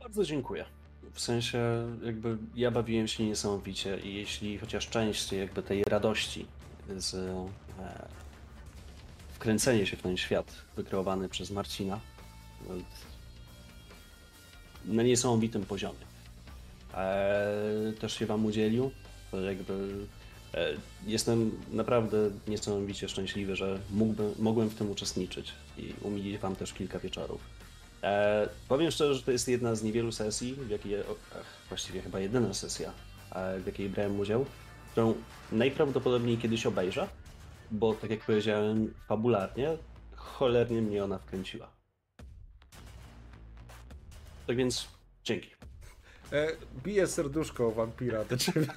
Bardzo dziękuję. W sensie jakby ja bawiłem się niesamowicie i jeśli chociaż część jakby tej radości z e, wkręcenie się w ten świat wykreowany przez Marcina na niesamowitym poziomie e, też się wam udzielił, jakby e, jestem naprawdę niesamowicie szczęśliwy, że mógłbym, mogłem w tym uczestniczyć i umilić wam też kilka wieczorów. E, powiem szczerze, że to jest jedna z niewielu sesji, w jakiej, ach, właściwie chyba jedyna sesja, w jakiej brałem udział, którą najprawdopodobniej kiedyś obejrzę, bo tak jak powiedziałem, fabularnie, cholernie mnie ona wkręciła. Tak więc dzięki. E, bije serduszko wampira do ciebie.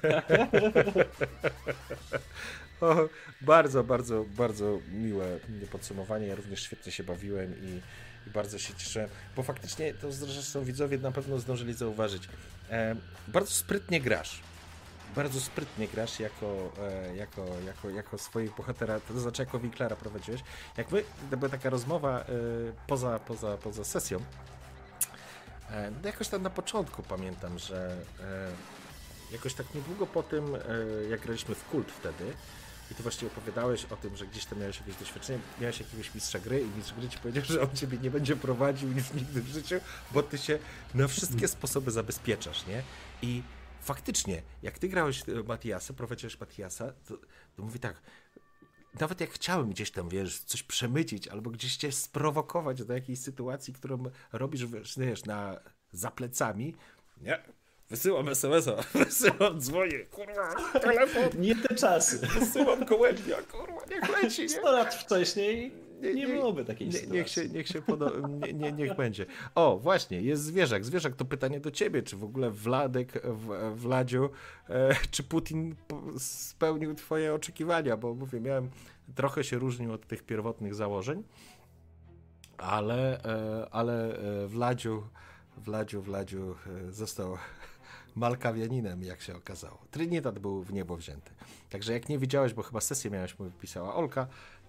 o, bardzo, bardzo, bardzo miłe podsumowanie. Ja również świetnie się bawiłem i, i bardzo się cieszę, bo faktycznie to zresztą widzowie na pewno zdążyli zauważyć. E, bardzo sprytnie grasz. Bardzo sprytnie grasz jako, e, jako, jako, jako swojego bohatera, to znaczy jako Winklara prowadziłeś. Jak my, to była taka rozmowa e, poza, poza, poza sesją, No jakoś tak na początku pamiętam, że e, jakoś tak niedługo po tym, e, jak graliśmy w kult wtedy, i ty właśnie opowiadałeś o tym, że gdzieś tam miałeś jakieś doświadczenie, miałeś jakiegoś mistrza gry i mistrz gry ci powiedział, że on ciebie nie będzie prowadził już nigdy w życiu, bo ty się na wszystkie sposoby zabezpieczasz, nie? I faktycznie, jak ty grałeś e, Matiasa, prowadziłeś Matiasa, to, to mówi tak, nawet jak chciałem gdzieś tam, wiesz, coś przemycić, albo gdzieś cię sprowokować do jakiejś sytuacji, którą robisz, wiesz, wiesz na, za plecami, Nie. Wysyłam SMS-a, wysyłam, dzwonię, kurwa, telefon, Nie te czasy. wysyłam gołębia, kurwa, niech leci, nie? 100 lat wcześniej nie, byłoby takiej nie, sytuacji. niech się, niech się podo- nie, nie, niech będzie. O, właśnie, jest zwierzak. Zwierzak to pytanie do ciebie, czy w ogóle Wladek, w, Wladziu, e, czy Putin spełnił twoje oczekiwania, bo mówię, miałem, trochę się różnił od tych pierwotnych założeń, ale, e, ale e, Wladziu, Wladziu, Wladziu e, został Malkawianinem, jak się okazało. Trinitat był w niebo wzięty. Także jak nie widziałeś, bo chyba sesję miałeś, mu wypisała Olka,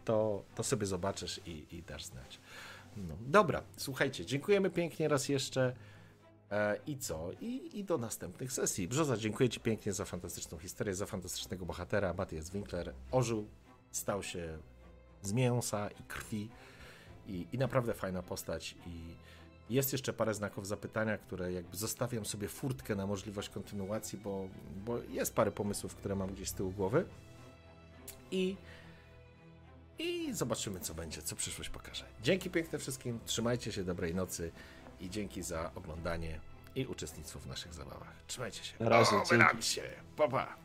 to, to sobie zobaczysz i, i dasz znać. No, dobra, słuchajcie, dziękujemy pięknie raz jeszcze. E, I co? I, I do następnych sesji. Brzoza, dziękuję Ci pięknie za fantastyczną historię, za fantastycznego bohatera. Matthias Winkler ożył, stał się z mięsa i krwi i, i naprawdę fajna postać. I jest jeszcze parę znaków zapytania, które jakby zostawiam sobie furtkę na możliwość kontynuacji, bo, bo jest parę pomysłów, które mam gdzieś z tyłu głowy. I, I zobaczymy, co będzie, co przyszłość pokaże. Dzięki piękne wszystkim, trzymajcie się, dobrej nocy i dzięki za oglądanie i uczestnictwo w naszych zabawach. Trzymajcie się. Na razie, O, się. Pa, pa.